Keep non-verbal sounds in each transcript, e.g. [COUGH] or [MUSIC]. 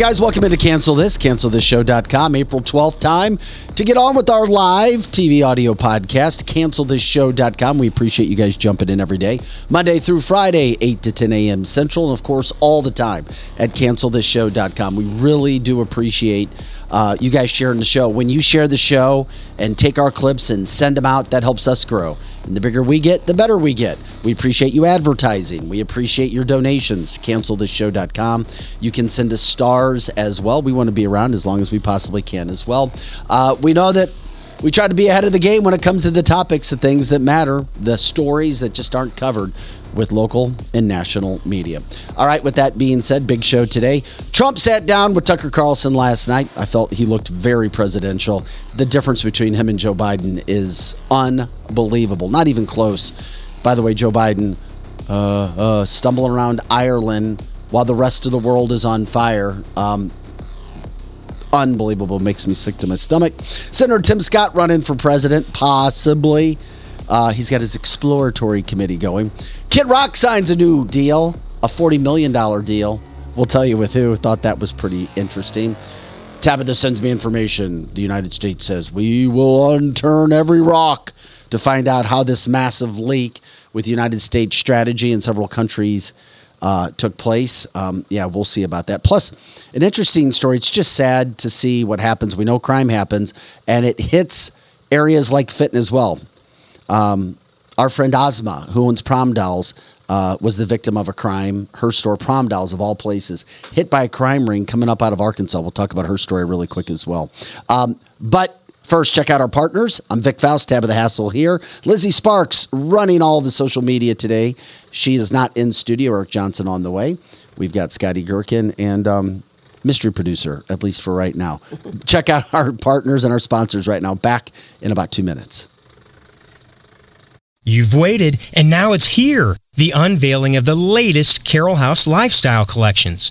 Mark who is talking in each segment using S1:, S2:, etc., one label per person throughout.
S1: Guys, welcome into Cancel This, cancelthisshow.com, April 12th time to get on with our live TV audio podcast, cancelthisshow.com. We appreciate you guys jumping in every day, Monday through Friday, 8 to 10 a.m. Central, and of course, all the time at cancelthisshow.com. We really do appreciate uh, you guys sharing the show. When you share the show and take our clips and send them out, that helps us grow. And the bigger we get, the better we get. We appreciate you advertising. We appreciate your donations. CancelThisShow.com. You can send us stars as well. We want to be around as long as we possibly can as well. Uh, we know that we try to be ahead of the game when it comes to the topics, the things that matter, the stories that just aren't covered with local and national media. All right, with that being said, big show today. Trump sat down with Tucker Carlson last night. I felt he looked very presidential. The difference between him and Joe Biden is unbelievable, not even close. By the way, Joe Biden uh, uh, stumbling around Ireland while the rest of the world is on fire. Um, unbelievable. Makes me sick to my stomach. Senator Tim Scott running for president, possibly. Uh, he's got his exploratory committee going. Kid Rock signs a new deal, a $40 million deal. We'll tell you with who. Thought that was pretty interesting. Tabitha sends me information. The United States says we will unturn every rock to find out how this massive leak with United States strategy in several countries uh, took place. Um, yeah, we'll see about that. Plus, an interesting story. It's just sad to see what happens. We know crime happens, and it hits areas like fitness as well. Um, our friend Asma, who owns Prom Dolls, uh, was the victim of a crime. Her store, Prom Dolls, of all places, hit by a crime ring coming up out of Arkansas. We'll talk about her story really quick as well. Um, but First, check out our partners. I'm Vic Faust, Tabitha Hassle here. Lizzie Sparks running all the social media today. She is not in studio. Eric Johnson on the way. We've got Scotty Gherkin and um, mystery producer, at least for right now. [LAUGHS] check out our partners and our sponsors right now. Back in about two minutes.
S2: You've waited, and now it's here the unveiling of the latest Carol House lifestyle collections.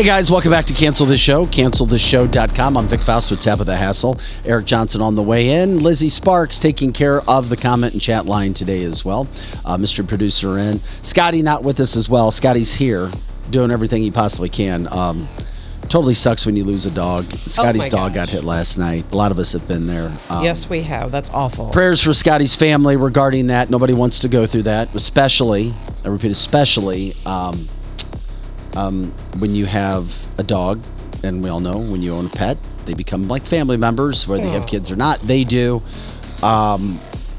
S1: Hey guys, welcome back to Cancel This Show, cancelthisshow.com. I'm Vic Faust with Tabitha Hassle. Eric Johnson on the way in. Lizzie Sparks taking care of the comment and chat line today as well. Uh, Mr. Producer in. Scotty not with us as well. Scotty's here, doing everything he possibly can. Um, totally sucks when you lose a dog. Scotty's
S3: Oh
S1: dog got hit last night. A lot of us have been there. Um,
S3: yes, we have. That's awful.
S1: Prayers for Scotty's family regarding that. Nobody wants to go through that, especially, I repeat, especially um, um, when you have a dog. And we all know when you own a pet, they become like family members, whether you have kids or not. They do.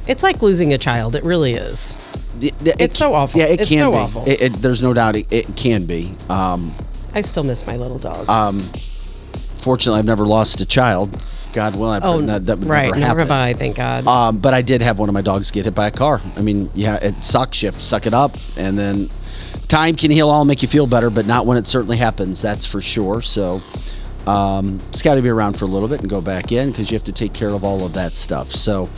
S3: It's like losing a child. It really is.
S1: It- it
S3: It's so awful.
S1: Yeah, it
S3: It's
S1: can
S3: so
S1: be.
S3: awful.
S1: It, it, there's no doubt it, it can be. Um,
S3: I still miss my little dog.
S1: Uh, fortunately, I've never lost a child. God willing, I
S3: oh,
S1: that, that would
S3: right.
S1: never
S3: Never
S1: happen.
S3: have I. Thank God.
S1: Um, but I did have one of my dogs get hit by a car. I mean, yeah, it sucks. You have to suck it up, and then time can heal all, make you feel better, but not when it certainly happens. That's for sure. So um, it's got to be around for a little bit and go back in because you have to take care of all of that stuff. So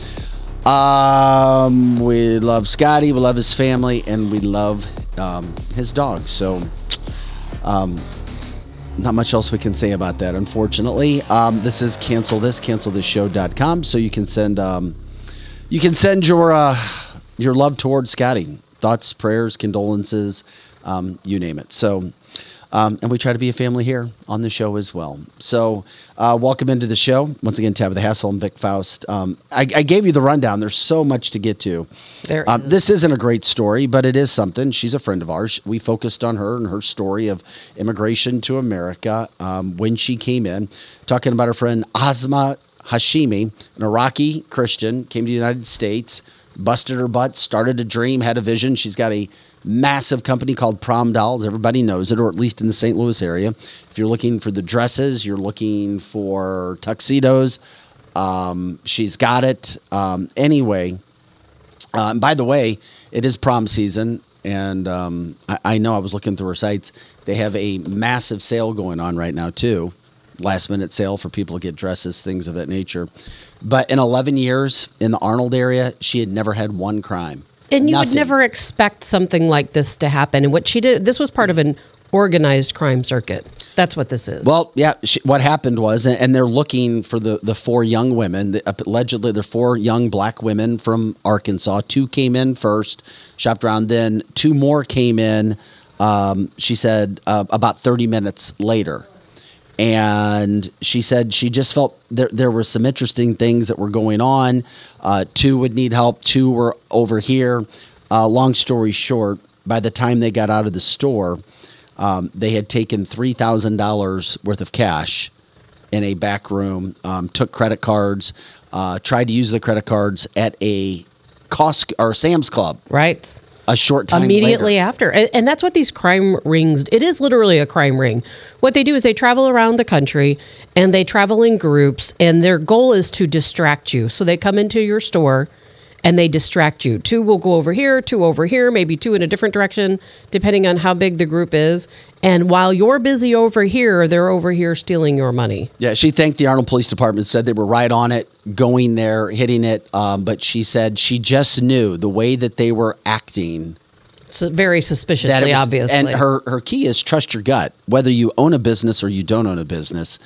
S1: um, we love Scotty, we love his family, and we love um, his dog. So not much else we can say about that, unfortunately. Um, this is cancel this, cancelthisshow.com. So you can send um, you can send your uh, your love towards Scotty. Thoughts, prayers, condolences, um, you name it. So um, and we try to be a family here on the show as well. So, uh, welcome into the show. Once again, Tabitha Hassel and Vic Faust. Um, I, I gave you the rundown. There's so much to get to.
S3: There
S1: um,
S3: is.
S1: This isn't a great story, but it is something. She's a friend of ours. We focused on her and her story of immigration to America um, when she came in, talking about her friend Asma Hashimi, an Iraqi Christian, came to the United States, busted her butt, started a dream, had a vision. She's got a massive company called Prom Dolls. Everybody knows it, or at least in the St. Louis area. If you're looking for the dresses, you're looking for tuxedos. Um, she's got it. Um, anyway, uh, and by the way, it is prom season, and um, I, I know I was looking through her sites. They have a massive sale going on right now too, last minute sale for people to get dresses, things of that nature. But in 11 years in the Arnold area, she had never had one crime.
S3: And you would never expect something like this to happen. And what she did, this was part of an organized crime circuit. That's what this is.
S1: Well, yeah. She, what happened was, and they're looking for the the four young women. The, allegedly, they're four young black women from Arkansas. Two came in first, shopped around. Then two more came in. Um, she said uh, about thirty minutes later, and she said she just felt there there were some interesting things that were going on. Uh, two would need help. Two were over here. Uh, long story short, by the time they got out of the store, um, they had taken three thousand dollars worth of cash in a back room. Um, took credit cards. Uh, tried to use the credit cards at a Costco or Sam's Club.
S3: right?
S1: A short time
S3: immediately
S1: later.
S3: after. And, and that's what these crime rings it is literally a crime ring. What they do is they travel around the country and they travel in groups and their goal is to distract you. So they come into your store and they distract you two will go over here two over here maybe two in a different direction depending on how big the group is and while you're busy over here they're over here stealing your money
S1: Yeah, she thanked the Arnold Police Department, said they were right on it, going there, hitting it. Um, but she said she just knew the way that they were acting.
S3: so very suspiciously
S1: That was,
S3: obviously
S1: And her, her key is trust your gut, whether you own a business or you don't own a business.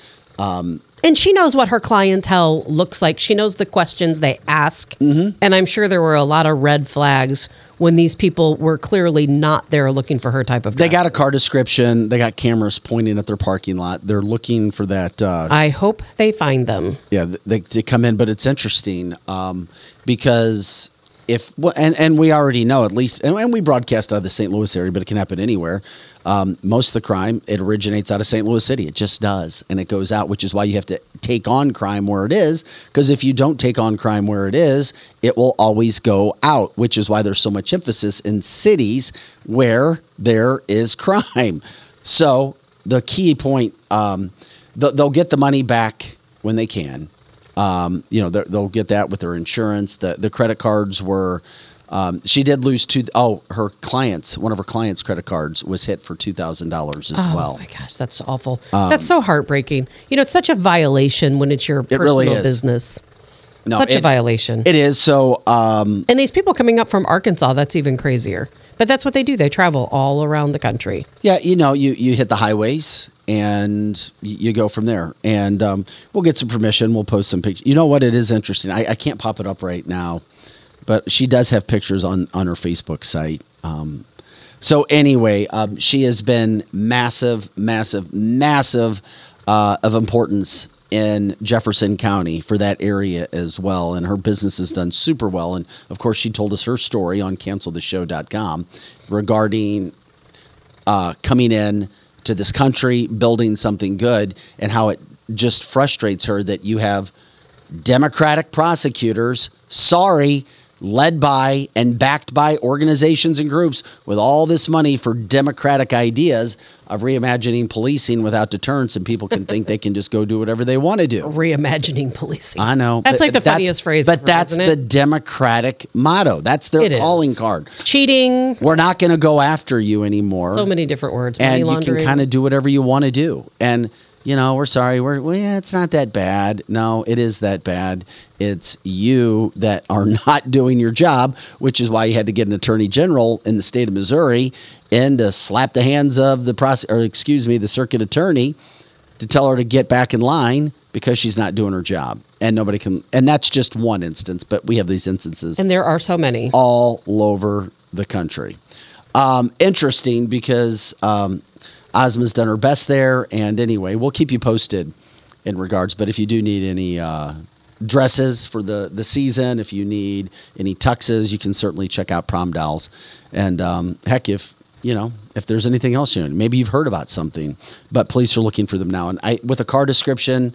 S3: And she knows what her clientele looks like. She knows the questions they ask.
S1: Mm-hmm.
S3: And I'm sure there were a lot of red flags when these people were clearly not there looking for her type of
S1: They got a car description. They got cameras pointing at their parking lot. They're looking for that. Uh,
S3: I hope they find them.
S1: yeah, they, they come in, but it's interesting um, because if and and we already know at least, and, and we broadcast out of the St. Louis area, but it can happen anywhere. Um, most of the crime it originates out of St. Louis City. It just does, and it goes out, which is why you have to take on crime where it is. Because if you don't take on crime where it is, it will always go out. Which is why there's so much emphasis in cities where there is crime. So the key point, um, th- they'll get the money back when they can. Um, you know, they'll get that with their insurance. The the credit cards were. Um, she did lose two oh her clients. One of her clients' credit cards was hit for two thousand dollars as
S3: Oh
S1: well.
S3: Oh my gosh, that's awful. that's so heartbreaking. You know, it's such a violation when it's your personal
S1: really is.
S3: business.
S1: No,
S3: such a violation.
S1: It is so. Um,
S3: and these people coming up from Arkansas, that's even crazier. But that's what they do. They travel all around the country.
S1: yeah, you know, you you hit the highways and you go from there. And um, we'll get some permission. We'll post some pictures. You know what? It is interesting. I, I can't pop it up right now, but she does have pictures on on her Facebook site. Um, So anyway, um, she has been massive, massive, massive uh, of importance in Jefferson County for that area as well. And her business has done super well. And of course, she told us her story on canceltheshow.com regarding uh, coming in to this country, building something good, and how it just frustrates her that you have Democratic prosecutors, sorry, led by and backed by organizations and groups with all this money for democratic ideas of reimagining policing without deterrence, and people can think they can just go do whatever they want to do.
S3: Reimagining policing.
S1: I know.
S3: That's like the funniest phrase.
S1: But
S3: ever,
S1: that's the? Democratic motto. That's their
S3: It is.
S1: calling card.
S3: cheating.
S1: We're not going to go after you anymore
S3: So many different words.
S1: And you can kind of do whatever you want to do. And you know, we're sorry. We're well, yeah, it's not that bad. No, it is that bad. It's you that are [LAUGHS] not doing your job, which is why you had to get an attorney general in the state of Missouri and to slap the hands of the prose- or excuse me, the circuit attorney to tell her to get back in line because she's not doing her job. And nobody can and that's just one instance, but we have these instances
S3: and there are so many.
S1: all over the country. Um, interesting because um, Asma's done her best there. And anyway, we'll keep you posted in regards. But if you do need any uh, dresses for the, the season, if you need any tuxes, you can certainly check out Prom Dolls. And um, heck, if you know if there's anything else you know, maybe you've heard about something, but police are looking for them now. And I with a car description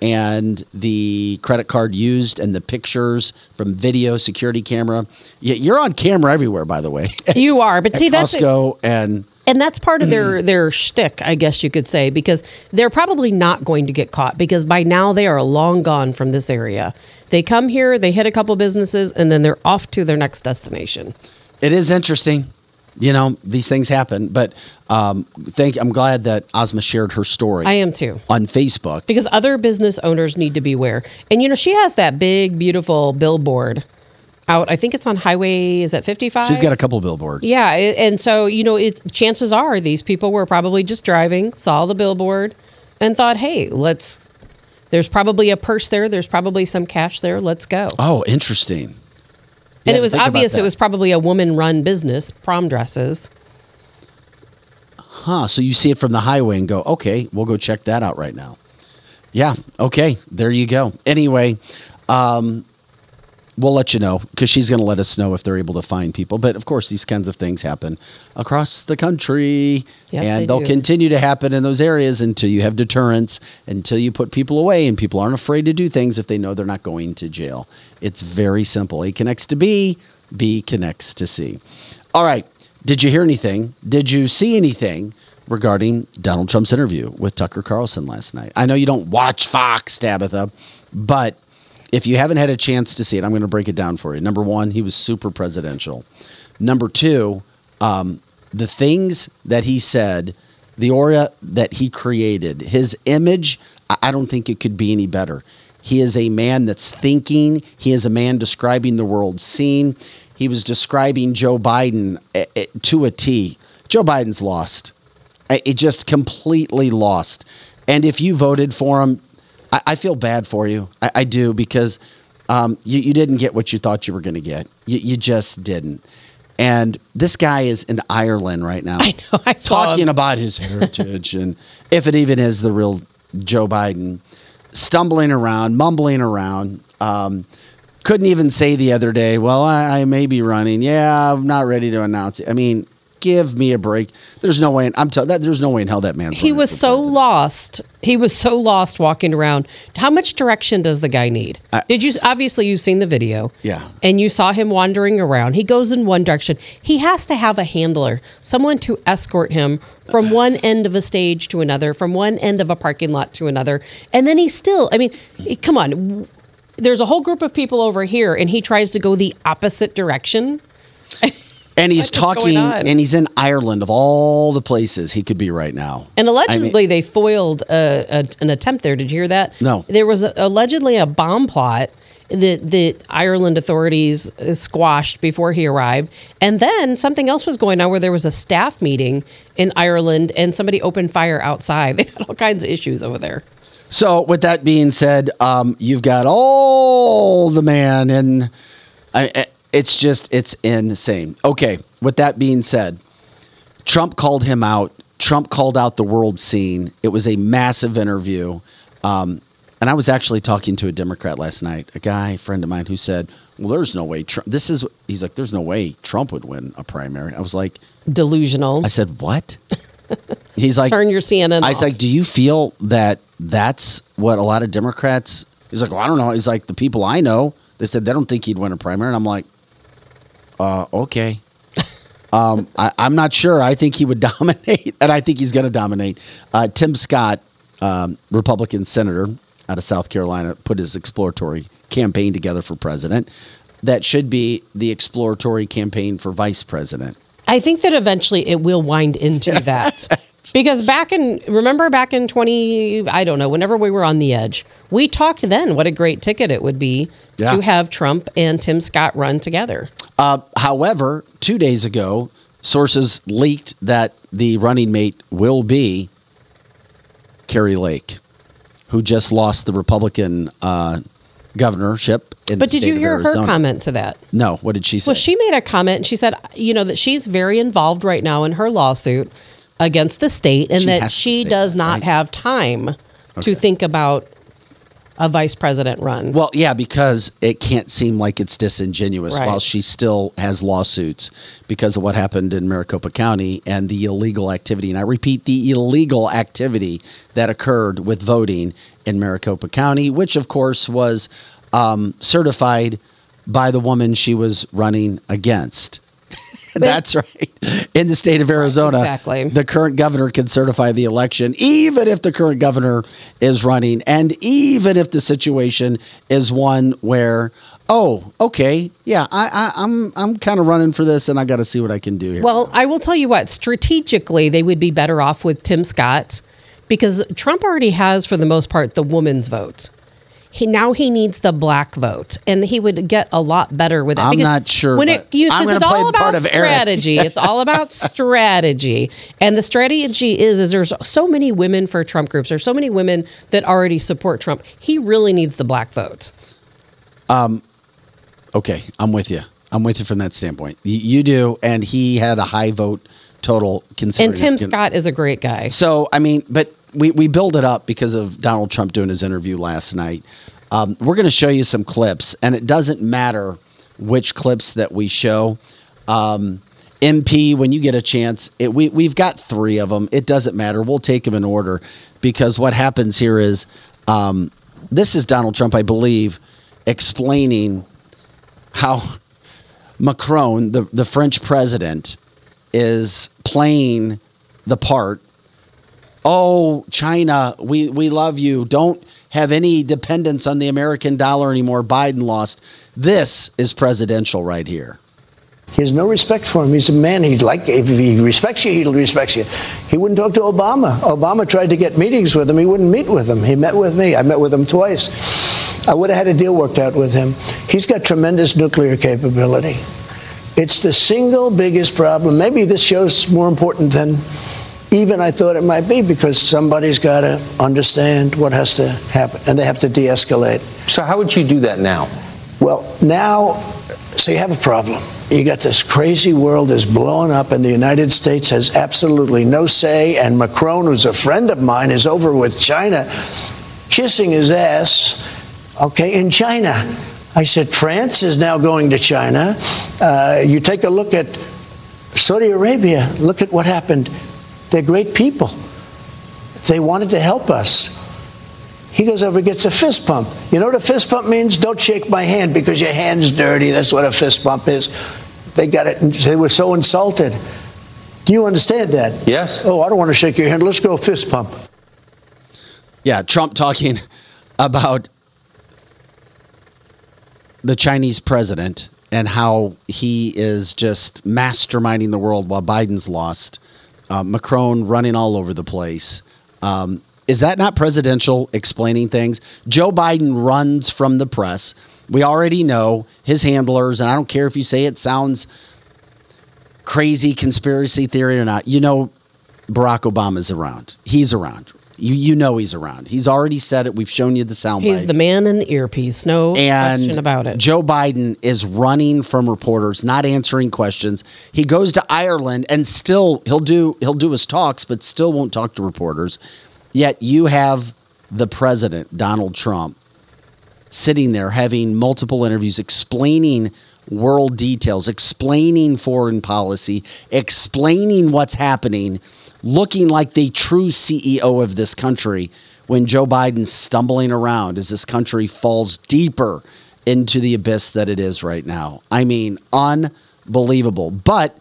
S1: and the credit card used and the pictures from video security camera. Yeah, you're on camera everywhere, by the way.
S3: You are, but [LAUGHS]
S1: At
S3: see that's
S1: Costco and
S3: and that's part of their their shtick, I guess you could say, because they're probably not going to get caught because by now they are long gone from this area. They come here, they hit a couple businesses, and then they're off to their next destination.
S1: it is interesting. You know, these things happen, but um, thank. I'm glad that Asma shared her story.
S3: I am too.
S1: on Facebook.
S3: Because other business owners need to beware. And you know, she has that big, beautiful billboard out. I think it's on Highway. Is that fifty five?
S1: She's got a couple billboards.
S3: Yeah, and so you know, it's chances are these people were probably just driving, saw the billboard, and thought, "Hey, let's." There's probably a purse there. There's probably some cash there. Let's go.
S1: Oh, interesting.
S3: and it was obvious it was probably a woman-run business, prom dresses.
S1: Huh. So you see it from the highway and go, okay, we'll go check that out right now. Yeah. Okay. There you go. Anyway, um, we'll let you know because she's going to let us know if they're able to find people. But of course, these kinds of things happen across the country,
S3: Yes,
S1: and
S3: they
S1: they'll
S3: do.
S1: continue to happen in those areas until you have deterrence, until you put people away, and people aren't afraid to do things if they know they're not going to jail. It's very simple. A connects to B, B connects to C. All right. Did you hear anything? Did you see anything regarding Donald Trump's interview with Tucker Carlson last night? I know you don't watch Fox, Tabitha, but if you haven't had a chance to see it, I'm going to break it down for you. Number one, he was super presidential. Number two, um, the things that he said, the aura that he created, his image, I don't think it could be any better. He is a man that's thinking. He is a man describing the world scene. He was describing Joe Biden eh, eh, to a T. Joe Biden's lost. It just completely lost. And if you voted for him, I, I feel bad for you. I, I do because um, you, you didn't get what you thought you were going to get. You, you just didn't. And this guy is in Ireland right now. [LAUGHS]
S3: I know, I
S1: talking
S3: him.
S1: about his heritage and if it even is the real Joe Biden, stumbling around, mumbling around. Um, couldn't even say the other day, well, I, I may be running. Yeah, I'm not ready to announce it. I mean, give me a break. There's no way. In, I'm telling that there's no way in hell that man's.
S3: He was so
S1: president.
S3: lost. He was so lost walking around. How much direction does the guy need? Did you obviously you've seen the video?
S1: Yeah.
S3: And you saw him wandering around. He goes in one direction. He has to have a handler, someone to escort him from one end of a stage to another, from one end of a parking lot to another. And then he still, I mean, he- come on. There's a whole group of people over here and he tries to go the opposite direction. [LAUGHS]
S1: and he's talking, and he's in Ireland of all the places he could be right now.
S3: And
S1: I mean-
S3: allegedly, they foiled a, a, an attempt there. Did you hear that?
S1: No.
S3: There was a, allegedly a bomb plot that the Ireland authorities uh, squashed before he arrived, and then something else was going on where there was a staff meeting in Ireland, and somebody opened fire outside. [LAUGHS] They've had all kinds of issues over there.
S1: So, with that being said, um, you've got all the man, and I, I- it's just it's insane. Okay. With that being said, Trump called him out. Trump called out the world scene. It was a massive interview. Um, and I was actually talking to a Democrat last night, a guy, a friend of mine, who said, "Well, there's no way Trump. This is." He's like, "There's no way Trump would win a primary." I was like,
S3: Delusional.
S1: I said, "What?" [LAUGHS] He's like,
S3: Turn your CNN
S1: I was
S3: off.
S1: like, "Do you feel that that's what a lot of Democrats?" He's like, "Well, I don't know." He's like, "The people I know, they said they don't think he'd win a primary," and I'm like, "Uh, okay." [LAUGHS] um, I, I'm not sure. I think he would [LAUGHS] dominate, and I think he's going to dominate. Uh, Tim Scott, um, Republican senator out of South Carolina, put his exploratory campaign together for president. That should be the exploratory campaign for vice president.
S3: I think that eventually it will wind into [LAUGHS] that. Because back in, remember back in 20, I don't know, whenever we were on the edge, we talked then what a great ticket it would be
S1: Yeah.
S3: to have Trump and Tim Scott run together.
S1: Uh, however, two days ago, sources leaked that the running mate will be Kari Lake, who just lost the Republican uh, governorship in the
S3: U.S.
S1: But
S3: did
S1: you
S3: hear her comment to that?
S1: No. What did she say?
S3: Well, she made a comment and she said, you know, that she's very involved right now in her lawsuit against the state and
S1: She
S3: that she does
S1: that,
S3: not
S1: right?
S3: have time
S1: Okay.
S3: to think about a vice president run.
S1: Well, yeah, because it can't seem like it's disingenuous
S3: Right.
S1: while she still has lawsuits because of what happened in Maricopa County and the illegal activity. And I repeat, the illegal activity that occurred with voting in Maricopa County, which of course was um, certified by the woman she was running against. [LAUGHS] That's right. In the state of Arizona,
S3: exactly.
S1: the current governor can certify the election, even if the current governor is running, and even if the situation is one where, oh, okay, yeah, I, I, I'm I'm kind of running for this, and I got to see what I can do here.
S3: Well, I will tell you what, strategically, they would be better off with Tim Scott because Trump already has, for the most part, the woman's vote. He now he needs the black vote, and he would get a lot better with it.
S1: I'm not sure,
S3: when it you,
S1: I'm
S3: it's
S1: play
S3: all
S1: the part
S3: about
S1: of
S3: strategy. it's all about [LAUGHS] strategy, and the strategy is is there's so many women for Trump groups. There's so many women that already support Trump. He really needs the black vote.
S1: Um, okay, I'm with you. I'm with you from that standpoint. You, you do, and he had a high vote total. Considering
S3: And Tim Scott is a great guy.
S1: So, I mean, but we, we build it up because of Donald Trump doing his interview last night. Um, we're going to show you some clips, and it doesn't matter which clips that we show. Um, MP, when you get a chance, it, we, we've got three of them. It doesn't matter. We'll take them in order because what happens here is um, this is Donald Trump, I believe, explaining how Macron, the, the French president, is playing the part. Oh, China, we, we love you. Don't have any dependence on the American dollar anymore. Biden lost. This is presidential right here.
S4: He has no respect for him. He's a man. He'd like if he respects you, he respects you. He wouldn't talk to Obama. Obama tried to get meetings with him. He wouldn't meet with him. He met with me. I met with him twice. I would have had a deal worked out with him. He's got tremendous nuclear capability. It's the single biggest problem. Maybe this show's more important than even I thought it might be because somebody's got to understand what has to happen and they have to de escalate.
S5: So, how would you do that now?
S4: Well, now, so you have a problem. You got this crazy world is blowing up, and the United States has absolutely no say. And Macron, who's a friend of mine, is over with China, kissing his ass, okay, in China. I said, France is now going to China. Uh, you take a look at Saudi Arabia, look at what happened. They're great people. They wanted to help us. He goes over and gets a fist pump. You know what a fist pump means? Don't shake my hand because your hand's dirty. That's what a fist pump is. They got it. and They were so insulted. Do you understand that?
S5: Yes.
S4: Oh, I don't want to shake your hand. Let's go fist pump.
S1: Yeah, Trump talking about the Chinese president and how he is just masterminding the world while Biden's lost. Uh, Macron running all over the place. Um, is that not presidential explaining things? Joe Biden runs from the press. We already know his handlers, and I don't care if you say it sounds crazy conspiracy theory or not. You know, Barack Obama's around. He's around. You you know he's around. He's already said it. We've shown you the sound
S3: He's
S1: bites.
S3: the man in the earpiece. No
S1: and
S3: question about it.
S1: Joe Biden is running from reporters, not answering questions. He goes to Ireland and still he'll do he'll do his talks, but still won't talk to reporters. Yet you have the president, Donald Trump, sitting there having multiple interviews explaining world details, explaining foreign policy, explaining what's happening, looking like the true CEO of this country when Joe Biden's stumbling around as this country falls deeper into the abyss that it is right now. I mean, unbelievable. But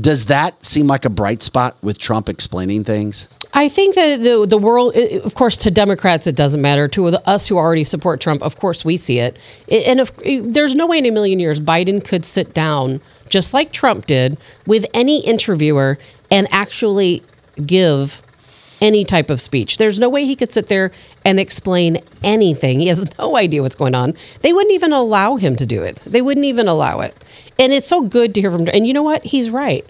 S1: does that seem like a bright spot with Trump explaining things?
S3: I think that the the world, of course, to Democrats it doesn't matter. To us who already support Trump, of course, we see it. And if, there's no way in a million years Biden could sit down just like Trump did with any interviewer and actually give any type of speech. There's no way he could sit there and explain anything. He has [LAUGHS] no idea what's going on. They wouldn't even allow him to do it. They wouldn't even allow it. And it's so good to hear from. And you know what? He's right.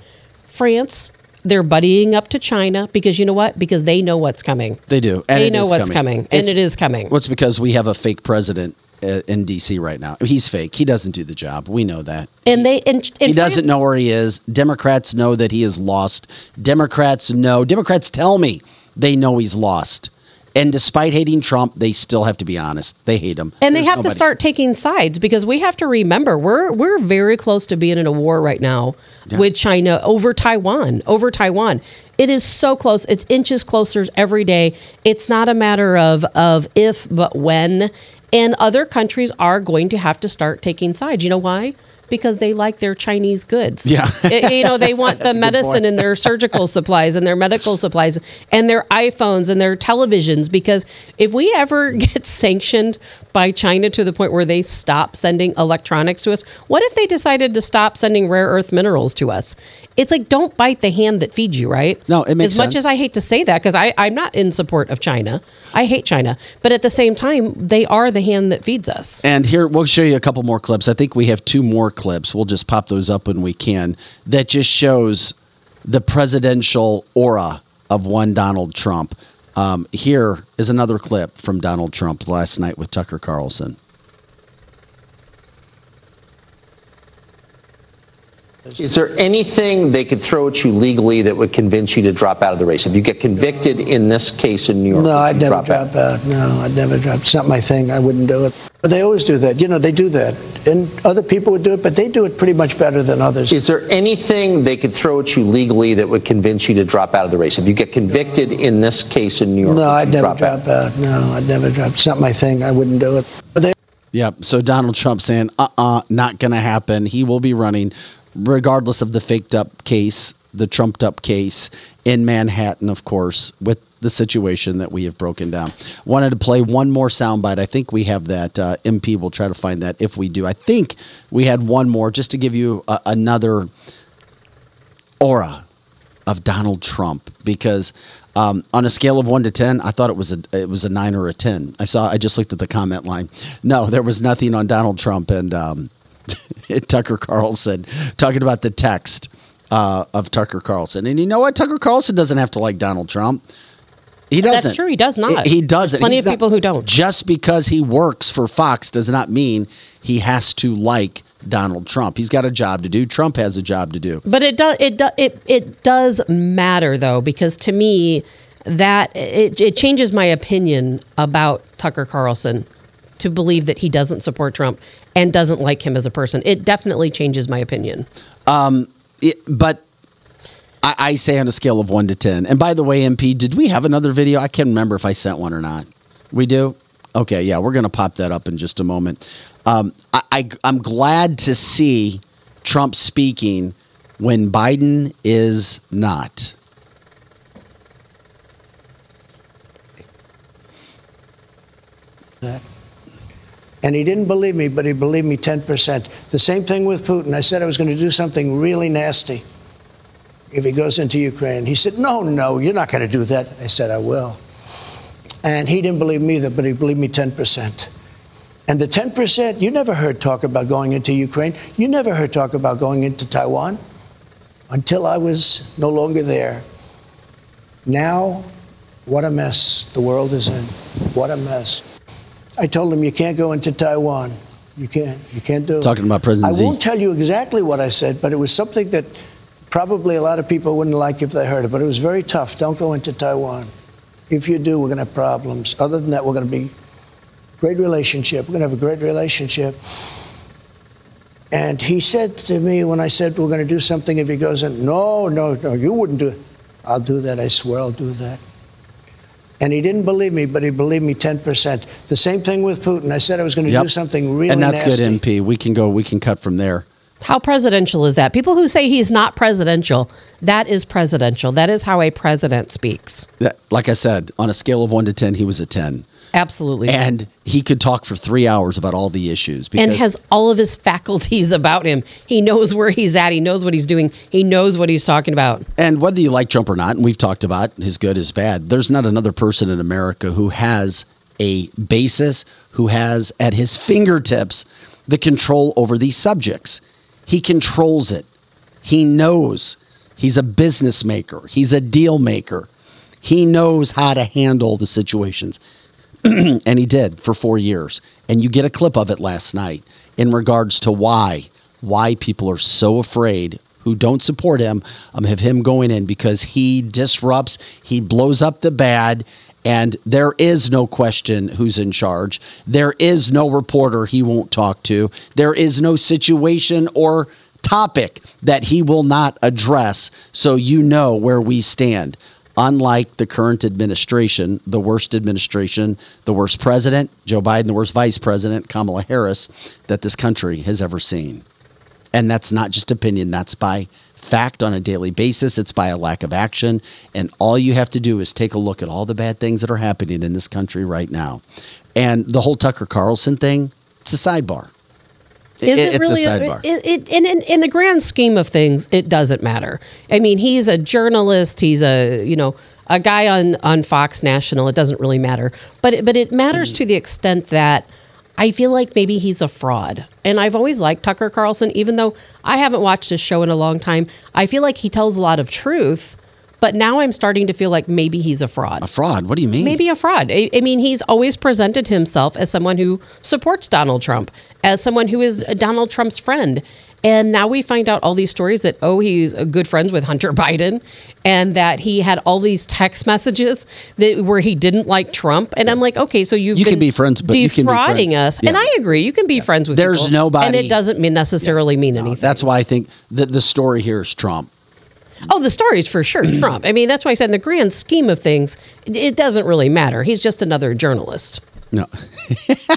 S3: France, they're buddying up to China because you know what? Because they know what's coming.
S1: They do.
S3: They
S1: it
S3: know what's coming, and
S1: It's-
S3: it is coming.
S1: It's because we have a fake president Uh, in D.C. right now. He's fake. He doesn't do the job. We know that.
S3: And they and, and
S1: he doesn't
S3: France-
S1: know where he is. Democrats know that he is lost. Democrats know. Democrats tell me they know he's lost. And despite hating Trump, they still have to be honest. They hate him.
S3: And they
S1: There's
S3: have to start taking sides because we have to remember we're we're very close to being in a war right now with China over Taiwan, over Taiwan. It is so close. It's inches closer every day. It's not a matter of of if but when. And other countries are going to have to start taking sides. You know why? Because they like their Chinese goods.
S1: Yeah. [LAUGHS]
S3: I- you know, they want [LAUGHS] the
S1: That's a good
S3: medicine and their surgical [LAUGHS] supplies and their medical supplies and their iPhones and their televisions. Because if we ever get sanctioned by China to the point where they stop sending electronics to us, what if they decided to stop sending rare earth minerals to us? It's like don't bite the hand that feeds you, right?
S1: No, it makes
S3: as much as I hate to say that because I I'm not in support of China. I hate China, but at the same time, they are the hand that feeds us.
S1: And here, we'll show you a couple more clips. I think we have two more clips. We'll just pop those up when we can. That just shows the presidential aura of one Donald Trump. Um, here is another clip from Donald Trump last night with Tucker Carlson.
S5: Is there anything they could throw at you legally that would convince you to drop out of the race? If you get convicted in this case in New York,
S4: No, I'd never
S5: drop out?
S4: drop out. No, I'd never drop. It's not my thing. I wouldn't do it. But they always do that. You know, they do that. And other people would do it, but they do it pretty much better than others.
S5: Is there anything they could throw at you legally that would convince you to drop out of the race? If you get convicted in this case in New York,
S4: no, I'd never
S5: drop out?
S4: drop out. No, I'd never drop. It's not my thing. I wouldn't do it. But they
S1: Yep. So Donald Trump saying, uh uh not going to happen. He will be running, regardless of the faked up case, the trumped up case in Manhattan, of course, with the situation that we have broken down. Wanted to play one more soundbite. I think we have that. Uh, MP will try to find that if we do. I think we had one more just to give you a, another aura of Donald Trump because um, on a scale of one to ten, I thought it was a it was a nine or a ten. I saw I just looked at the comment line. No, there was nothing on Donald Trump and um, [LAUGHS] Tucker Carlson talking about the text uh, of Tucker Carlson. And you know what? Tucker Carlson doesn't have to like Donald Trump. He doesn't.
S3: That's true, he does not.
S1: He, he doesn't.
S3: Plenty
S1: He's
S3: of people who don't.
S1: Just because he works for Fox does not mean he has to like Donald Trump. He's got a job to do. Trump has a job to do.
S3: But it does it do, it it does matter though because to me that it, it changes my opinion about Tucker Carlson to believe that he doesn't support Trump and doesn't like him as a person. It definitely changes my opinion.
S1: It, but I, I say on a scale of one to ten. And by the way, MP, did we have another video? I can't remember if I sent one or not. We do. Okay, yeah, we're gonna pop that up in just a moment. Um, I, I I'm glad to see Trump speaking when Biden is not.
S4: And he didn't believe me, but he believed me 10%. The same thing with Putin. I said I was going to do something really nasty if he goes into Ukraine. He said, No, no, you're not going to do that. I said, I will. And he didn't believe me either, but he believed me 10%. And the 10%, you never heard talk about going into Ukraine. You never heard talk about going into Taiwan until I was no longer there. Now what a mess the world is in. What a mess. I told him, you can't go into Taiwan. You can't. You can't do it.
S1: Talking about President
S4: I won't tell you exactly what I said, but it was something that probably a lot of people wouldn't like if they heard it. But it was very tough. Don't go into Taiwan. If you do, we're going to have problems. Other than that, we're going to be great relationship. We're going to have a great relationship. And he said to me when I said we're going to do something, if he goes in, no, no, no, you wouldn't do it. I'll do that. I swear I'll do that. And he didn't believe me, but he believed me 10%. The same thing with Putin. I said I was going to
S1: Yep.
S4: do something really
S1: and that's
S4: nasty.
S1: good, MP. We can go. We can cut from there.
S3: How presidential is that? People who say he's not presidential, that is presidential. That is how a president speaks.
S1: That, like I said, on a scale of one to ten, he was a ten,
S3: Absolutely.
S1: and he could talk for three hours about all the issues. Because
S3: and has all of his [LAUGHS] faculties about him. He knows where he's at. He knows what he's doing. He knows what he's talking about.
S1: And whether you like Trump or not, and we've talked about his good, his bad, there's not another person in America who has a basis, who has at his fingertips the control over these subjects. He controls it. He knows he's a business maker, he's a deal maker. He knows how to handle the situations. [CLEARS THROAT] and he did for four years. And you get a clip of it last night in regards to why why people are so afraid who don't support him um, of him going in because he disrupts, he blows up the bad, and there is no question who's in charge. There is no reporter he won't talk to. There is no situation or topic that he will not address so you know where we stand unlike the current administration, the worst administration, the worst president, Joe Biden, the worst vice president, Kamala Harris, that this country has ever seen. And that's not just opinion, that's by fact on a daily basis. It's by a lack of action. And all you have to do is take a look at all the bad things that are happening in this country right now. And the whole Tucker Carlson thing, it's a sidebar.
S3: Is it,
S1: it's
S3: really
S1: a sidebar.
S3: It, it, in, in the grand scheme of things, it doesn't matter. I mean, he's a journalist. He's a you know a guy on on Fox National. It doesn't really matter, but it, but it matters to the extent that I feel like maybe he's a fraud. And I've always liked Tucker Carlson, even though I haven't watched his show in a long time. I feel like he tells a lot of truth, but now I'm starting to feel like maybe he's a fraud.
S1: a fraud. What do you mean?
S3: Maybe a fraud. I, I mean, he's always presented himself as someone who supports Donald Trump, as someone who is Donald Trump's friend. And now we find out all these stories that, oh, he's a good friends with Hunter [LAUGHS] Biden and that he had all these text messages that where he didn't like Trump. And I'm like, okay, so you've
S1: You can be friends, but you can be
S3: defrauding
S1: friends.
S3: us. And I agree. You can be friends with
S1: There's
S3: people,
S1: nobody-
S3: And it doesn't mean necessarily mean anything.
S1: That's why I think that the story here is Trump.
S3: Oh, the story's for sure [CLEARS THROAT] Trump. I mean, that's why I said in the grand scheme of things, it, doesn't really matter. He's just another journalist.
S1: No.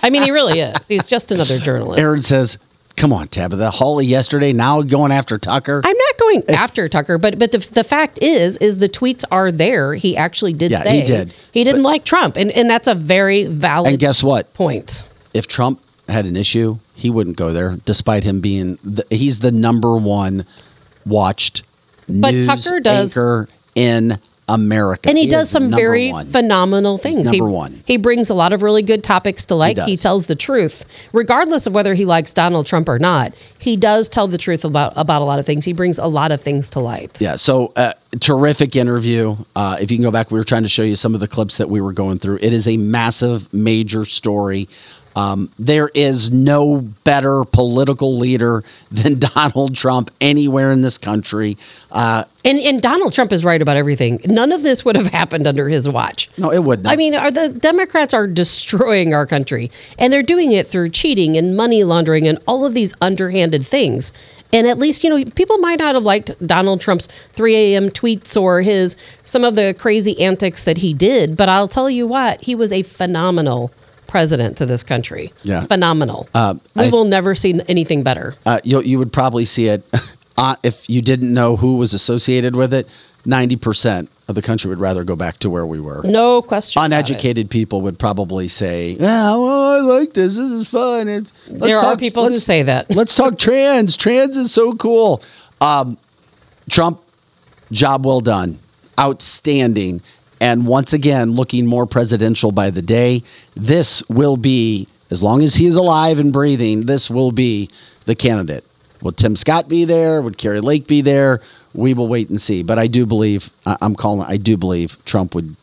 S3: I mean, he really is. He's just another journalist.
S1: Aaron says, "Come on, Tabitha. Hawley yesterday, now going after Tucker."
S3: I'm not going after Tucker, but but the, the fact is, is the tweets are there. He actually did
S1: Yeah,
S3: say
S1: he did.
S3: He didn't like Trump, and and that's a very valid.
S1: and guess what?
S3: Point.
S1: If Trump had an issue, he wouldn't go there, despite him being the, he's the number one watched
S3: But
S1: news
S3: Tucker does-
S1: anchor in America,
S3: And he,
S1: is
S3: does some very
S1: one.
S3: phenomenal things.
S1: number
S3: he,
S1: one.
S3: He brings a lot of really good topics to light. He,
S1: does.
S3: tells the truth, regardless of whether he likes Donald Trump or not. He does tell the truth about about a lot of things. He brings a lot of things to light.
S1: Yeah, so uh, terrific interview. Uh, if you can go back, we were trying to show you some of the clips that we were going through. It is a massive, major story. Um, there is no better political leader [LAUGHS] than Donald Trump anywhere in this country. Uh,
S3: And and Donald Trump is right about everything. None of this would have happened under his watch.
S1: no, it wouldn't.
S3: I mean, are the Democrats are destroying our country, and they're doing it through cheating and money laundering and all of these underhanded things. And at least you know people might not have liked Donald Trump's 3 a.m. tweets or his some of the crazy antics that he did, but I'll tell you what, he was a phenomenal president to this country.
S1: Yeah.
S3: phenomenal.
S1: Um,
S3: we
S1: I-
S3: will never see anything better.
S1: uh, you, you would probably see it [LAUGHS] uh, if you didn't know who was associated with it. Ninety percent of the country would rather go back to where we were.
S3: No question.
S1: Uneducated people would probably say, "Yeah, well, I like this. This is fun." It's
S3: There are people who say that. [LAUGHS]
S1: let's talk trans. Trans is so cool. Um, Trump, job well done, outstanding, and once again looking more presidential by the day. This will be, as long as he is alive and breathing, this will be the candidate. Will Tim Scott be there? Would Kari Lake be there? We will wait and see. But I do believe I'm calling. I do believe Trump would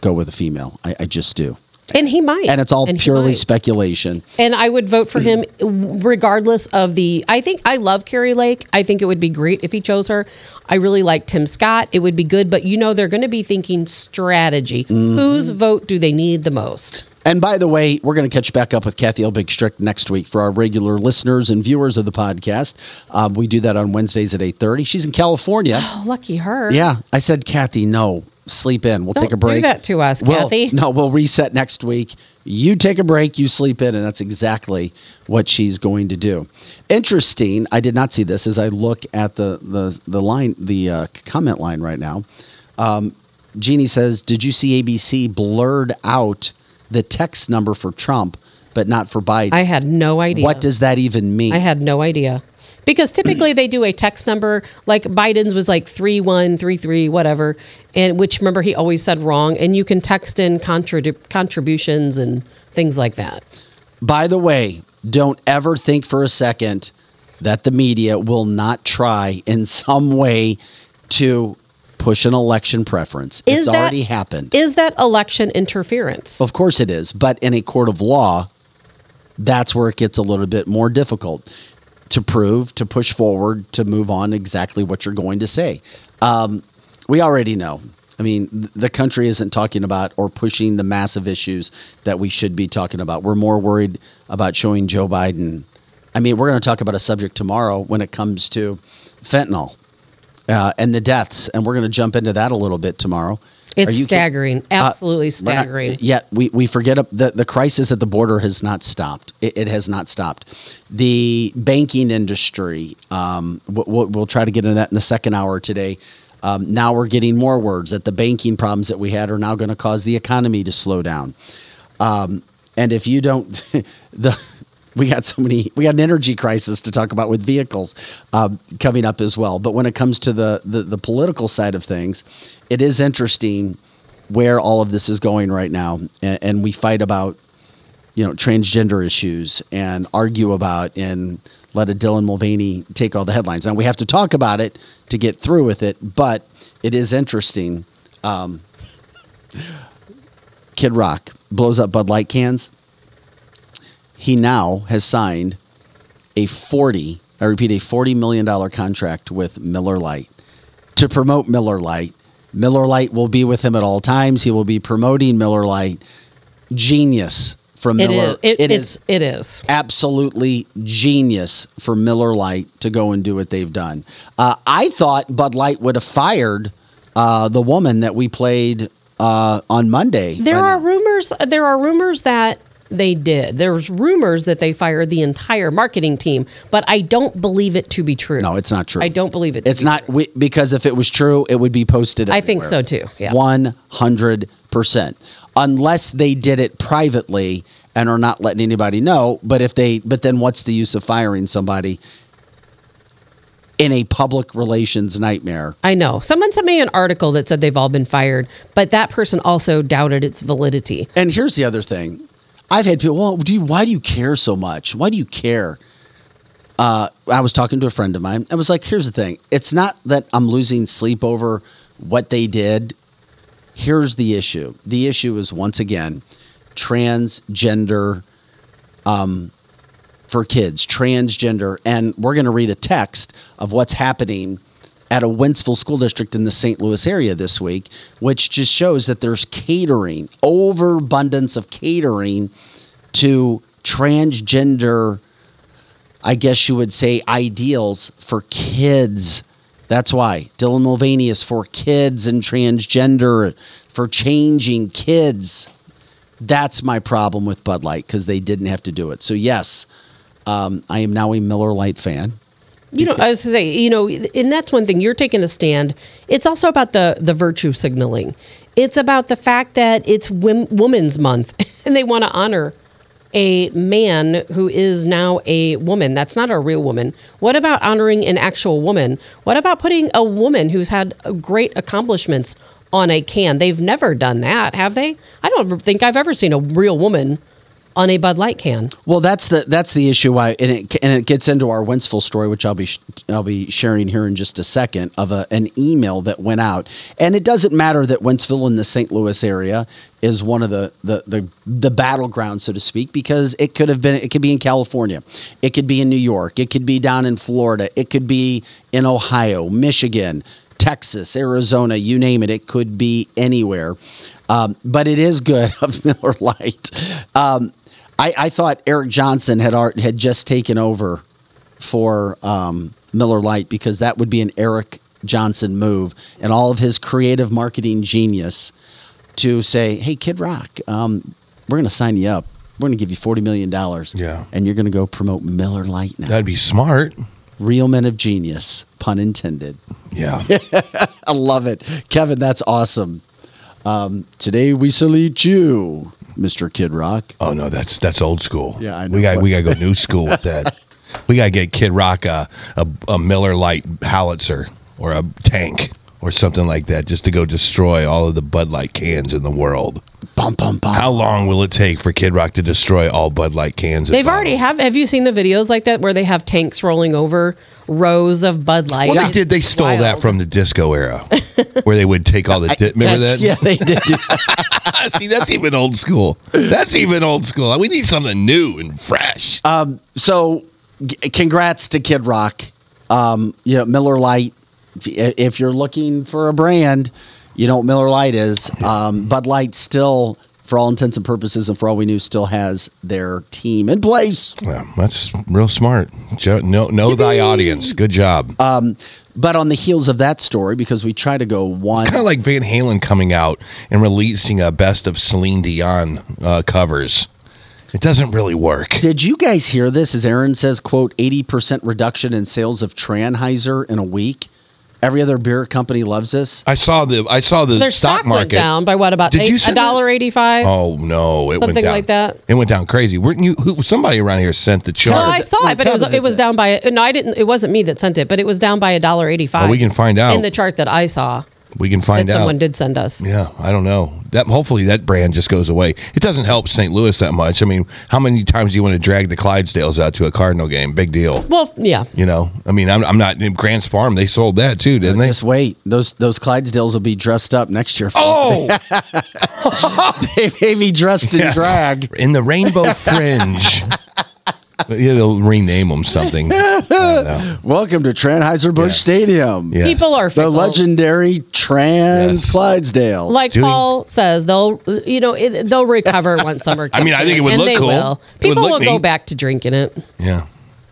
S1: go with a female. I, I just do.
S3: And he might.
S1: And it's all
S3: And
S1: purely speculation.
S3: And I would vote for him regardless of the. I think I love Kari Lake. I think it would be great if he chose her. I really like Tim Scott. It would be good, but you know, they're going to be thinking strategy.
S1: Mm-hmm.
S3: Whose vote do they need the most?
S1: And by the way, we're going to catch back up with Kathy Elbig Strick next week for our regular listeners and viewers of the podcast. Um, we do that on Wednesdays at eight thirty. She's in California.
S3: Oh, lucky her.
S1: Yeah, I said, Kathy, no, sleep in. We'll
S3: Don't
S1: take a break.
S3: do that to us,
S1: We'll-
S3: Kathy.
S1: No, we'll reset next week. You take a break, you sleep in, and that's exactly what she's going to do. Interesting. I did not see this as I look at the the the line, the uh, comment line right now. Um, Jeannie says, "Did you see ABC blurred out the text number for Trump, but not for Biden?
S3: I had no idea.
S1: What does that even mean?
S3: I had no idea. Because typically they do a text number, like Biden's was like 3133, whatever, and which remember he always said wrong. And you can text in contrib- contributions and things like that.
S1: By the way, don't ever think for a second that the media will not try in some way to push an election preference.
S3: Is
S1: it's
S3: that-
S1: already happened.
S3: Is that election interference?
S1: of course it is, but in a court of law, that's where it gets a little bit more difficult to prove, to push forward, to move on exactly what you're going to say. Um, we already know. I mean, the country isn't talking about or pushing the massive issues that we should be talking about. We're more worried about showing Joe Biden. I mean, we're going to talk about a subject tomorrow when it comes to fentanyl uh, and the deaths, and we're going to jump into that a little bit tomorrow.
S3: It's
S1: Are you kid-
S3: staggering. Absolutely
S1: we're not-
S3: staggering.
S1: yet we, we forget up- the, the crisis at the border has not stopped. It, it has not stopped. The banking industry, um, we'll, we'll, we'll try to get into that in the second hour today. Um, now we're getting more words that the banking problems that we had are now going to cause the economy to slow down. Um, and if you don't, [LAUGHS] the we got so many, we got an energy crisis to talk about with vehicles um, coming up as well. But when it comes to the, the the political side of things, it is interesting where all of this is going right now, and, and we fight about you know transgender issues and argue about and let a Dylan Mulvaney take all the headlines. Now we have to talk about it to get through with it, but it is interesting. Um, Kid Rock blows up Bud Light cans. He now has signed a 40, I repeat, a $40 million contract with Miller Lite to promote Miller Lite. Miller Lite will be with him at all times. He will be promoting Miller Lite. Genius from
S3: It
S1: Miller.
S3: is. It,
S1: it is
S3: it is.
S1: absolutely genius for Miller Lite to go and do what they've done. Uh, I thought Bud Light would have fired uh, the woman that we played uh, on Monday.
S3: There are
S1: now.
S3: rumors. There are rumors that they did. There's rumors that they fired the entire marketing team, but I don't believe it to be true.
S1: No, it's not true.
S3: I don't believe it. to
S1: It's
S3: be
S1: not we, because if it was true, it would be posted.
S3: I think so, too. Yeah.
S1: one hundred percent. Unless they did it privately and are not letting anybody know. But if they, but then what's the use of firing somebody in a public relations nightmare?
S3: I know. Someone sent me an article that said they've all been fired, but that person also doubted its validity.
S1: And here's the other thing. I've had people, well, do you, why do you care so much? Why do you care? Uh, I was talking to a friend of mine. I was like, here's the thing. It's not that I'm losing sleep over what they did. Here's the issue. The issue is once again transgender um, for kids, transgender. And we're going to read a text of what's happening at a Wentzville school district in the St. Louis area this week, which just shows that there's catering, overabundance of catering to transgender, I guess you would say, ideals for kids. That's why Dylan Mulvaney is for kids and transgender, for changing kids. That's my problem with Bud Light because they didn't have to do it. So, yes, um, I am now a Miller Lite fan.
S3: You know, I was to say, you know, and that's one thing. You're taking a stand. It's also about the the virtue signaling. It's about the fact that it's Wom- Women's Month, [LAUGHS] and they want to honor a man who is now a woman. That's not a real woman. What about honoring an actual woman? What about putting a woman who's had great accomplishments on a can? They've never done that, have they? I don't think I've ever seen a real woman on a Bud Light can.
S1: Well, that's the that's the issue. Why and it and it gets into our Wentzville story, which I'll be I'll be sharing here in just a second of a, an email that went out, and it doesn't matter that Wentzville in the St. Louis area is one of the the the, the battlegrounds, so to speak, because it could have been it could be in California, it could be in New York, it could be down in Florida, it could be in Ohio, Michigan. Texas, Arizona, you name it, it could be anywhere. Um, but it is good of [LAUGHS] Miller Lite. Um, I, I thought Eric Johnson had art, had just taken over for um, Miller Lite because that would be an Eric Johnson move and all of his creative marketing genius to say, "Hey, Kid Rock, um, we're going to sign you up. We're going to give you forty million dollars,
S6: Yeah.
S1: and you're going to go promote Miller Lite now."
S6: That'd be smart.
S1: Real men of genius, pun intended.
S6: Yeah. [LAUGHS]
S1: I love it, Kevin. That's awesome. Um, today we salute you, Mr. Kid Rock.
S6: Oh no, that's that's old school.
S1: Yeah, I
S6: We
S1: know.
S6: got we got to go new school with that. [LAUGHS] we got to get Kid Rock a, a a Miller Lite howitzer or a tank or something like that, just to go destroy all of the Bud Light cans in the world.
S1: Bum bum bum.
S6: How long will it take for Kid Rock to destroy all Bud Light cans?
S3: They've already have. Have you seen the videos like that where they have tanks rolling over rows of Bud Light?
S6: Well, they did. They stole that from the disco era, where they would take all the. [LAUGHS] Di- remember that?
S1: Yeah, they did. [LAUGHS]
S6: See, that's even old school. That's even old school. We need something new and fresh.
S1: so g- congrats to Kid Rock. Um, you know, Miller Lite. If if you're looking for a brand, you know what Miller Lite is. Um, Bud Light still, for all intents and purposes, and for all we knew, still has their team in place.
S6: Yeah, that's real smart. Jo- Know, know thy audience. Good job.
S1: But on the heels of that story, because we try to go one.
S6: kind of like Van Halen coming out and releasing a best of Celine Dion uh, covers. It doesn't really work.
S1: Did you guys hear this? As Aaron says, "quote eighty percent reduction in sales of Tranheiser in a week." Every other beer company loves this.
S6: I saw the I saw the
S3: Their
S6: stock,
S3: stock,
S6: market
S3: went down by what about
S6: Did you
S3: eight, a
S6: send
S3: dollar eighty five?
S6: Oh no! It went
S3: Something
S6: down.
S3: like that?
S6: It went down crazy. Weren't you? Who, somebody around here sent the
S3: No,
S6: chart.
S3: I saw
S1: No,
S3: it, but it was it was down by no, I didn't. It wasn't me that sent it, but it was down by a dollar eighty five.
S6: Oh, we can find out.
S3: in the chart that I saw
S6: we can
S3: that
S6: find out.
S3: someone did send us.
S6: Yeah, I don't know. That hopefully that brand just goes away. It doesn't help St. Louis that much. I mean, how many times do you want to drag the Clydesdales out to a Cardinal game? Big deal.
S3: Well, yeah.
S6: You know, I mean, I'm, I'm not Grant's Farm. They sold that too, didn't they?
S1: Just wait; those those Clydesdales will be dressed up next year.
S6: Oh, [LAUGHS]
S1: they may be dressed in
S6: Yes.
S1: drag.
S6: in the Rainbow Fringe. Yeah, they'll rename them something. [LAUGHS] I don't know.
S1: Welcome to Tranheiser Busch
S6: Yes.
S1: Stadium.
S6: Yes.
S3: People are
S1: The
S3: fickle.
S1: legendary Trans
S6: Yes.
S1: Clydesdale.
S3: Like
S6: Doing-
S3: Paul says, they'll you know it, they'll recover once summer. [LAUGHS]
S6: I mean, I think it would
S3: and
S6: look
S3: they
S6: cool.
S3: Will.
S6: It would
S3: People
S6: look
S3: will go
S6: neat.
S3: back to drinking it.
S6: Yeah.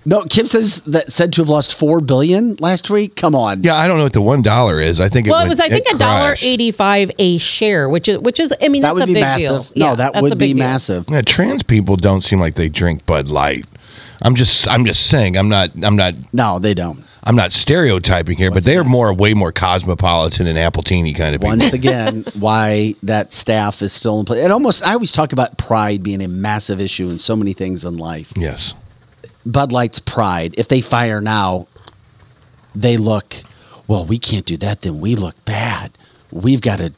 S1: No, Kim says that said to have lost four billion last week. Come on.
S6: Yeah, I don't know what the one dollar is. I think it
S3: Well, it
S6: went-
S3: was I think a dollar eighty five a share, which is which is I mean
S1: that
S3: that's
S1: would
S3: a
S1: be
S3: big
S1: massive.
S3: deal.
S1: No,
S3: Yeah,
S1: that would be
S3: deal.
S1: massive.
S6: Yeah, trans people don't seem like they drink Bud Light. I'm just I'm just saying I'm not I'm not
S1: No, they don't.
S6: I'm not stereotyping here, but they are more way more cosmopolitan and Appletini kind of people.
S1: Once again, [LAUGHS] why that staff is still in place. It almost, I always talk about pride being a massive issue in so many things in life.
S6: yes.
S1: Bud Light's pride. If they fire now, they look, well, we can't do that, then we look bad. We've got to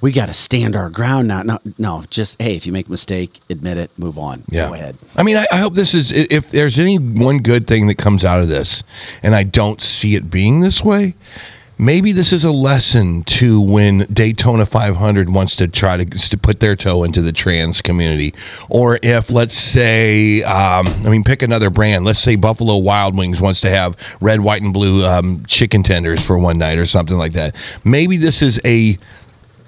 S1: we got to stand our ground now. No, no, just hey, if you make a mistake, admit it, move on.
S6: Yeah.
S1: Go ahead.
S6: I mean, I, I hope this is, if there's any one good thing that comes out of this, and I don't see it being this way, maybe this is a lesson to when Daytona 500 wants to try to, to put their toe into the trans community. Or if, let's say, um, I mean, pick another brand. Let's say Buffalo Wild Wings wants to have red, white, and blue um, chicken tenders for one night or something like that. Maybe this is a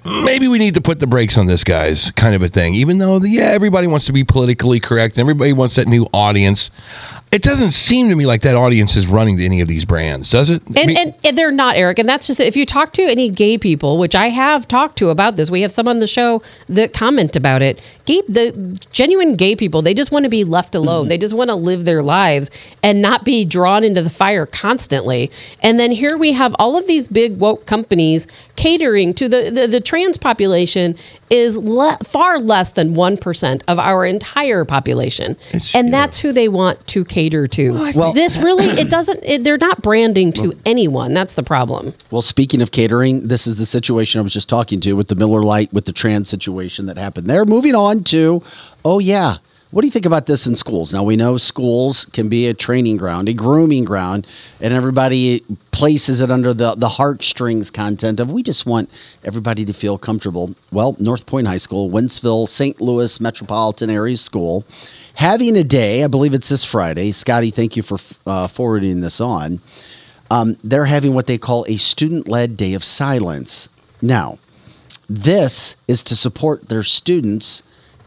S6: maybe we need to put the brakes on this guys kind of a thing even though the, yeah everybody wants to be politically correct everybody wants that new audience it doesn't seem to me like that audience is running to any of these brands does it I
S3: And,
S6: mean-
S3: and, and they're not, Eric. And that's just it. If you talk to any gay people, which I have talked to about this, we have some on the show that comment about it. Gay, the genuine gay people, they just want to be left alone. They just want to live their lives and not be drawn into the fire constantly. And then here we have all of these big woke companies catering to the, the, the trans population is le- far less than 1% of our entire population.
S6: It's-
S3: and
S6: yeah.
S3: that's who they want to cater to.
S1: Well-
S3: this really, it [COUGHS] doesn't, it, they're not branding to anyone. That's the problem.
S1: Well, speaking of catering, this is the situation I was just talking to with the Miller Lite with the trans situation that happened there. Moving on to, oh yeah, What do you think about this in schools? Now we know schools can be a training ground, a grooming ground, and everybody places it under the the heartstrings content of we just want everybody to feel comfortable. Well, North Point High School, Wentzville, St. Louis Metropolitan Area School, having a day. I believe it's this Friday. Scotty, thank you for uh, forwarding this on. Um, they're having what they call a student led day of silence. Now, this is to support their students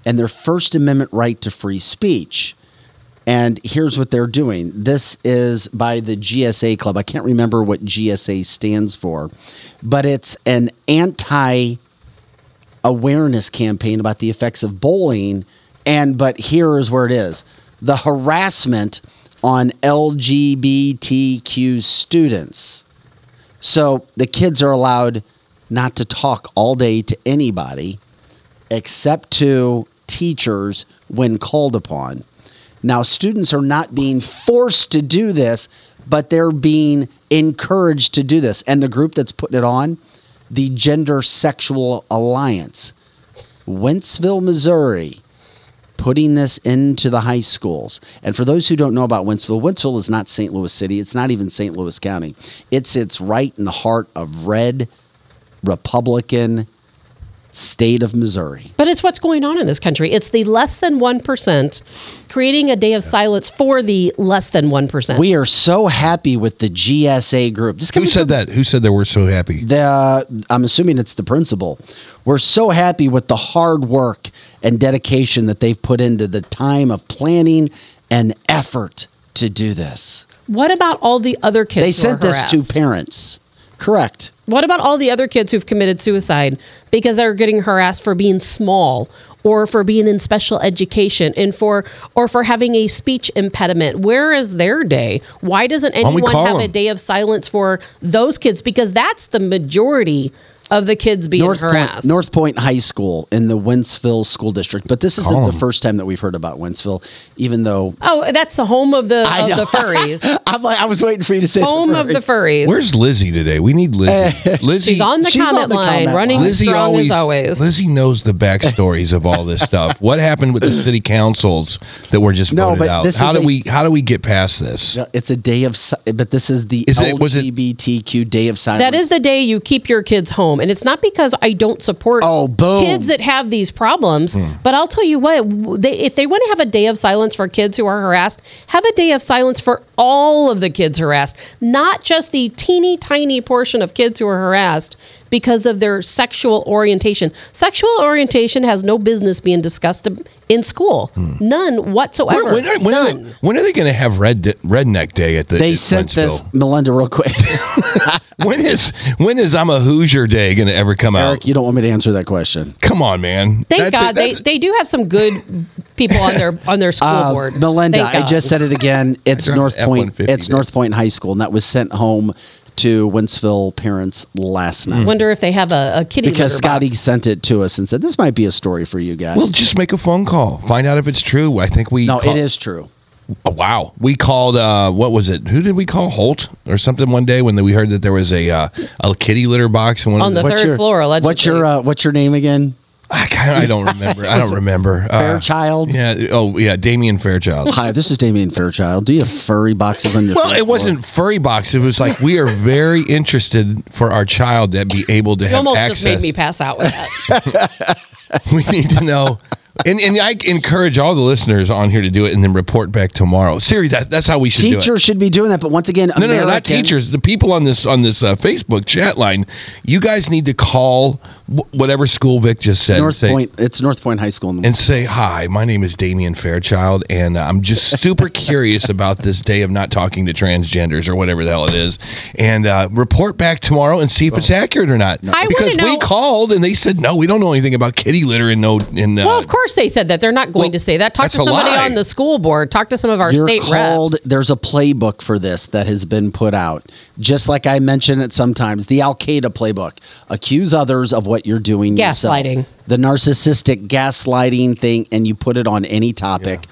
S1: and their First Amendment right to free speech. And here's what they're doing. This is by the GSA Club. I can't remember what GSA stands for, but it's an anti awareness campaign about the effects of bullying. And, but here is where it is the harassment on LGBTQ students. So the kids are allowed not to talk all day to anybody except to teachers when called upon. Now, students are not being forced to do this, but they're being encouraged to do this. And the group that's putting it on, the Gender Sexual Alliance, Wentzville, Missouri, putting this into the high schools. And for those who don't know about Wentzville, Wentzville is not St. Louis City. It's not even St. Louis County. It sits right in the heart of red Republican state of Missouri.
S3: But it's what's going on in this country. It's the less than 1% creating a day of silence for the less than 1%.
S1: We are so happy with the GSA group. This
S6: Who said
S1: from
S6: that? Who said that we're so happy?
S1: The I'm assuming it's the principal. We're so happy with the hard work and dedication that they've put into the time of planning and effort to do this.
S3: what about all the other kids
S1: They sent this to parents. Correct.
S3: What about all the other kids who've committed suicide because they're getting harassed for being small or for being in special education and for or for having a speech impediment? Where is their day? Why doesn't anyone
S6: call
S3: have a day of silence for those kids because that's the majority of the kids being
S1: North Point,
S3: harassed.
S1: North Point High School in the Wentzville School District. But this isn't the first time that we've heard about Wentzville, even though
S3: Oh, that's the home of the
S1: I
S3: of the [LAUGHS] furries.
S1: I'm like, I was waiting for you to say
S3: home of the furries.
S6: Where's Lizzie today? We need Lizzie. Eh. Lizzie. [LAUGHS]
S3: She's on the
S1: She's on
S3: comment
S1: the
S3: line,
S1: comment
S3: running
S1: line.
S6: Lizzie
S3: strong
S6: always,
S3: as always.
S6: Lizzie knows the backstories of all this stuff. [LAUGHS] What happened with the city councils that were just
S1: No,
S6: voted
S1: but
S6: out?
S1: this
S6: How
S1: is
S6: do
S1: a-
S6: we how do we get past this?
S1: It's a day of, si- but this is the
S6: Is it- was it-
S1: Day of Silence.
S3: That is the day you keep your kids home. And it's not because I don't support
S1: Oh, boom.
S3: kids that have these problems, hmm. but I'll tell you what, they, if they want to have a day of silence for kids who are harassed, have a day of silence for all of the kids harassed, not just the teeny tiny portion of kids who are harassed because of their sexual orientation. Sexual orientation has no business being discussed in school. None whatsoever.
S6: When, when are, when, are they, when are they going to have red Redneck Day at the?
S1: They
S6: at
S1: sent this, Melinda, real quick. [LAUGHS]
S6: When is when is I'm a Hoosier Day going to ever come out?
S1: Eric, you don't want me to answer that question.
S6: Come on, man.
S3: Thank
S6: That's
S3: God
S6: it.
S3: they,
S6: That's-
S3: they do have some good people on their on their school
S1: Uh,
S3: board.
S1: Melinda,
S3: Thank
S1: I
S3: God.
S1: just said it again. It's North Point.
S6: F-150
S1: It's
S6: there.
S1: North Point High School, and that was sent home to Wentzville parents last night
S3: Wonder if they have a, a kitty
S1: because
S3: litter
S1: Scotty
S3: box.
S1: sent it to us and said this might be a story for you guys.
S6: well, just make a phone call. Find out if it's true. I think we.
S1: no,
S6: call-
S1: it is true.
S6: Oh, wow. We called. uh What was it? Who did we call? Holt or something one day when we heard that there was a uh, a kitty litter box in one
S3: On
S6: of
S3: the
S6: the.
S3: third
S1: your,
S3: floor, allegedly.
S1: What's your uh, What's your name again?
S6: I, kinda, I don't remember. I don't [LAUGHS] remember. Uh,
S1: Fairchild?
S6: Yeah. Oh, yeah. Damien Fairchild.
S1: Hi, this is Damien Fairchild. Do you have furry boxes on your?
S6: Well, it wasn't furry box. It was like we are very interested for our child to be able to
S3: You
S6: have
S3: almost
S6: access.
S3: just made me pass out with that. [LAUGHS]
S6: we need to know. And, and I encourage all the listeners on here to do it and then report back tomorrow. Siri, that, that's how we should do.
S1: Teachers should be doing that, but once again,
S6: No, no, no, not teachers. The people on this on this uh, Facebook chat line. You guys need to call wh- whatever school Vic just said.
S1: North
S6: say,
S1: Point. It's North Point High School. In the
S6: and say hi. My name is Damian Fairchild, and uh, I'm just super curious about this day of not talking to transgenders or whatever the hell it is. And uh, report back tomorrow and see if it's accurate or not.
S3: I wanna
S6: because we called and they said no, we don't know anything about kitty litter and no. In, uh,
S3: well, of course they said that. They're not going
S6: Well,
S3: to say that. Talk to somebody on the school board. Talk to some of our
S1: You're
S3: state
S1: called.
S3: reps.
S1: There's a playbook for this that has been put out. Just like I mention it sometimes, the Al Qaeda playbook. Accuse others of what you're doing. yourself.
S3: Gaslighting.
S1: The narcissistic gaslighting thing, and you put it on any topic.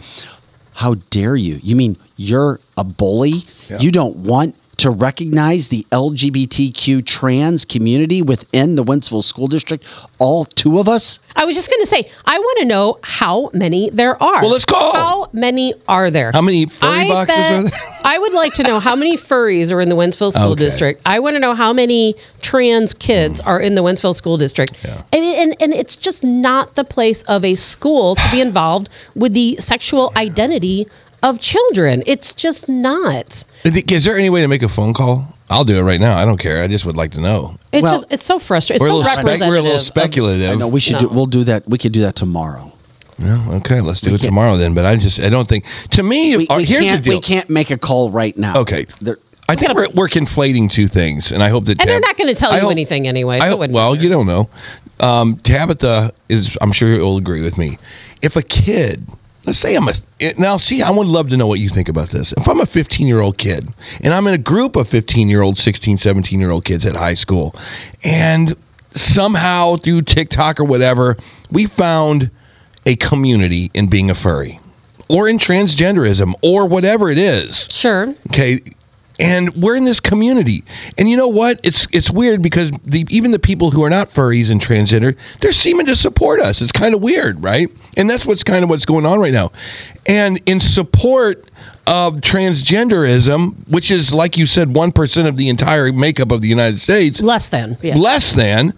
S1: How dare you? You mean you're a bully? You don't want to recognize the LGBTQ trans community within the Wentzville School District. All two of us.
S3: I was just going to say, I want to know how many there are.
S6: Well, let's call.
S3: How many are there?
S6: How many furry
S3: I
S6: boxes
S3: bet-
S6: are there? [LAUGHS]
S3: I would like to know how many furries are in the Wentzville School
S6: Okay.
S3: District. I want to know how many trans kids mm. are in the Wentzville School District.
S6: Yeah.
S3: And, and, and it's just not the place of a school to be involved with the sexual identity of children. It's just not.
S6: Is there any way to make a phone call? I'll do it right now. I don't care. I just would like to know.
S3: It's
S1: Well,
S3: just it's so frustrating.
S6: We're
S3: It's
S6: a
S3: so
S6: little, spec- we're a little
S3: of-
S6: speculative.
S1: I know we should
S3: No.
S1: do. We'll do that. We could do that tomorrow.
S6: Yeah, okay, let's do it tomorrow then. But I just I don't think to me.
S1: We,
S6: uh,
S1: we
S6: here's
S1: can't.
S6: the deal.
S1: We can't make a call right now.
S6: Okay.
S1: There-
S6: I think we're, we're conflating two things, and I hope that
S3: And they're not gonna tell
S6: I
S3: you
S6: hope-
S3: anything anyway, so it
S6: hope- well,
S3: matter.
S6: you don't know. Um, Tabitha is, I'm sure you'll agree with me. If a kid, let's say I'm a now, see, I would love to know what you think about this. If I'm a 15 year old kid, and I'm in a group of 15 year old, 16, 17 year old kids at high school, and somehow through TikTok or whatever, we found a community in being a furry, or in transgenderism, or whatever it is.
S3: Sure.
S6: Okay. And we're in this community, and you know what? It's it's weird because the even the people who are not furries and transgender, they're seeming to support us. It's kind of weird, right? And that's what's kind of what's going on right now. And in support of transgenderism, which is like you said, one percent of the entire makeup of the United States,
S3: Less than. Yeah.
S6: less than.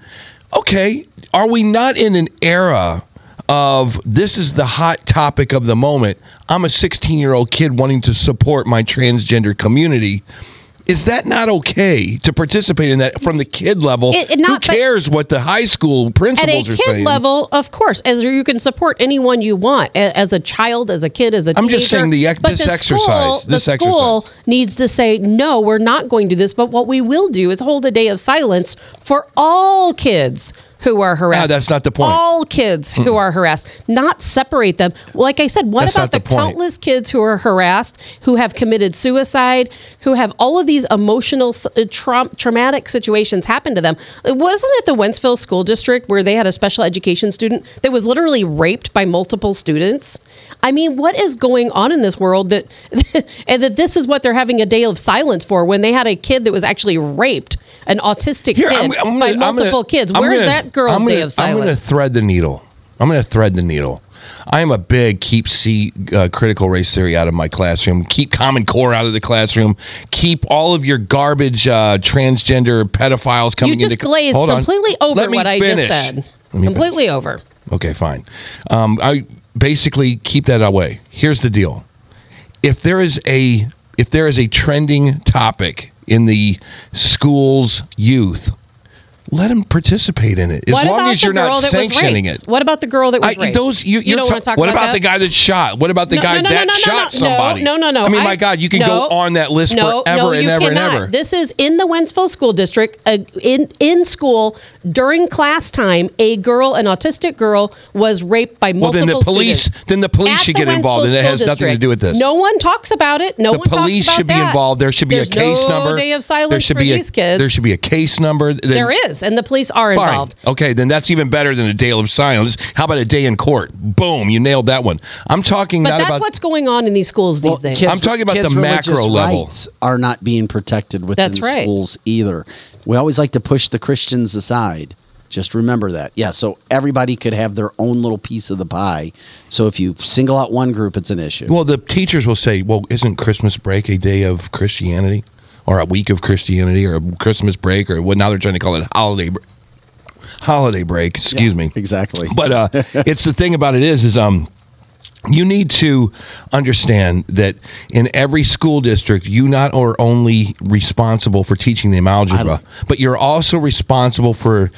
S6: Okay, are we not in an era of this is the hot topic of the moment? I'm a 16 year old kid wanting to support my transgender community. Is that not okay to participate in that from the kid level?
S3: It- it not-
S6: Who cares what the high school
S3: At a
S6: principals are
S3: kid
S6: saying?
S3: level, of course, as you can support anyone you want, as a child, as a kid, as a
S6: I'm
S3: teenager.
S6: just saying the
S3: but
S6: this
S3: the
S6: exercise,
S3: School,
S6: this
S3: the school
S6: exercise.
S3: needs to say no, we're not going to do this. But what we will do is hold a day of silence for all kids who are harassed.
S6: that's not the point.
S3: All kids who are harassed, not separate them. Like I said, what
S6: That's
S3: about the,
S6: the
S3: countless kids who are harassed, who have committed suicide, who have all of these emotional, uh, traum traumatic situations happen to them? Uh, Wasn't it the Wentzville School District where they had a special education student that was literally raped by multiple students? I mean, what is going on in this world that, [LAUGHS] and that this is what they're having a day of silence for when they had a kid that was actually raped, an autistic
S6: Here,
S3: kid
S6: I'm- I'm
S3: by
S6: gonna-
S3: multiple
S6: gonna-
S3: kids? Where's
S6: gonna-
S3: that girl's day of silence?
S6: I'm going to thread the needle. I'm going to thread the needle. I am a big keep C uh, critical race theory out of my classroom. Keep Common Core out of the classroom. Keep all of your garbage uh, transgender pedophiles coming
S3: you just
S6: into
S3: glazed
S6: Hold on.
S3: completely over
S6: Let
S3: what I just said. Completely over.
S6: Okay, fine. Um, I basically keep that away. Here's the deal: if there is a if there is a trending topic in the school's youth, let him participate in it. As
S3: what
S6: long as you're not sanctioning it.
S3: What about the girl that was
S6: I,
S3: raped?
S6: those you, you're
S3: don't
S6: ta-
S3: want to talk
S6: what
S3: about,
S6: about, the guy that shot? What about the
S3: No,
S6: guy
S3: no, no,
S6: that
S3: no, no,
S6: shot
S3: no,
S6: somebody?
S3: No, no, no.
S6: I mean,
S3: I-
S6: my God, you can go on that list forever and
S3: you
S6: ever and ever.
S3: This is in the Wentzville School District. Uh, in in school during class time, a girl, an autistic girl, was raped by
S6: Well,
S3: multiple
S6: then the police-
S3: students.
S6: then the police
S3: At
S6: should
S3: the
S6: get involved, and it has nothing to do with this.
S3: No one talks about it. No
S6: the
S3: one talks
S6: police should be involved. There should be a case number.
S3: Day of silence
S6: there should
S3: for
S6: be a
S3: these kids.
S6: there should be a case number.
S3: There is, and the police are
S6: Fine.
S3: involved.
S6: Okay, then that's even better than a day of silence. How about a day in court? Boom, you nailed that one. I'm talking
S3: But
S6: not
S3: that's
S6: about
S3: what's going on in these schools these
S1: Well,
S3: days.
S1: kids-
S6: I'm talking about
S1: kids'
S6: the macro
S1: religious
S6: level.
S1: Rights are not being protected within
S3: That's right.
S1: schools either. We always like to push the Christians aside. Just remember that. Yeah, so everybody could have their own little piece of the pie. So if you single out one group, it's an issue.
S6: Well, the teachers will say, "Well, isn't Christmas break a day of Christianity, or a week of Christianity, or a Christmas break, or what? Now they're trying to call it holiday, holiday break. Excuse me.
S1: exactly.
S6: But uh, [LAUGHS] it's the thing about it is, is um, you need to understand that in every school district, you not are only responsible for teaching them algebra, but you're also responsible for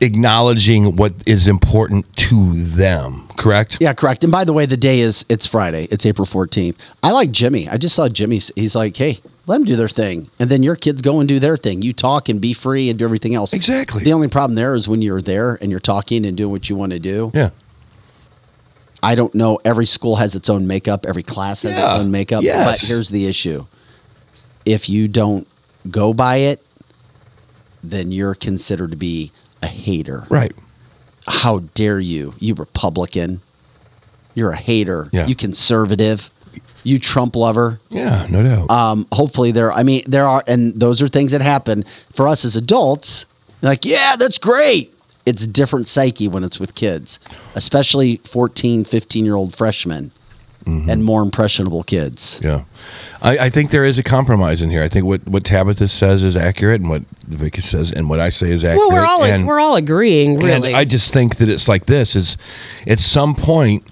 S6: acknowledging what is important to them. Correct?
S1: Yeah, correct. And by the way, the day is it's Friday. It's April 14th. I like Jimmy. I just saw Jimmy. He's like, "Hey, let them do their thing." And then your kids go and do their thing. You talk and be free and do everything else.
S6: Exactly.
S1: The only problem there is when you're there and you're talking and doing what you want to do.
S6: Yeah.
S1: I don't know. Every school has its own makeup. Every class has
S6: Yeah.
S1: its own makeup.
S6: Yes.
S1: But here's the issue: if you don't go by it, then you're considered to be a hater.
S6: Right.
S1: How dare you, you Republican? You're a hater.
S6: Yeah.
S1: You conservative. you Trump lover.
S6: Yeah, no doubt.
S1: Um, hopefully there. I mean, there are, and those are things that happen for us as adults. Like, yeah, that's great. It's a different psyche when it's with kids, especially 14, 15 year old freshmen Mm-hmm. and more impressionable kids.
S6: Yeah, I, I think there is a compromise in here. I think what, what Tabitha says is accurate, and what Vicky says, and what I say is accurate.
S3: Well, we're all
S6: and,
S3: we're all agreeing,
S6: and
S3: really.
S6: I just think that it's like this: is at some point,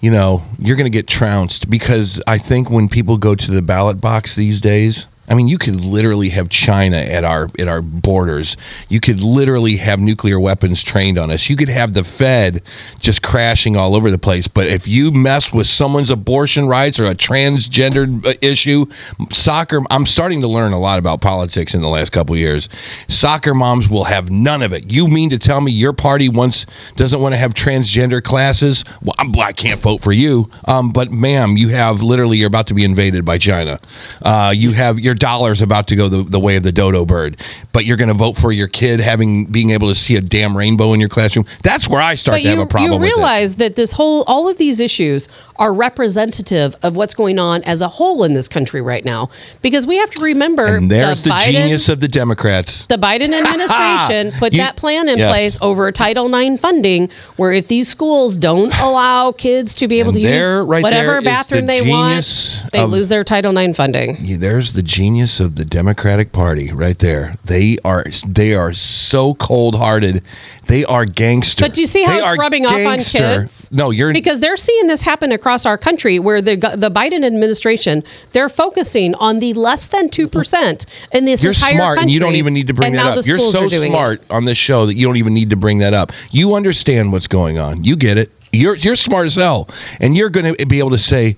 S6: you know, you're going to get trounced because I think when people go to the ballot box these days. I mean, you could literally have China at our at our borders. You could literally have nuclear weapons trained on us. You could have the Fed just crashing all over the place. But if you mess with someone's abortion rights or a transgendered uh, issue, soccer. I'm starting to learn a lot about politics in the last couple years. Soccer moms will have none of it. You mean to tell me your party wants doesn't want to have transgender classes? Well, I'm, I can't vote for you. Um, but ma'am, you have literally you're about to be invaded by China. Uh, you have your dollar's about to go the, the way of the dodo bird, but you're going to vote for your kid having being able to see a damn rainbow in your classroom. That's where I start
S3: but
S6: to
S3: you,
S6: have a problem
S3: you realize that this whole all of these issues are representative of what's going on as a whole in this country right now because we have to remember
S6: And there's the,
S3: Biden,
S6: genius of the Democrats.
S3: the Biden administration [LAUGHS] put
S6: You-
S3: that plan in
S6: Yes.
S3: place over Title IX funding, where if these schools don't allow kids to be able
S6: And
S3: to use
S6: right
S3: whatever bathroom
S6: the
S3: they want, they
S6: of-
S3: lose their Title IX funding.
S6: Yeah, there's the genius of the Democratic Party right there. They are they are so cold hearted. They are gangster.
S3: But do you see how
S6: They
S3: it's
S6: are
S3: rubbing off on kids?
S6: No, you're
S3: because they're seeing this happen across our country, where the the Biden administration they're focusing on the less than two percent in this
S6: you're
S3: entire
S6: smart,
S3: country,
S6: and you don't even need to bring that up. You're so
S3: doing it.
S6: smart on this show that you don't even need to bring that up. You understand what's going on. You get it. You're you're smart as hell, and you're going to be able to say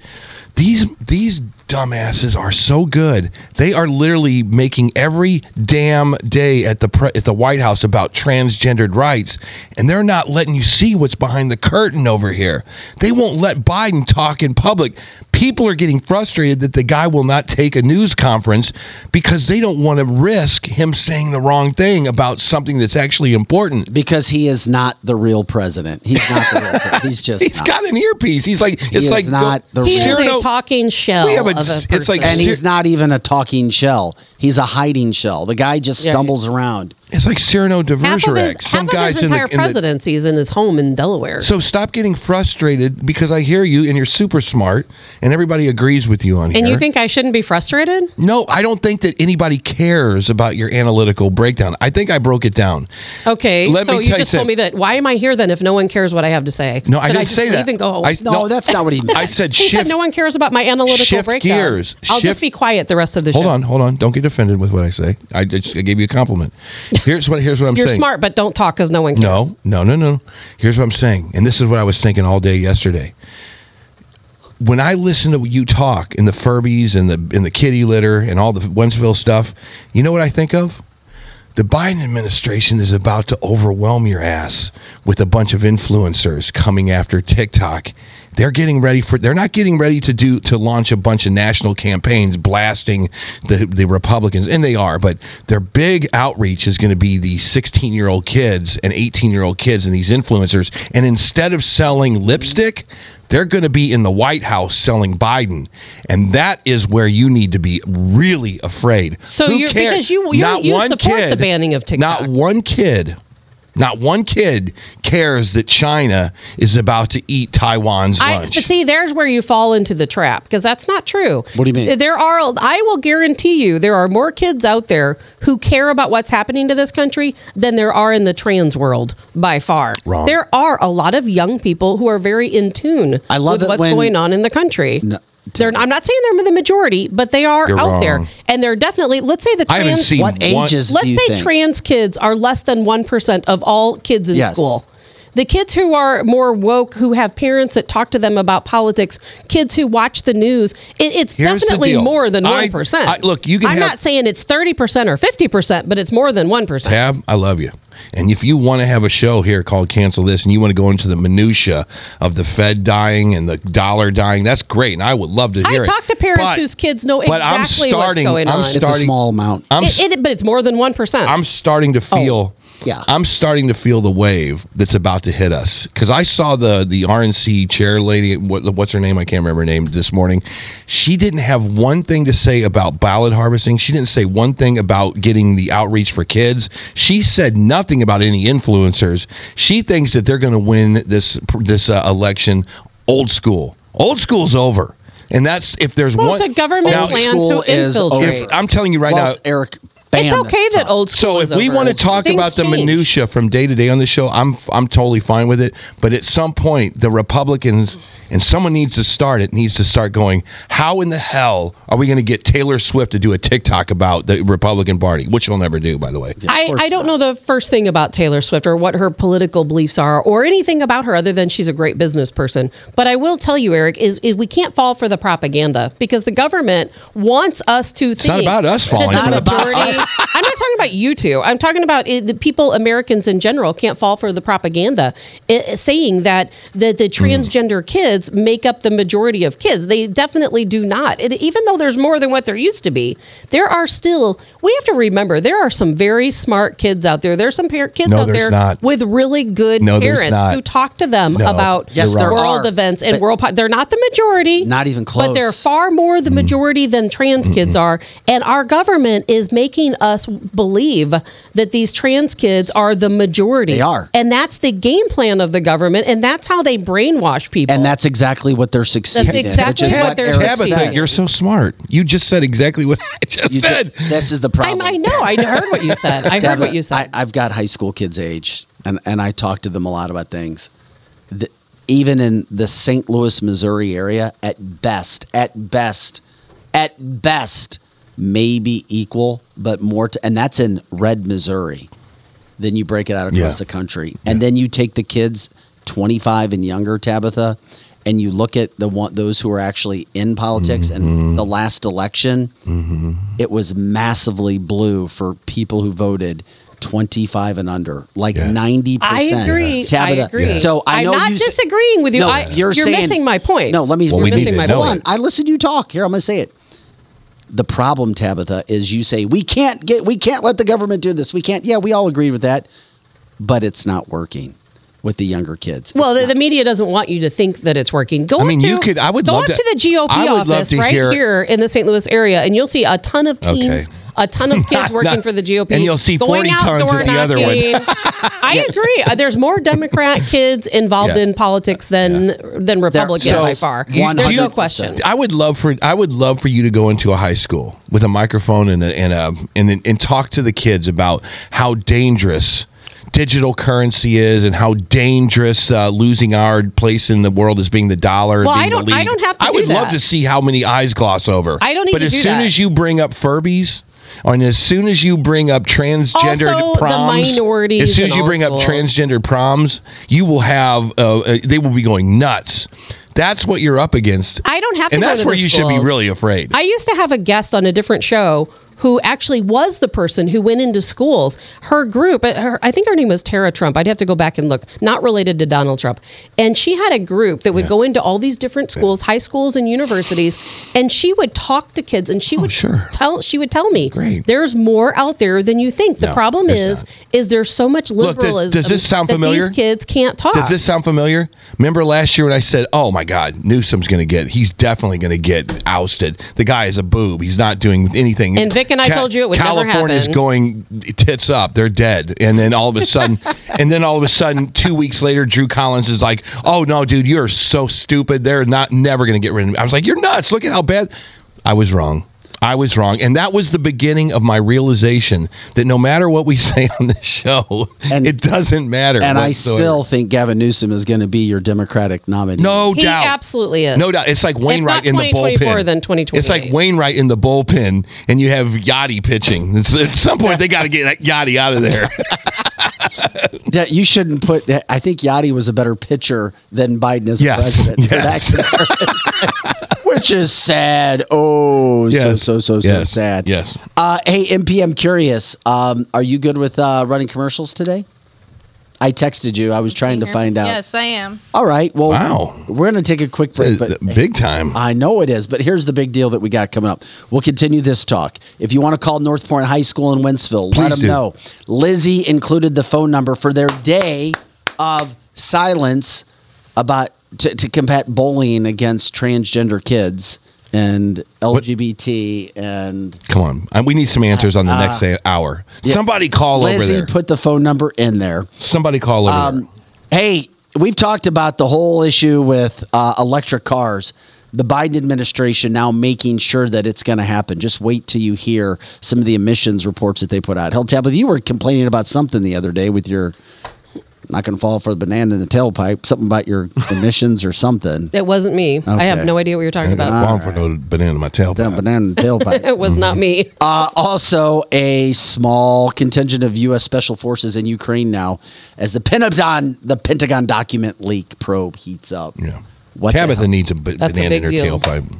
S6: these these dumbasses are so good. They are literally making every damn day at the pre- at the White House about transgendered rights, and they're not letting you see what's behind the curtain over here. They won't let Biden talk in public. People are getting frustrated that the guy will not take a news conference because they don't want to risk him saying the wrong thing about something that's actually important.
S1: Because he is not the real president. He's not the real [LAUGHS] president. He's just
S6: He's
S1: not.
S6: got an earpiece. He's like
S1: He
S6: it's
S1: is
S6: like
S1: not the
S3: He is
S6: Cyrano-
S3: a talking shell.
S6: We have a-
S3: of a
S6: it's like-
S1: and he's not even a talking shell. He's a hiding shell. The guy just
S3: Yeah.
S1: stumbles around.
S6: It's like Cyrano de
S3: half of his,
S6: Bergerac. Some
S3: half of
S6: guys
S3: his
S6: in the,
S3: entire
S6: in the
S3: presidency is in his home in Delaware.
S6: So stop getting frustrated because I hear you and you're super smart and everybody agrees with you on here.
S3: and you think I shouldn't be frustrated?
S6: No, I don't think that anybody cares about your analytical breakdown. I think I broke it down.
S3: Okay,
S6: Let
S3: so
S6: me
S3: you
S6: tell you
S3: just told me that. Why am I here then if no one cares what I have to say?
S6: No, I
S3: Should
S6: didn't
S3: just
S6: say that.
S3: leave and go.
S6: I-
S1: No,
S6: No.
S1: that's not what he meant.
S6: I said
S3: he
S6: shift.
S3: said no one cares about my analytical
S6: shift
S3: breakdown.
S6: gears.
S3: I'll
S6: Shift-
S3: just be quiet the rest of the show.
S6: Hold on, hold on. Don't get offended with what I say. I just I gave you a compliment. Here's what here's what I'm saying.
S3: You're
S6: saying.
S3: smart, but don't talk because no one cares.
S6: No, no, no, no. Here's what I'm saying, and this is what I was thinking all day yesterday. When I listen to you talk in the Furbies and the in the kitty litter and all the Wentzville stuff, you know what I think of? The Biden administration is about to overwhelm your ass with a bunch of influencers coming after TikTok. They're getting ready for they're not getting ready to do to launch a bunch of national campaigns blasting the the Republicans and they are, but their big outreach is going to be the 16-year-old kids and 18-year-old kids and these influencers and instead of selling lipstick, they're going to be in the White House selling Biden. And that is where you need to be really afraid.
S3: So
S6: Who
S3: you're-
S6: cares?
S3: because you- you- you support the banning of TikTok.
S6: Not one kid, not one kid cares that China is about to eat Taiwan's
S3: I,
S6: lunch.
S3: but see, there's where you fall into the trap because that's not true.
S1: What do you mean?
S3: There are, I will guarantee you, there are more kids out there who care about what's happening to this country than there are in the trans world by far.
S6: Wrong.
S3: There are a lot of young people who are very in tune
S1: I love
S3: with what's
S1: when-
S3: going on in the country.
S1: No,
S3: They're, I'm not saying they're the majority, but they are
S6: You're
S3: out there, and they're definitely. Let's say the
S6: I
S3: trans.
S6: haven't seen
S1: What
S6: one-
S1: ages do
S3: Let's
S1: you
S3: say
S1: think?
S3: trans kids are less than 1% of all kids in
S1: Yes.
S3: school. The kids who are more woke, who have parents that talk to them about politics, kids who watch the news, it, it's
S6: Here's the
S3: definitely
S6: deal.
S3: more than
S6: I-
S3: 1%.
S6: I- look, you can
S3: I'm
S6: have-
S3: not saying it's 30% or 50%, but it's more than 1%.
S6: Tab, I love you. And if you want to have a show here called Cancel This and you want to go into the minutia of the Fed dying and the dollar dying, that's great. And I would love to
S3: I
S6: hear it.
S3: talk to parents
S6: But-
S3: whose kids know
S6: but I'm
S3: exactly what's going
S6: I'm
S3: on.
S1: It's a
S6: starting-
S1: small amount.
S6: I'm,
S3: It- it- but it's more than 1%.
S6: I'm starting to oh. feel
S1: Yeah.
S6: I'm starting to feel the wave that's about to hit us because I saw the the RNC chair lady. What, what's her name? I can't remember her name this morning. She didn't have one thing to say about ballot harvesting. She didn't say one thing about getting the outreach for kids. She said nothing about any influencers. She thinks that they're going to win this this uh, election old school. Old school's over. And that's if there's
S3: Well,
S6: one
S3: it's a government plan
S1: school
S3: to infiltrate.
S1: over.
S6: I'm telling you right
S1: Well,
S6: now,
S1: Eric.
S3: It's okay
S1: that's
S3: that old school
S6: So
S3: is
S6: if we want to talk
S3: Things
S6: about the
S3: change.
S6: minutia from day to day on the show, I'm I'm totally fine with it. But at some point, the Republicans and someone needs to start it. Needs to start going. How in the hell are we going to get Taylor Swift to do a TikTok about the Republican Party, which she'll never do, by the way?
S3: I, I don't know the first thing about Taylor Swift or what her political beliefs are or anything about her other than she's a great business person. But I will tell you, Eric, is, is we can't fall for the propaganda because the government wants us to think
S6: not about us falling
S3: the
S6: for the
S3: majority. [LAUGHS] I'm not talking about you two. I'm talking about it, the people, Americans in general, can't fall for the propaganda eh, saying that the, the
S6: Hmm.
S3: transgender kids make up the majority of kids. They definitely do not. And even though there's more than what there used to be, there are still. We have to remember there are some very smart kids out there. There's some par- kids
S6: No,
S3: out there
S6: not.
S3: with really good
S6: No,
S3: parents who talk to them
S6: No,
S3: about
S1: Yes, there
S3: world
S1: are.
S3: events and
S1: But-
S3: world. Po- they're not the majority.
S1: Not even close.
S3: But they're far more the majority than trans kids are. And our government is making us believe that these trans kids are the majority.
S1: They are.
S3: And that's the game plan of the government. And that's how they brainwash people.
S1: And that's exactly what they're succeeding in.
S3: exactly
S1: which is
S3: what they're
S1: Eric
S3: succeeding
S1: said.
S3: in.
S6: you're so smart. You just said exactly what I just
S1: You
S6: said.
S1: ju- this is the
S3: I,
S1: problem.
S3: I know. I heard what you said. I heard
S1: Tabitha,
S3: what you said.
S1: I, I've got high school kids' age, and, and I talk to them a lot about things. The, even in the St. Louis, Missouri area, at best, at best, at best, maybe equal, but more, to, and that's in red Missouri. Then you break it out across
S6: Yeah.
S1: the country, and then you take the kids 25 and younger, Tabitha, and you look at the one those who are actually in politics.
S6: Mm-hmm.
S1: And the last election, it was massively blue for people who voted 25 and under, like
S6: Yeah.
S1: 90%.
S3: I agree.
S1: Tabitha,
S3: I agree.
S1: So I
S3: I'm not
S1: you s-
S3: disagreeing with you.
S1: No,
S3: I,
S1: you're, saying
S3: missing my point.
S1: No, let me.
S6: Well,
S3: You're
S6: we
S3: missing
S6: to
S3: my point.
S1: I listened to you talk. Here, I'm going to say it. The problem, Tabitha, is you say we can't get, we can't let the government do this. We can't. Yeah, we all agree with that, but it's not working with the younger kids.
S3: Well, the, the media doesn't want you to think that it's working. Go
S6: I mean,
S3: to,
S6: you could- I would
S3: go
S6: love
S3: up
S6: to-
S3: to, the GOP
S6: I would love
S3: office right
S6: hear-
S3: here in the St. Louis area, and you'll see a ton of teens,
S6: Okay.
S3: a ton of [LAUGHS] kids working
S6: Not-
S3: for the GOP,
S6: and you'll see
S3: going
S6: 40
S3: out
S6: tons at the other one. [LAUGHS]
S3: I agree. Uh, There's more Democrat [LAUGHS] kids involved
S6: Yeah.
S3: in politics than than Republicans
S1: so-
S3: by far. There's no question.
S6: I would love for I would love for you to go into a high school with a microphone and a, and a and and talk to the kids about how dangerous digital currency is and how dangerous uh, losing our place in the world as being the dollar.
S3: Well, I don't- I don't have to
S6: I
S3: do
S6: would love to see how many eyes gloss over.
S3: I don't need
S6: But as soon
S3: that.
S6: as you bring up Furbies. And as soon as you bring up transgendered
S3: Also, the
S6: proms, as soon as you bring up
S3: schools.
S6: transgender proms, you will have uh, uh, they will be going nuts. That's what you're up against.
S3: I don't have to
S6: and that's where you should be really afraid.
S3: I used to have a guest on a different show who actually was the person who went into schools. Her group, her, I think her name was Tara Trump. I'd have to go back and look. Not related to Donald Trump. And she had a group that would go into all these different schools, high schools and universities, and she would talk to kids and she oh, would
S6: Oh, sure.
S3: tell she would tell me,
S6: Great.
S3: there's more out there than you think. The
S6: No,
S3: problem is is there's so much
S6: Look, does-
S3: liberalism
S6: does this sound
S3: that
S6: familiar?
S3: these kids can't talk.
S6: Does this sound familiar? Remember last year when I said, "Oh my God, Newsom's going to get. He's definitely going to get ousted. The guy is a boob. He's not doing anything."
S3: And Vic and I told you it would never
S6: California's
S3: happen.
S6: going tits up. They're dead. And then all of a [LAUGHS] sudden, and then all of a sudden, two weeks later, Drew Collins is like, "Oh no, dude, you're so stupid. They're not never going to get rid of me." I was like, "You're nuts. Look at how bad." I was wrong. I was wrong. And that was the beginning of my realization that no matter what we [LAUGHS] say on this show,
S1: And-
S6: it doesn't matter.
S1: and I still think Gavin Newsom is going to be your Democratic nominee.
S6: No
S3: He
S6: doubt.
S3: absolutely is.
S6: No doubt. It's like Wainwright in the bullpen.
S3: then 2028.
S6: It's like Wainwright in the bullpen, and you have Yachty pitching. It's, at some point, they got to get that Yachty out of there. [LAUGHS]
S1: Yeah, you shouldn't put. I think Yachty was a better pitcher than Biden as
S6: Yes,
S1: president. for [LAUGHS] that
S6: yes.
S1: Comparison. Which is sad. Oh,
S6: Yes,
S1: so so so so
S6: yes,
S1: sad.
S6: yes.
S1: Uh, hey, MP, I'm curious. Um, are you good with uh, running commercials today? I texted you. I was trying to find out.
S7: Yes, I am.
S1: All right. Well,
S6: Wow.
S1: we're going to take a quick break. But
S6: Big time.
S1: I know it is, but here's the big deal that we got coming up. We'll continue this talk. If you want to call North Point High School in Wentzville, let them
S6: do.
S1: know. Lizzie included the phone number for their day of silence about to, to combat bullying against transgender kids and LGBT and
S6: Come on. Uh, We need some answers on the next day, hour. Somebody call
S1: Lizzie
S6: over there.
S1: put the phone number in there.
S6: Somebody call over
S1: Um,
S6: there.
S1: Hey, we've talked about the whole issue with uh, electric cars. The Biden administration now making sure that it's going to happen. Just wait till you hear some of the emissions reports that they put out. Hell, Tabitha, you were complaining about something the other day with your not going to fall for the banana in the tailpipe. Something about your [LAUGHS] emissions or something.
S3: It wasn't me. I have no idea what you're talking
S6: I got
S3: about.
S6: bomb for no banana in my tailpipe.
S1: Down banana in the tailpipe. [LAUGHS]
S3: It was not me.
S1: Uh, also, a small contingent of U.S. Special Forces in Ukraine now, as the Pentagon the Pentagon document leak probe heats up.
S6: Yeah.
S1: What the
S6: Tabitha needs a b-
S3: That's a
S6: banana in her
S3: deal.
S6: tailpipe.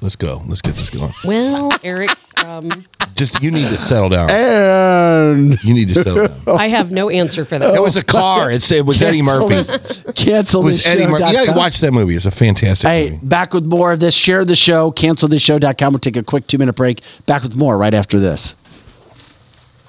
S6: Let's go. Let's get this going.
S3: Well, Eric, um,
S6: Just you need to settle down.
S1: And
S6: You need to settle down.
S3: I have no answer for that.
S6: It was a car. It's, it was Eddie Murphy.
S1: this- Cancel
S6: It was
S1: this
S6: Eddie
S1: show.
S6: Murphy. You gotta watch that movie. It's a fantastic movie.
S1: Hey,
S6: movie.
S1: back with more of this. Share the show. Cancel the show.com. We'll take a quick two minute break. Back with more right after this.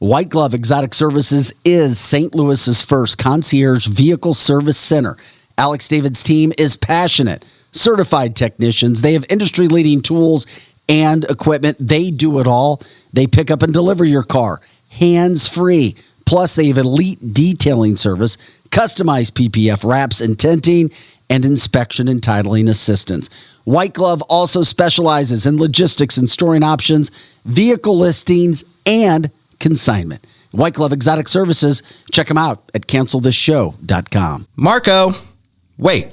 S1: White Glove Exotic Services is St. Louis's first concierge vehicle service center. Alex David's team is passionate, certified technicians. They have industry leading tools and equipment. They do it all. They pick up and deliver your car hands free. Plus, they have elite detailing service, customized PPF wraps and tinting, and inspection and titling assistance. White Glove also specializes in logistics and storing options, vehicle listings, and consignment. White Glove Exotic Services. Check them out at cancelthisshow.com.
S8: Marco, wait.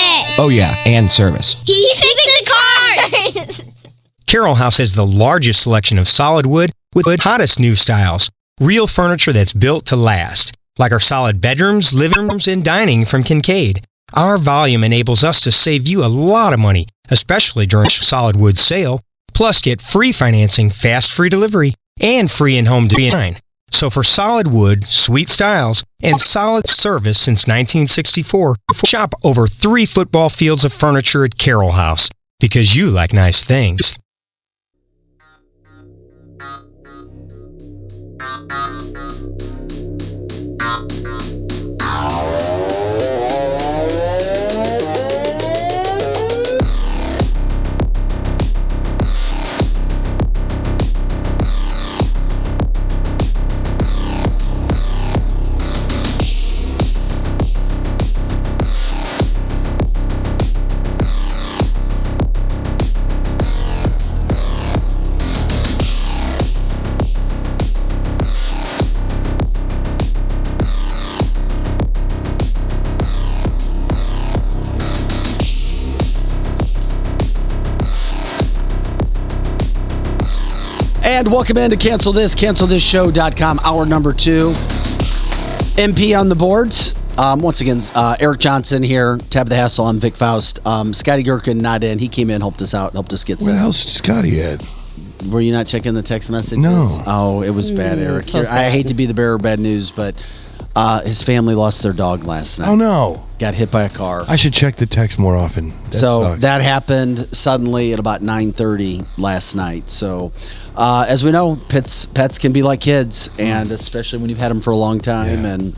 S8: Oh, yeah, and service.
S9: He fixed the cars. [LAUGHS]
S2: Carol House has the largest selection of solid wood with the hottest new styles. Real furniture that's built to last, like our solid bedrooms, living rooms, and dining from Kincaid. Our volume enables us to save you a lot of money, especially during solid wood sale. Plus, get free financing, fast free delivery, and free in-home design. So for solid wood, sweet styles, and solid service since 1964, shop over three football fields of furniture at Carol House because you like nice things.
S1: And welcome in to Cancel This, cancelthisshow.com, hour number two. MP on the boards. Um, once again, uh, Eric Johnson here, Tabitha Hassle, I'm Vic Faust. Um, Scotty Gherkin not in. He came in, helped us out, helped us get
S6: Where
S1: some.
S6: the hell's Scotty at?
S1: Were you not checking the text messages?
S6: No.
S1: Oh, it was bad,
S3: Mm,
S1: Eric.
S3: so
S1: I hate to be the bearer of bad news, but uh, his family lost their dog last night.
S6: Oh no!
S1: Got hit by a car.
S6: I should check the text more often. That
S1: so
S6: sucks.
S1: that happened suddenly at about 9:30 last night. So, uh, as we know, pets pets can be like kids, and especially when you've had them for a long time,
S6: Yeah.
S1: and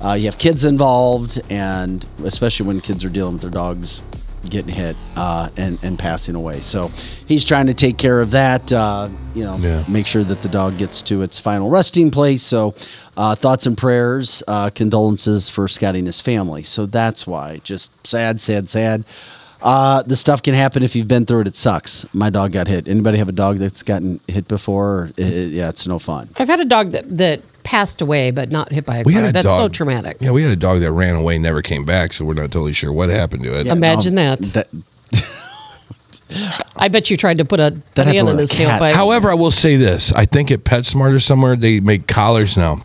S1: uh, you have kids involved, and especially when kids are dealing with their dogs getting hit uh, and and passing away. So he's trying to take care of that. Uh, you know,
S6: Yeah.
S1: make sure that the dog gets to its final resting place. So uh, thoughts and prayers, uh, condolences for Scotty and his family. So that's why, just sad, sad, sad. Uh, the stuff can happen if you've been through it. It sucks. My dog got hit. Anybody have a dog that's gotten hit before? It- it- yeah, it's no fun.
S3: I've had a dog that, that passed away, but not hit by a
S6: We
S3: car.
S6: had a
S3: That's so traumatic.
S6: Yeah, we had a dog that ran away, never came back, so we're not totally sure what happened to it.
S1: Yeah,
S3: Imagine um, that.
S1: That
S3: I bet you tried to put a
S1: That happened
S3: hand in
S1: with
S3: his
S1: a
S3: tailpipe.
S6: However, I will say this: I think at PetSmart or somewhere they make collars now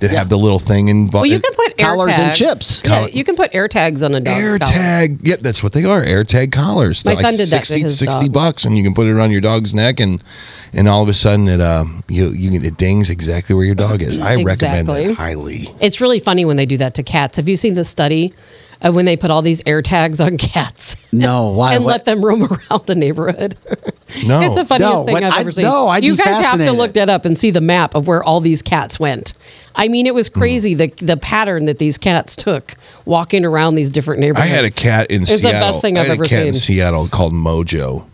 S6: that have the little thing involved.
S3: well, you can put air
S1: Collars and chips.
S3: Yeah,
S6: Collar-
S3: you can put air tags on a dog's
S6: air
S3: collar.
S6: tag. Yep, that's what they are. Air tag collars.
S3: My
S6: They're
S3: son did that to
S6: 60,
S3: his
S6: 60
S3: dog.
S6: bucks, and you can put it around your dog's neck, and and all of a sudden it uh you you can, it dings exactly where your dog is. I recommend
S3: Exactly.
S6: it highly.
S3: It's really funny when they do that to cats. Have you seen the study of when they put all these air tags on [LAUGHS] cats?
S1: No, why?
S3: and
S1: What-
S3: let them roam [LAUGHS] around the neighborhood.
S6: No.
S3: it's the funniest
S1: No,
S3: thing I've
S1: I-
S3: ever seen.
S1: no, I'd
S3: you
S1: be
S3: guys have to look that up and see the map of where all these cats went. I mean, it was
S6: Hmm.
S3: crazy the the pattern that these cats took walking around these different neighborhoods.
S6: I had a cat in
S3: It's
S6: Seattle.
S3: the best thing
S6: I
S3: I've
S6: had
S3: ever
S6: a cat in
S3: seen.
S6: Seattle called Mojo.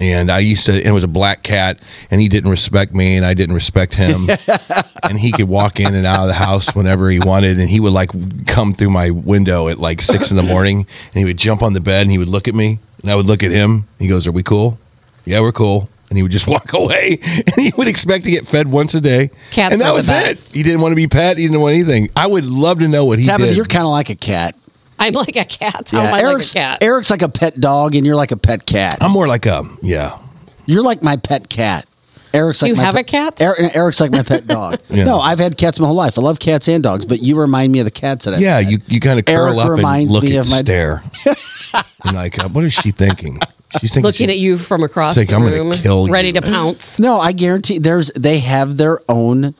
S6: And I used to, and it was a black cat, and he didn't respect me, and I didn't respect him. [LAUGHS] and he could walk in and out of the house whenever he wanted, and he would like come through my window at like six in the morning, and he would jump on the bed, and he would look at me, and I would look at him. He goes, "Are we cool? Yeah, we're cool." And he would just [LAUGHS] walk away, and he would expect to get fed once a day.
S3: Cats
S6: and that was
S3: best.
S6: it. He didn't want to be pet. He didn't want anything. I would love to know what he
S1: Tabitha,
S6: did.
S1: you're kind of like a cat.
S3: I'm like a cat. How
S1: Yeah,
S3: am I
S1: Eric's,
S3: like a cat?
S1: Eric's like a pet dog, and you're like a pet cat.
S6: I'm more like a yeah.
S1: You're like my pet cat. Eric's like
S3: you
S1: my
S3: have
S1: pet-
S3: a cat?
S1: Eric, Eric's like my pet dog. [LAUGHS]
S6: Yeah.
S1: No, I've had cats my whole life. I love cats and dogs, but you remind me of the cats that I
S6: Yeah, you, you kind of curl
S1: Eric
S6: up and look
S1: me
S6: at
S1: of my-
S6: stare. [LAUGHS] and like, uh, what is she thinking? She's thinking
S3: Looking
S6: she-
S3: at you from across
S6: It's like,
S3: the
S6: I'm gonna
S3: room,
S6: kill you.
S3: ready to pounce.
S1: No, I guarantee there's they have their own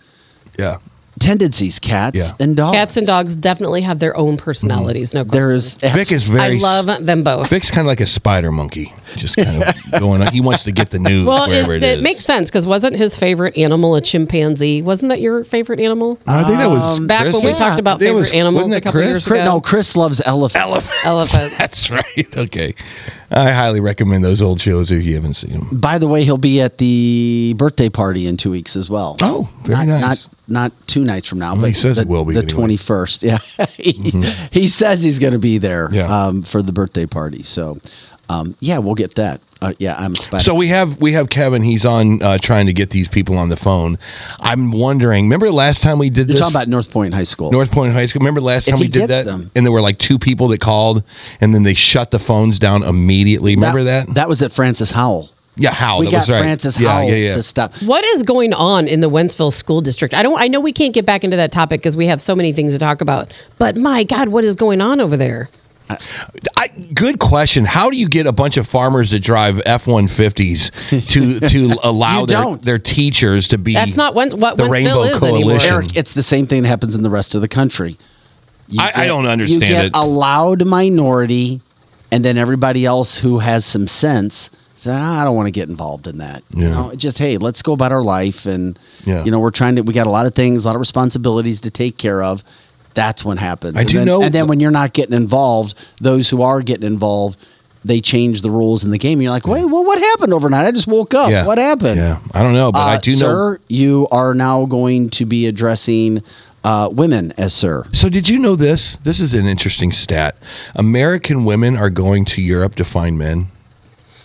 S6: Yeah.
S1: Tendencies, cats
S6: Yeah.
S1: and dogs.
S3: Cats and dogs definitely have their own personalities. No, question.
S1: There is
S6: Vic is very
S3: I
S6: very.
S3: love them both.
S6: Vic's kind of like a spider monkey, just kind of going. on. He wants to get the news
S3: Well, it,
S6: wherever it
S3: it
S6: is.
S3: makes sense because wasn't his favorite animal a chimpanzee? Wasn't that your favorite animal?
S6: I think that was um,
S3: Back when we
S6: Chris.
S3: talked about
S6: It
S3: favorite
S6: was-
S3: animals
S6: wasn't
S3: a couple
S6: Chris?
S3: years
S1: Chris-
S3: ago.
S1: no, Chris loves elephants.
S6: Elephant.
S3: Elephants. [LAUGHS]
S6: That's right. Okay, I highly recommend those old shows if you haven't seen them.
S1: By the way, he'll be at the birthday party in two weeks as well.
S6: Oh, very
S1: not,
S6: nice.
S1: Not not two nights from now,
S6: Well,
S1: but
S6: he says
S1: the,
S6: it will be
S1: the
S6: anyway.
S1: twenty first. Yeah, [LAUGHS] he, he says he's going to be there
S6: Yeah.
S1: um, for the birthday party. So, um, yeah, we'll get that. Uh, yeah, I'm. Spider-
S6: So we have we have Kevin. He's on uh, trying to get these people on the phone. I'm wondering. Remember last time we did
S1: you're
S6: this?
S1: talking about North Point High School.
S6: North Point High School. Remember last
S1: If
S6: time we did that,
S1: them.
S6: and there were like two people that called, and then they shut the phones down immediately. Remember that?
S1: That was at Francis Howell.
S6: Yeah, how
S1: we
S6: that
S1: got
S6: was right.
S1: Francis
S6: yeah,
S1: Howell
S6: yeah, yeah.
S1: to stop.
S3: What is going on in the Wentzville School District? I don't. I know we can't get back into that topic because we have so many things to talk about. But my God, what is going on over there?
S6: I, good question. How do you get a bunch of farmers that drive F one fifties to to [LAUGHS] allow their, their teachers to be?
S3: That's not Wen- what
S6: the
S3: Wentzville
S6: Rainbow
S3: is anymore.
S6: Coalition.
S1: Eric, it's the same thing that happens in the rest of the country. You
S6: I- I don't understand
S1: You get
S6: it.
S1: a loud minority, and then everybody else who has some sense says, "Ah, "I don't want to get involved in that." You know, just hey, let's go about our life, and
S6: Yeah.
S1: you know, we're trying to. We got a lot of things, a lot of responsibilities to take care of. That's when happens.
S6: I
S1: and
S6: do
S1: then,
S6: know-
S1: And then when you're not getting involved, those who are getting involved. They change the rules in the game. You're like, wait, well, what happened overnight? I just woke up.
S6: Yeah.
S1: What happened?
S6: Yeah, I don't know, but I
S1: Uh,
S6: do know.
S1: sir, you are now going to be addressing uh, women as sir.
S6: So did you know this? This is an interesting stat. American women are going to Europe to find men.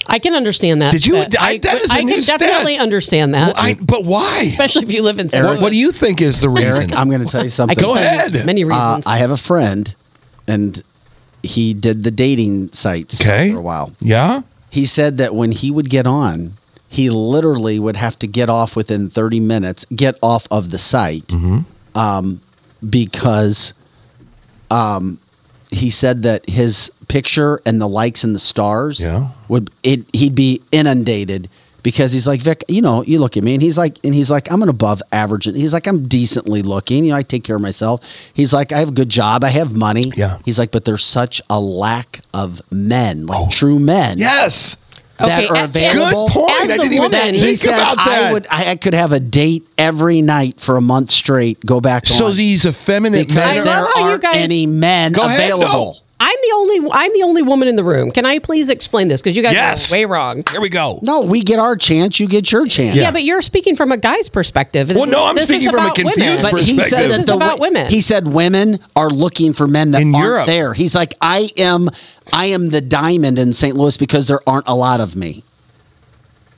S3: I can understand that.
S6: Did you-
S3: but
S6: I-
S3: I,
S6: that is a
S3: I
S6: new
S3: can
S6: stat.
S3: definitely understand that.
S6: Well, I, but why?
S3: especially if you live in St.
S6: What, what do you think is the reason?
S1: Eric, I'm going to tell you something.
S6: Go ahead.
S3: Many
S1: Uh,
S3: reasons.
S1: I have a friend, and he did the dating sites
S6: okay.
S1: for a while.
S6: Yeah.
S1: He said that when he would get on, he literally would have to get off within 30 minutes, get off of the site,
S6: Mm-hmm.
S1: um, because um, he said that his picture and the likes and the stars
S6: Yeah.
S1: would it he'd be inundated because he's like Vic, you know, you look at me and he's like and he's like I'm an above average. and He's like I'm decently looking, you know, I take care of myself. He's like I have a good job, I have money.
S6: Yeah.
S1: He's like but there's such a lack of men, like
S6: Oh.
S1: true men
S6: Yes.
S1: that
S3: Okay,
S1: are available.
S6: Good point.
S3: As
S6: I didn't even
S3: woman-
S1: He said
S6: about that.
S1: I would I, I could have a date every night for a month straight. Go back
S6: So
S1: on,
S6: these effeminate
S1: because
S3: I
S6: men.
S3: love
S1: there
S3: how you
S1: aren't
S3: guys-
S1: any men
S6: Go ahead,
S1: available.
S3: I'm the only I'm the only woman in the room. Can I please explain this? Because you guys
S6: Yes.
S3: are way wrong.
S6: Here we go.
S1: No, we get our chance. You get your chance.
S3: Yeah. but you're speaking from a guy's perspective.
S6: Well, no, I'm
S3: This
S6: speaking from a confused
S3: women.
S1: But he
S6: perspective.
S1: said
S3: This
S1: that
S3: is
S1: the
S3: about women.
S1: He said women are looking for men that
S6: In
S1: aren't
S6: Europe.
S1: there. He's like, I am, I am the diamond in St. Louis because there aren't a lot of me.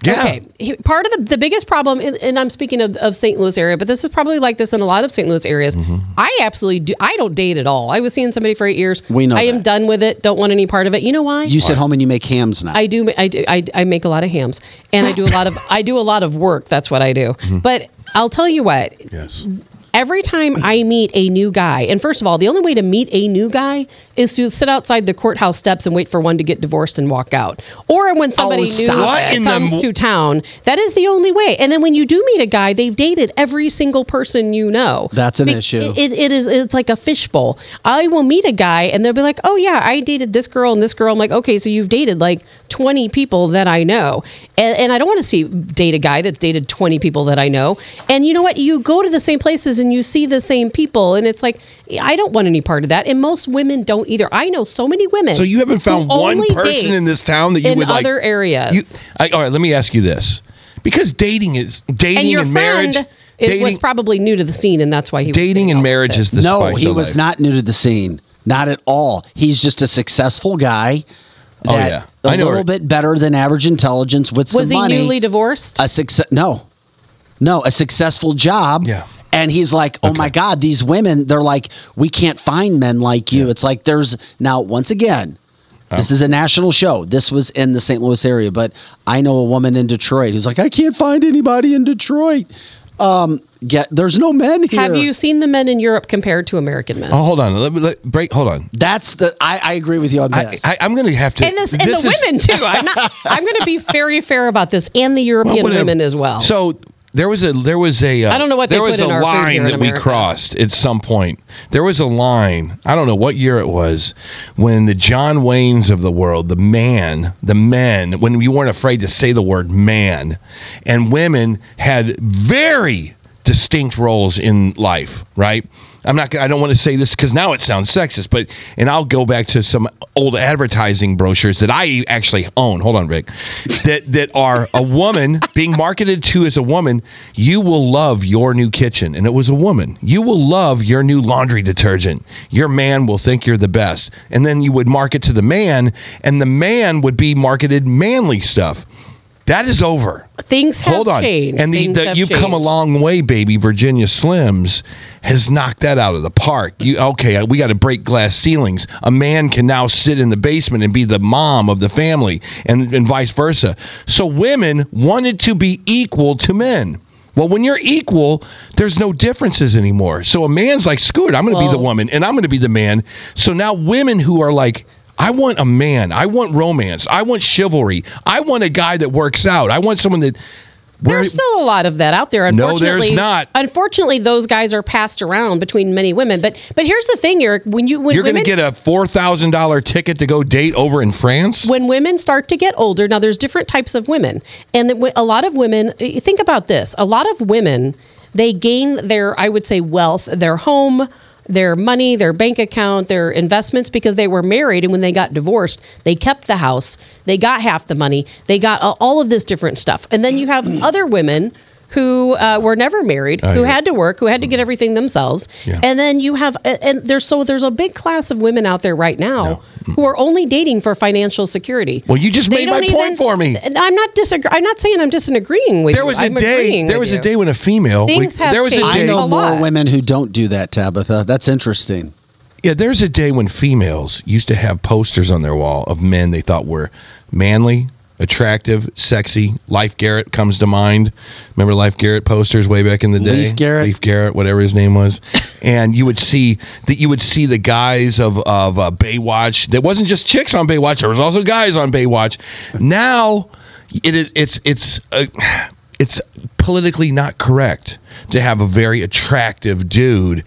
S6: Yeah.
S3: Okay, part of the, the biggest problem, and, I'm speaking of, of St. Louis area, but this is probably like this in a lot of St. Louis areas.
S6: Mm-hmm.
S3: I absolutely do. I don't date at all. I was seeing somebody for eight years.
S1: We know
S3: I am done with it. Don't want any part of it. You know why?
S1: You sit home and you make hams now.
S3: I do. I do. I, I make a lot of hams, and I do a lot of. I do a lot of work. That's what I do.
S6: Mm-hmm.
S3: But I'll tell you what.
S6: Yes.
S3: Every time I meet a new guy, and first of all, the only way to meet a new guy is to sit outside the courthouse steps and wait for one to get divorced and walk out. Or when somebody oh, new
S1: stop
S6: What in the
S3: comes to town, that is the only way. And then when you do meet a guy, they've dated every single person you know.
S1: That's an
S3: Be-
S1: issue.
S3: It, it is. It's like a fishbowl. I will meet a guy and they'll be like, "Oh yeah, I dated this girl and this girl." I'm like, "Okay, so you've dated like 20 people that I know," and, and I don't want to see date a guy that's dated 20 people that I know. And you know what? You go to the same places and you see the same people, and it's like, I don't want any part of that. And most women don't either. I know so many women.
S6: So you haven't found
S3: who
S6: one
S3: only
S6: person in this town that you
S3: in
S6: would like
S3: other areas.
S6: You, I, all right, let me ask you this: because dating is dating
S3: and your
S6: and
S3: friend
S6: marriage.
S3: it
S6: dating,
S3: was probably new to the scene, and that's why he was
S6: dating
S3: saying
S6: and
S3: all
S6: marriage
S3: this.
S6: is the
S1: no,
S6: spice
S1: he
S6: of
S1: was
S6: life.
S1: not new to the scene. Not at all. He's just a successful guy.
S6: Oh, yeah.
S1: a
S6: I know a
S1: little
S6: it.
S1: bit better than average intelligence with
S3: Was
S1: some
S3: he
S1: money.
S3: newly divorced?
S1: a success? No, no, a successful job.
S6: Yeah.
S1: And he's like, oh my God, these women, they're like, we can't find men like you. It's like there's now, once again,
S6: Oh.
S1: this is a national show. This was in the St. Louis area, but I know a woman in Detroit who's like, I can't find anybody in Detroit. Um, get there's no men here.
S3: Have you seen the men in Europe compared to American men?
S6: Oh, hold on. Let me let, break. Hold on.
S1: That's the. I, I agree with you on
S6: I,
S1: this.
S6: I, I'm going to have to.
S3: and this, and
S6: this
S3: the
S6: is-
S3: women too. I'm not. I'm going to be very fair about this, and the European
S6: whatever.
S3: women as well.
S6: So there was a there was a uh,
S3: I don't know what they
S6: there was
S3: put in
S6: a
S3: our
S6: line that we crossed at some point. There was a line. I don't know what year it was when the John Waynes of the world, the man, the men, when you weren't afraid to say the word man, and women had very distinct roles in life. Right. I'm not. I don't want to say this because now it sounds sexist, but and I'll go back to some old advertising brochures that I actually own. Hold on, Rick. That that are a woman being marketed to as a woman. You will love your new kitchen, and it was a woman. You will love your new laundry detergent. Your man will think you're the best, and then you would market to the man, and the man would be marketed manly stuff. That is over.
S3: Things have
S6: Hold on.
S3: changed.
S6: And the, the, you've come a long way, baby. Virginia Slims has knocked that out of the park. You okay? Uh, we got to break glass ceilings. A man can now sit in the basement and be the mom of the family, and, and vice versa. So women wanted to be equal to men. Well, when you're equal, there's no differences anymore. So a man's like, screw it, I'm going to be the woman, and I'm going to be the man. So now women who are like, I want a man. I want romance. I want chivalry. I want a guy that works out. I want someone that.
S3: There's still a lot of that out there.
S6: No, there's
S3: Unfortunately,
S6: not.
S3: Unfortunately, those guys are passed around between many women. But but here's the thing, Eric. When you when
S6: you're going to get a four thousand dollar ticket to go date over in France.
S3: when women start to get older, now there's different types of women, and a lot of women. Eh, think about this: a lot of women they gain their, I would say, wealth, their home, their money, their bank account, their investments because they were married, and when they got divorced, they kept the house, they got half the money, they got all of this different stuff, and then you have other women. Who uh, were never married,
S6: I
S3: who
S6: agree.
S3: had to work, who had to get everything themselves,
S6: Yeah.
S3: and then you have, and there's so there's a big class of women out there right now who are only dating for financial security.
S6: Well, you just
S3: They
S6: made my
S3: don't
S6: point for me.
S3: and I'm not disagree. I'm not saying I'm disagreeing with
S6: There
S3: you.
S6: was a
S3: I'm
S6: day. There
S3: with
S6: was a day when a female.
S3: Things have
S6: there was a day.
S1: I know more women who don't do that, Tabitha. That's interesting.
S6: Yeah, there's a day when females used to have posters on their wall of men they thought were manly, attractive, sexy. Life Garrett comes to mind. Remember Life Garrett posters way back in the day?
S1: Leif Garrett?
S6: Leif Garrett, whatever his name was. [LAUGHS] and you would see that you would see the guys of of uh, Baywatch. There wasn't just chicks on Baywatch. There was also guys on Baywatch. Now it is it's it's uh, it's politically not correct to have a very attractive dude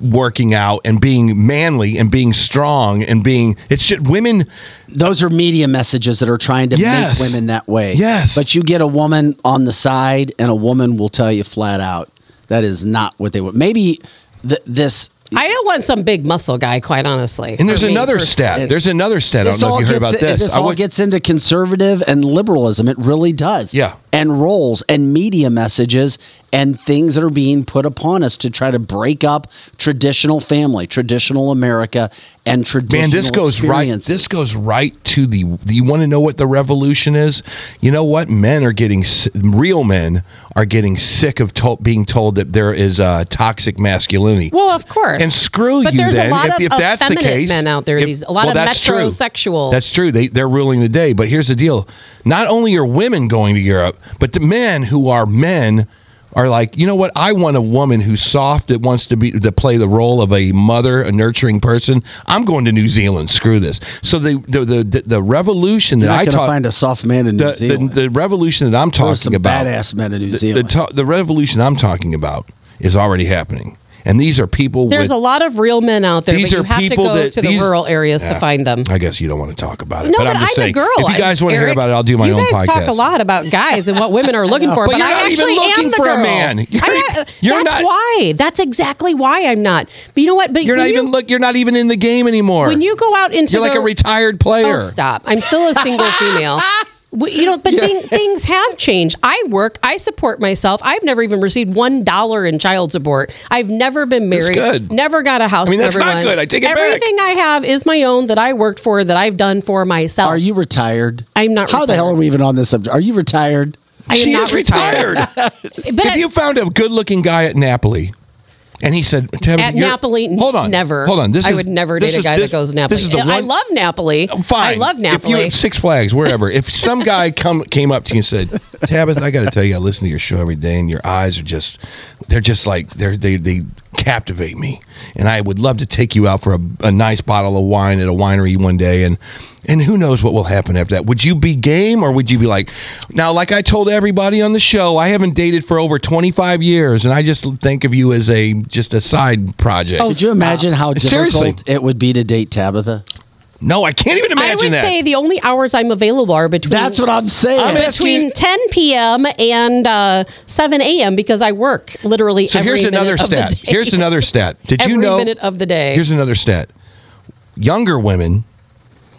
S6: working out and being manly and being strong and being it's just women
S1: Those are media messages that are trying to
S6: Yes.
S1: make women that way.
S6: Yes.
S1: But you get a woman on the side, and a woman will tell you flat out that is not what they want. Maybe th- this.
S3: I don't want some big muscle guy, quite honestly.
S6: And there's another
S3: personally.
S6: stat. There's another stat. I don't know if you heard about this.
S1: This
S6: I
S1: all
S6: would-
S1: gets into conservative and liberalism. It really does.
S6: Yeah.
S1: And roles and media messages and things that are being put upon us to try to break up traditional family, traditional America, and traditional
S6: Man, this goes right. This goes right to the. Do you want to know what the revolution is? You know what? Men are getting real men are getting sick of to, being told that there is uh, toxic masculinity.
S3: Well, of course.
S6: And screw
S3: But
S6: you
S3: there's a
S6: then.
S3: lot
S6: if,
S3: of
S6: if that's the case,
S3: men out there, these- a lot of
S6: that's true.
S3: metrosexual-
S6: That's true. They they're ruling the day. But here's the deal: not only are women going to Europe, but the men who are men are like, you know what? I want a woman who's soft that wants to be to play the role of a mother, a nurturing person. I'm going to New Zealand. Screw this. So the the the, the revolution
S1: You're
S6: that
S1: not
S6: I talk
S1: find a soft man in New
S6: the,
S1: Zealand.
S6: the, the revolution that I'm talking
S1: some
S6: about,
S1: badass men in New Zealand.
S6: The, the revolution I'm talking about is already happening, and these are people.
S3: There's
S6: with,
S3: a lot of real men out there,
S6: These
S3: but you
S6: are
S3: have to
S6: people
S3: go
S6: that-
S3: to the
S6: these-
S3: rural areas to find them.
S6: I guess you don't want to talk about it,
S3: No,
S6: but,
S3: but,
S6: I'm just
S3: I'm
S6: saying.
S3: a girl.
S6: If you guys want to hear about it, I'll do my
S3: you
S6: own
S3: guys
S6: podcast.
S3: talk a lot about guys and what women are looking [LAUGHS] for,
S6: But
S3: but, I
S6: not even
S3: actually
S6: looking
S3: am the
S6: for a
S3: girl.
S6: man. [LAUGHS] You're-
S3: I,
S6: you're
S3: that's
S6: not-
S3: why. That's exactly why I'm not. But you know what? But
S6: You're not
S3: you,
S6: even look. You're not even in the game anymore.
S3: when you go out into
S6: you're like a retired player.
S3: Oh, stop! I'm still a single [LAUGHS] female. We- You know, but thing, things have changed. I work. I support myself. I've never even received one dollar in child support. I've never been married.
S6: good.
S3: Never got a house.
S6: I mean,
S3: for
S6: that's not good. I take it back.
S3: Everything I have is my own that I worked for that I've done for myself.
S1: Are you retired?
S3: I'm not
S1: How the hell are we even on this subject? Are you retired?
S3: I am
S6: she
S3: not
S6: is retired. [LAUGHS]
S3: But
S6: if you found a good-looking guy at Napoli, and he said, Tabitha,
S3: at Napoli,
S6: hold on,
S3: never.
S6: hold on. This
S3: I
S6: is,
S3: would never date a guy
S6: this-
S3: that goes to Napoli.
S6: This is the
S3: I
S6: one,
S3: love Napoli.
S6: Fine.
S3: I love
S6: If
S3: Napoli.
S6: you're at Six Flags, wherever, if some [LAUGHS] guy come came up to you and said, "Tabitha, I got to tell you, I listen to your show every day, and your eyes are just—they're just like they're they they captivate me, and I would love to take you out for a, a nice bottle of wine at a winery one day, and and who knows what will happen after that? Would you be game, or would you be like, now, like I told everybody on the show, I haven't dated for over 25 years, and I just think of you as a just a side project.
S1: Oh, could you imagine how difficult
S6: Seriously.
S1: it would be to date Tabitha?
S6: No, I can't even imagine I
S3: would
S6: that.
S3: say the only hours I'm available are between.
S1: That's what I'm saying.
S6: I'm asking-
S3: between 10 p.m. and uh, 7 a.m. because I work literally.
S6: So here's another stat. Here's another [LAUGHS] stat. Did you
S3: Every
S6: know?
S3: minute of the day.
S6: Here's another stat. Younger women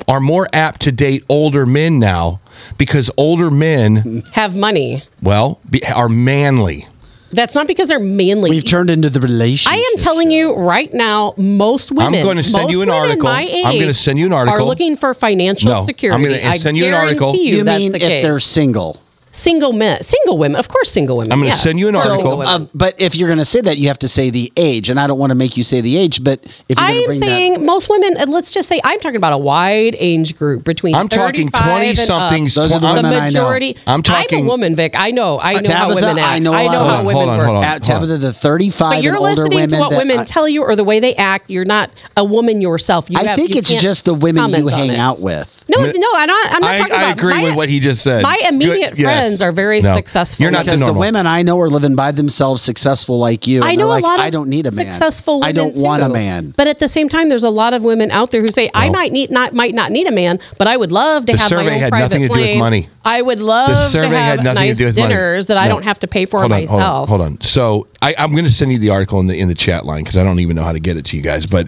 S6: are more apt to date older men now because older men,
S3: have money.
S6: well, be, are manly.
S3: That's not because they're manly.
S1: We've turned into the relationship.
S3: I am telling you right now, most women.
S6: I'm gonna send you an
S3: women
S6: article.
S3: My age
S6: I'm gonna send you an article.
S3: Are looking for financial
S6: No, I'm
S3: security.
S6: gonna
S3: I
S6: send you an article.
S3: You,
S1: You
S3: that's
S1: mean
S3: the
S1: if
S3: case.
S1: they're single?
S3: Single men, single women, of course, single women.
S6: I'm gonna
S3: yes.
S6: send you an
S1: So,
S6: article.
S3: Single
S1: uh, but if you're going to say that, you have to say the age, and I don't want to make you say the age. But if you're
S3: I am
S1: bring that-
S3: most women. uh, Let's just say I'm talking about a wide age group between.
S6: I'm talking 20
S3: and up.
S6: somethings.
S1: Those are the
S3: The
S1: women I know.
S3: majority.
S6: I'm talking-
S3: I'm a woman, Vic. I know. I know how women act.
S1: I know a lot
S3: know
S1: of-
S3: how
S1: on,
S3: women
S6: hold on,
S3: work.
S6: hold on.
S1: At Tabitha, the 35
S3: But you're listening
S1: women
S3: to what women
S1: I,
S3: tell you or the way they act. You're not a woman yourself. You
S1: I
S3: have,
S1: think
S3: you
S1: it's just the women you hang out with.
S3: No, no, I'm not. I'm not
S6: I,
S3: talking
S6: I agree with what he just said.
S3: My immediate
S6: Good- yes.
S3: Friends are very
S6: No.
S3: successful.
S6: You're not
S1: because
S6: the
S1: the,
S6: normal.
S1: women I know are living by themselves, successful like you. and
S3: I
S1: they're
S3: know
S1: like,
S3: a lot of
S1: I don't need a man.
S3: successful women
S1: I don't want a
S3: too.
S1: man.
S3: But at the same time, there's a lot of women out there who say, "I
S6: No.
S3: might need not might not need a man, but I would love to
S6: The
S3: have my
S6: survey
S3: own
S6: had
S3: private
S6: nothing to do with
S3: plane.
S6: money.
S3: I would love
S6: The
S3: to
S6: survey
S3: have
S6: had nothing
S3: nice
S6: to do with money.
S3: dinners that I
S6: No.
S3: don't have to pay for
S6: hold on, hold on,
S3: myself."
S6: Hold on. So I, I'm going to send you the article in the in the chat line because I don't even know how to get it to you guys. But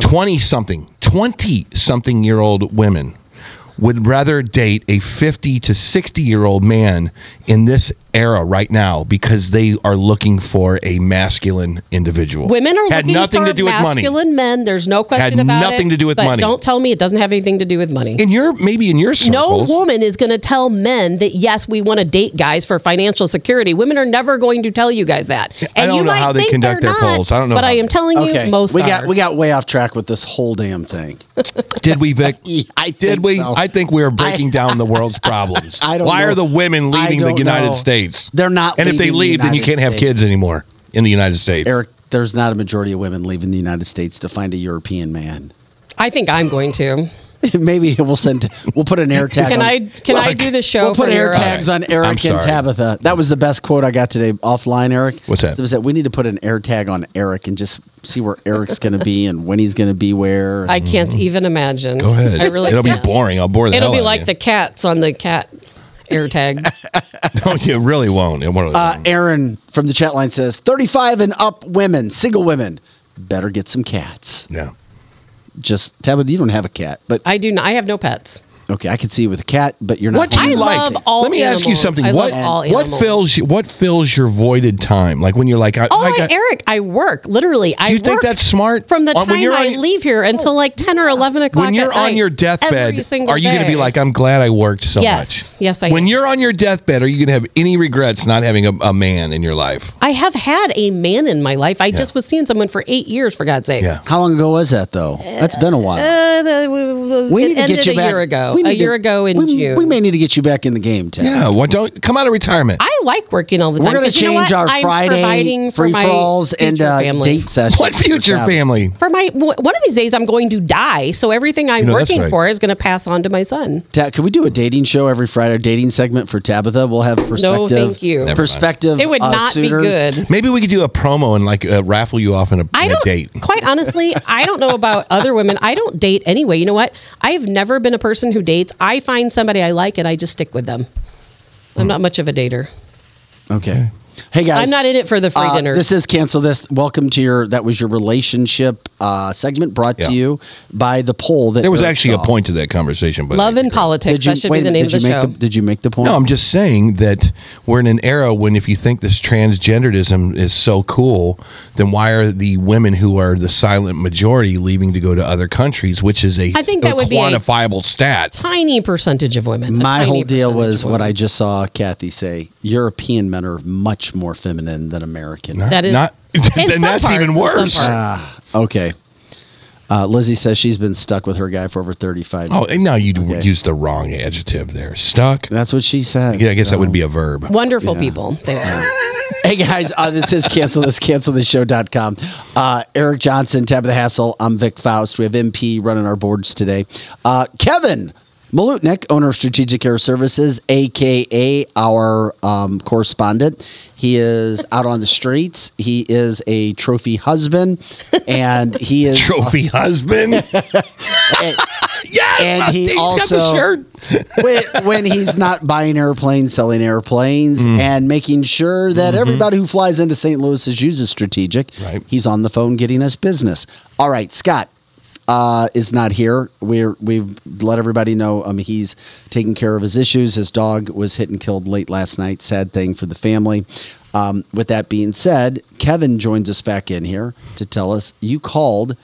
S6: twenty something, twenty something year old women would rather date a 50 to 60 year old man in this era right now because they are looking for a masculine individual.
S3: Women are
S6: had
S3: looking
S6: nothing
S3: for
S6: to do with money.
S3: masculine men. There's no question
S6: Had
S3: about it.
S6: nothing to do with
S3: but
S6: money.
S3: Don't tell me it doesn't have anything to do with money.
S6: In your maybe in your
S3: no woman is going to tell men that yes, we want to date guys for financial security. Women are never going to tell you guys that. And
S6: I don't
S3: you
S6: know
S3: might
S6: how they
S3: think
S6: conduct
S3: they're
S6: their
S3: not,
S6: polls. I don't know
S3: But
S6: how.
S3: I am telling
S1: Okay,
S3: you, most
S1: we got
S3: are.
S1: we got way off track with this whole damn thing. [LAUGHS]
S6: Did we, Vic? [LAUGHS]
S1: I think
S6: Did we?
S1: so.
S6: I think we are [LAUGHS] breaking
S1: I-
S6: down the world's problems.
S1: I don't
S6: Why
S1: know.
S6: are the women
S1: I
S6: leaving the United
S1: know.
S6: States?
S1: They're not
S6: And if they
S1: leaving the
S6: leave, then you can't have
S1: States.
S6: kids anymore in the United States.
S1: Eric, there's not a majority of women leaving the United States to find a European man.
S3: I think I'm going to. [LAUGHS]
S1: Maybe we'll send. We'll put an air tag.
S3: Can
S1: on,
S3: I can I do the show?
S1: We'll put air
S3: Europe?
S1: tags uh,
S6: on
S1: Eric and. Tabitha. That was the best quote I got today offline, Eric.
S6: What's that?
S1: So it was that we need to put an air tag on Eric and just see where Eric's going to be and when he's going to be where.
S3: I can't even imagine.
S6: Go ahead.
S3: I really
S6: It'll
S3: can't.
S6: be boring. I'll bore the
S3: It'll
S6: hell
S3: be
S6: out
S3: like
S6: of
S3: the cats on the cat air tag.
S6: you. [LAUGHS] No, you really won't. It won't.
S1: Uh, Aaron from the chat line says 35 and up women, single women, better get some cats.
S6: Yeah.
S1: Just Tabitha, you don't have a cat, but
S3: I do. Not, I have no pets.
S1: Okay, I could see you with a cat, but you're not.
S6: What do you
S3: I
S6: like?
S3: love all
S6: Let me ask you
S3: animals.
S6: something.
S3: I
S6: what
S3: love all
S6: what
S3: animals.
S6: fills you, what fills your voided time? Like when you're like, I,
S3: Oh, I,
S6: I-
S3: Eric, I work literally. I
S6: Do you think
S3: work
S6: that's smart?
S3: from the
S6: Uh,
S3: time
S6: when you're
S3: I
S6: on-
S3: leave here until like ten or eleven o'clock.
S6: when you're
S3: at
S6: on
S3: night,
S6: your
S3: every
S6: deathbed,
S3: single
S6: are you going to be like, I'm glad I worked so
S3: Yes.
S6: much?
S3: Yes, I
S6: When
S3: am.
S6: you're on your deathbed, are you going to have any regrets not having a, a man in your life?
S3: I have had a man in my life. I just was seeing someone for eight years, for God's sake.
S6: Yeah.
S1: How long ago was that though? That's been a while.
S3: Uh, the,
S1: we
S3: it
S1: need to
S3: ended
S1: get you
S3: a year ago.
S1: we
S3: A
S1: need to-
S3: year ago in
S1: we,
S3: June.
S1: We may need to get you back in the game, Ted.
S6: Yeah. well, don't come out of retirement?
S3: I like working all the time.
S1: We're
S3: time.
S1: going to
S3: 'cause you know
S1: change our
S3: I'm
S1: Friday
S3: for
S1: free
S3: my
S1: for alls and
S3: future
S1: uh, date session.
S6: what future family?
S3: For my one of these days, I'm going to die. So everything I'm
S6: You know,
S3: working
S6: right.
S3: for is going to pass on to my son.
S1: Ted, can we do a dating show every Friday? A dating segment for Tabitha. We'll have perspective.
S3: No, thank you.
S1: Perspective.
S3: It would
S1: uh,
S3: not
S1: suitors.
S3: be good.
S6: Maybe we could do a promo and like uh, raffle you off in a,
S3: I
S6: in a
S3: don't.
S6: date.
S3: Quite honestly, I don't know about other women. I don't date anyway. You know what? I've never been a person who dates. I find somebody I like and I just stick with them. I'm not much of a dater.
S1: Okay. Hey guys,
S3: I'm not in it for the free
S1: uh,
S3: dinner.
S1: This is cancel this. Welcome to your that was your relationship uh, segment brought
S6: Yeah.
S1: to you by the poll that
S6: There was
S1: Eric
S6: actually a point to that conversation, but
S3: Love and politics.
S1: Did you
S3: that should
S1: wait
S3: be the name of the
S1: you
S3: show.
S1: make the, Did you make the point?
S6: No, I'm just saying that we're in an era when if you think this transgenderism is so cool, then why are the women who are the silent majority leaving to go to other countries, which is a,
S3: I think that
S6: a
S3: would be a-
S6: quantifiable stat?
S3: Tiny percentage of women.
S1: My whole deal was what I just saw Kathy say. European men are much more feminine than American.
S3: That is
S6: Not, [LAUGHS] then that's
S3: parts,
S6: even worse.
S3: parts.
S1: Ah, okay. Uh, Lizzie says she's been stuck with her guy for over 35
S6: Oh, and now you
S1: Okay.
S6: used the wrong adjective there. Stuck.
S1: That's what she said.
S6: Yeah, I guess that would be a verb.
S3: Wonderful people. They are. [LAUGHS]
S1: Hey guys, uh, this is cancel this cancelthisshow.com. Uh, Eric Johnson, Tabitha Hassle, I'm Vic Faust. We have MP running our boards today. Uh, Kevin Malutnik, owner of Strategic Air Services, aka our um, correspondent. He is [LAUGHS] out on the streets. He is a trophy husband, and he is [LAUGHS]
S6: Trophy husband. [LAUGHS]
S1: and,
S6: yes,
S1: and he
S6: he's got the
S1: also
S6: shirt.
S1: when, when he's not buying airplanes, selling airplanes,
S6: Mm.
S1: and making sure that everybody who flies into St. Louis is uses strategic.
S6: Mm-hmm. Right.
S1: He's on the phone getting us business. All right, Scott uh, is not here. We're we've let everybody know um, he's taking care of his issues. His dog was hit and killed late last night. Sad thing for the family. Um, with that being said, Kevin joins us back in here to tell us you called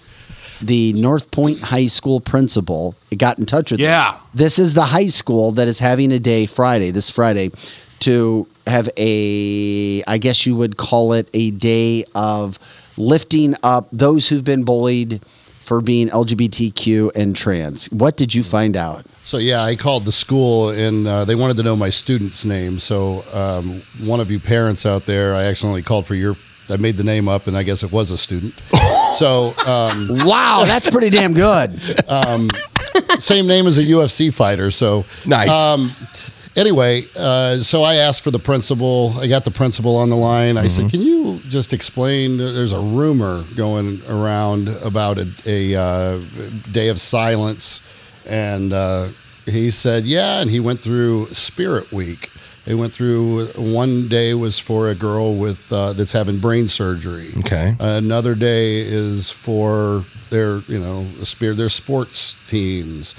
S1: the North Point High School principal. It got in touch with.
S6: Yeah.
S1: This is the high school that is having a day Friday, this Friday, to have a, I guess you would call it a day of lifting up those who've been bullied for being LGBTQ and trans. What did you find out?
S7: So yeah, I called the school and uh, they wanted to know my student's name. So um, one of you parents out there, I accidentally called for your. I made the name up, and I guess it was a student. [LAUGHS] so um,
S1: Wow, that's pretty damn good. [LAUGHS]
S7: same name as a UFC fighter. So
S6: Nice.
S7: Anyway, uh, so I asked for the principal. I got the principal on the line. I said, "Can you just explain? There's a rumor going around about a, a uh, day of silence," and uh, he said, "Yeah." And he went through Spirit Week. They went through one day was for a girl with uh, that's having brain surgery.
S6: Okay.
S7: Another day is for their, you know, spirit, their sports teams,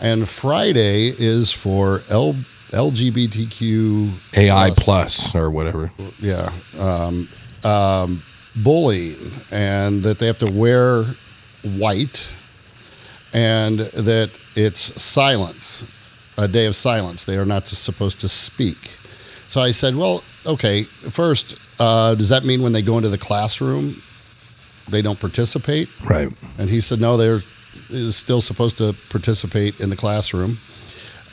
S7: and Friday is for L, LGBTQ
S6: AI plus or whatever.
S7: yeah, um, um, bullying, and that they have to wear white, and that it's silence, a day of silence. They are not supposed to speak. So I said, well, okay. First, uh, does that mean when they go into the classroom, they don't participate?
S6: Right.
S7: And he said, no, they're is still supposed to participate in the classroom.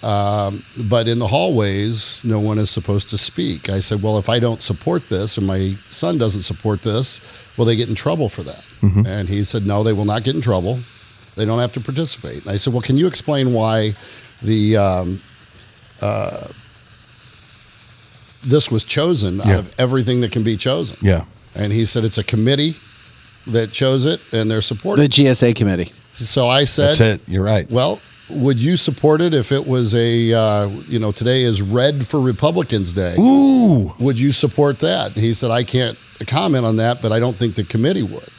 S7: Um, but in the hallways, no one is supposed to speak. I said, well, if I don't support this and my son doesn't support this, will they get in trouble for that? And he said, no, they will not get in trouble. They don't have to participate. And I said, well, can you explain why the um, uh, this was chosen
S6: Yeah.
S7: out of everything that can be chosen?
S6: Yeah.
S7: And he said, it's a committee that chose it and they're supporting.
S1: The GSA committee.
S7: So I said,
S6: That's it. You're right.
S7: well, would you support it if it was a, uh, you know, today is Red for Republicans Day?
S6: Ooh.
S7: Would you support that? He said, I can't comment on that, but I don't think the committee would.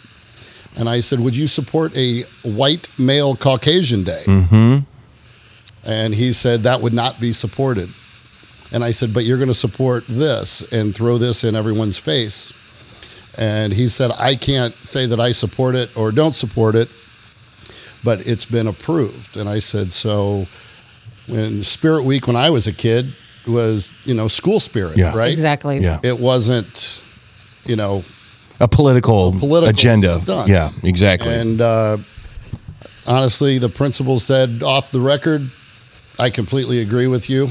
S7: And I said, Would you support a white male Caucasian day?
S6: Mm-hmm.
S7: And he said, That would not be supported. And I said, But you're going to support this and throw this in everyone's face. And he said, I can't say that I support it or don't support it, but it's been approved. And I said, So when Spirit Week, when I was a kid, was, you know, school spirit,
S6: Yeah.
S7: right?
S3: Exactly.
S6: Yeah.
S7: It wasn't, you know,
S6: A political,
S7: political
S6: agenda.
S7: stunt.
S6: Yeah, exactly.
S7: And uh, honestly, the principal said off the record, I completely agree with you,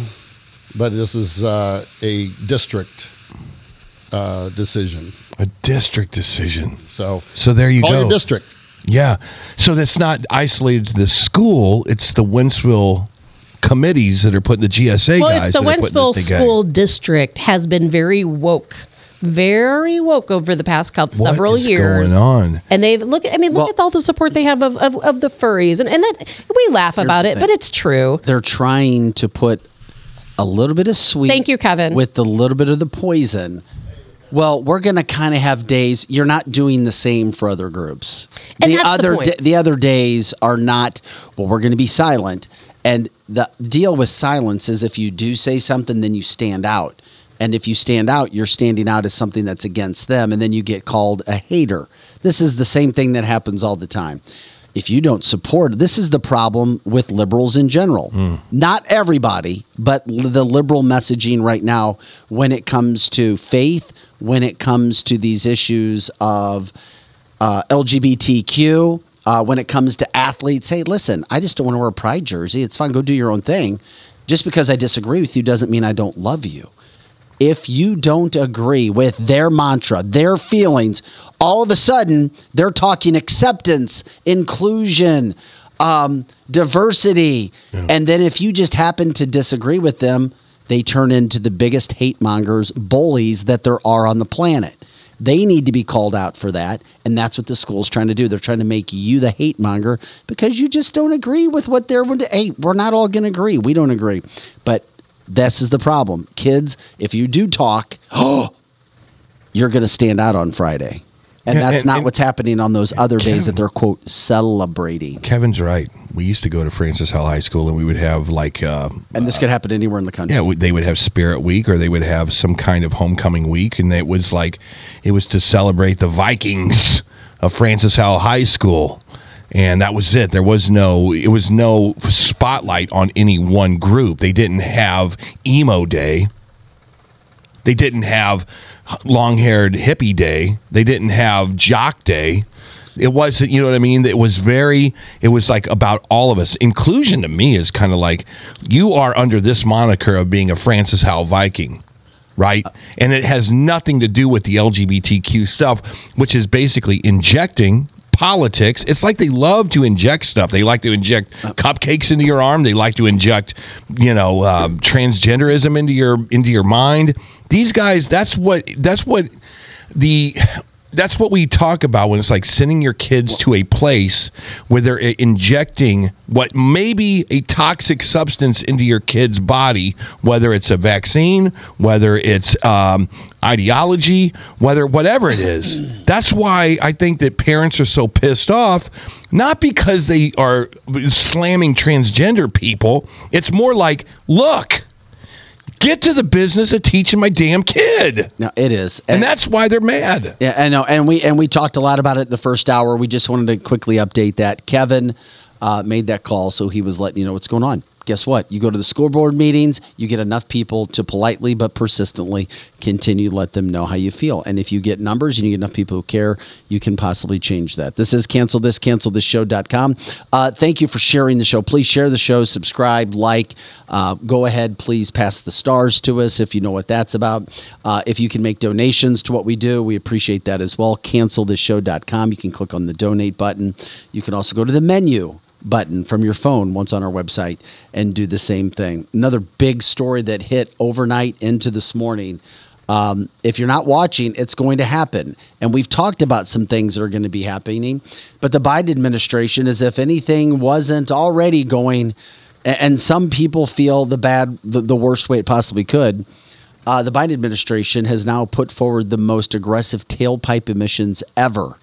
S7: but this is uh, a district uh, decision.
S6: a district decision.
S7: So,
S6: So there you
S7: call
S6: go.
S7: your district.
S6: Yeah. So that's not isolated to the school. It's the Wentzville committees that are putting the GSA
S3: well,
S6: guys.
S3: it's the
S6: that
S3: Wentzville. School District has been very woke, very woke over the past couple
S6: What
S3: several
S6: is
S3: years.
S6: going on?
S3: And they've look. I mean, look
S1: Well-
S3: at all the support they have of, of, of the furries, and and that we laugh about it, but it's true.
S1: They're trying to put a little bit of sweet.
S3: Thank you, Kevin.
S1: With a little bit of the poison. Well, we're going to kind of have days. You're not doing the same for other groups.
S3: And
S1: the
S3: that's the
S1: other
S3: point.
S1: da- the other days are not. Well, we're going to be silent. And the deal with silence is if you do say something, then you stand out. And if you stand out, you're standing out as something that's against them, and then you get called a hater. This is the same thing that happens all the time. If you don't support, this is the problem with liberals in general. Hmm. Not everybody, but the liberal messaging right now when it comes to faith, when it comes to these issues of uh, LGBTQ, uh, when it comes to athletes. Hey, listen, I just don't want to wear a pride jersey. It's fine. Go do your own thing. Just because I disagree with you doesn't mean I don't love you. If you don't agree with their mantra, their feelings, all of a sudden they're talking acceptance, inclusion, um, diversity. And then if you just happen to disagree with them, they turn into the biggest hate mongers, bullies that there are on the planet. They need to be called out for that. And that's what the school's trying to do. They're trying to make you the hate monger because you just don't agree with what they're. Hey, we're not all going to agree. We don't agree. But this is the problem. Kids, if you do talk, [GASPS] you're going to stand out on Friday. And that's
S6: and-
S1: not
S6: and-
S1: what's happening on those other days that they're, quote, celebrating.
S6: Kevin's right. We used to go to Francis Howell High School, and we would have like, uh,
S1: And this could happen anywhere in the country.
S6: yeah, they would have Spirit Week, or they would have some kind of homecoming week, and it was like, it was to celebrate the Vikings of Francis Howell High School, and that was it. There was no, it was no spotlight on any one group. They didn't have emo day. They didn't have long haired hippie day. They didn't have jock day. It wasn't, you know what I mean? It was very, it was like about all of us. Inclusion to me is kind of like you are under this moniker of being a Francis Howell Viking, right? And it has nothing to do with the LGBTQ stuff, which is basically injecting politics. It's like they love to inject stuff. They like to inject cupcakes into your arm. They like to inject, you know, um, transgenderism into your into your mind. These guys, that's what that's what the that's what we talk about when it's like sending your kids to a place where they're injecting what may be a toxic substance into your kid's body, whether it's a vaccine, whether it's um, ideology, whether whatever it is. That's why I think that parents are so pissed off, not because they are slamming transgender people. It's more like, look, get to the business of teaching my damn kid.
S1: No, it is.
S6: And that's why they're mad.
S1: Yeah, I know, and we and we talked a lot about it the first hour. We just wanted to quickly update that Kevin uh, made that call, so he was letting you know what's going on. Guess what? You go to the school board meetings, you get enough people to politely but persistently continue to let them know how you feel. And if you get numbers and you get enough people who care, you can possibly change that. This is cancel this, cancel this show.com. Uh, thank you for sharing the show. Please share the show, subscribe, like. Uh, go ahead, please pass the stars to us if you know what that's about. Uh, if you can make donations to what we do, we appreciate that as well. CancelThisShow.com. You can click on the donate button. You can also go to the menu button from your phone once on our website and do the same thing. Another big story that hit overnight into this morning. Um, if you're not watching, it's going to happen. And we've talked about some things that are going to be happening. But the Biden administration, as if anything wasn't already going, and some people feel the bad, the, the worst way it possibly could. Uh, the Biden administration has now put forward the most aggressive tailpipe emissions ever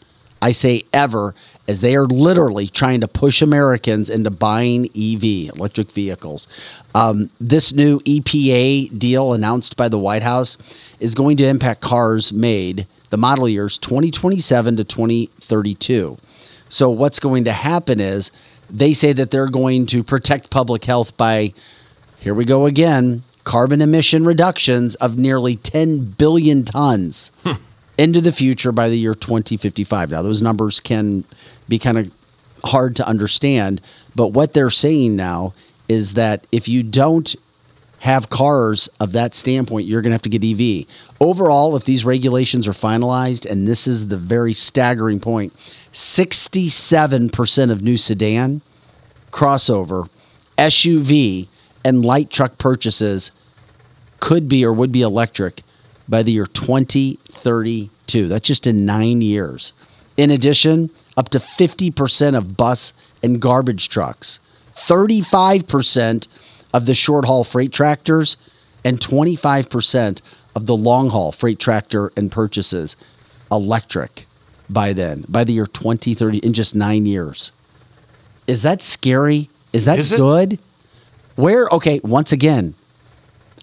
S1: I say ever, as they are literally trying to push Americans into buying EV, electric vehicles. Um, this new EPA deal announced by the White House is going to impact cars made the model years 2027 to 2032. So, what's going to happen is they say that they're going to protect public health by, here we go again, carbon emission reductions of nearly 10 billion tons into the future by the year 2055. Now, those numbers can be kind of hard to understand, but what they're saying now is that if you don't have cars of that standpoint, you're going to have to get EV. Overall, if these regulations are finalized, and this is the very staggering point 67% of new sedan, crossover, SUV, and light truck purchases could be or would be electric by the year 2032. That's just in nine years. In addition, up to 50% of bus and garbage trucks, 35% of the short haul freight tractors, and 25% of the long haul freight tractor and purchases electric by then, by the year 2030, in just nine years. Is that scary? Is that
S6: Is
S1: good? Where, okay, once again,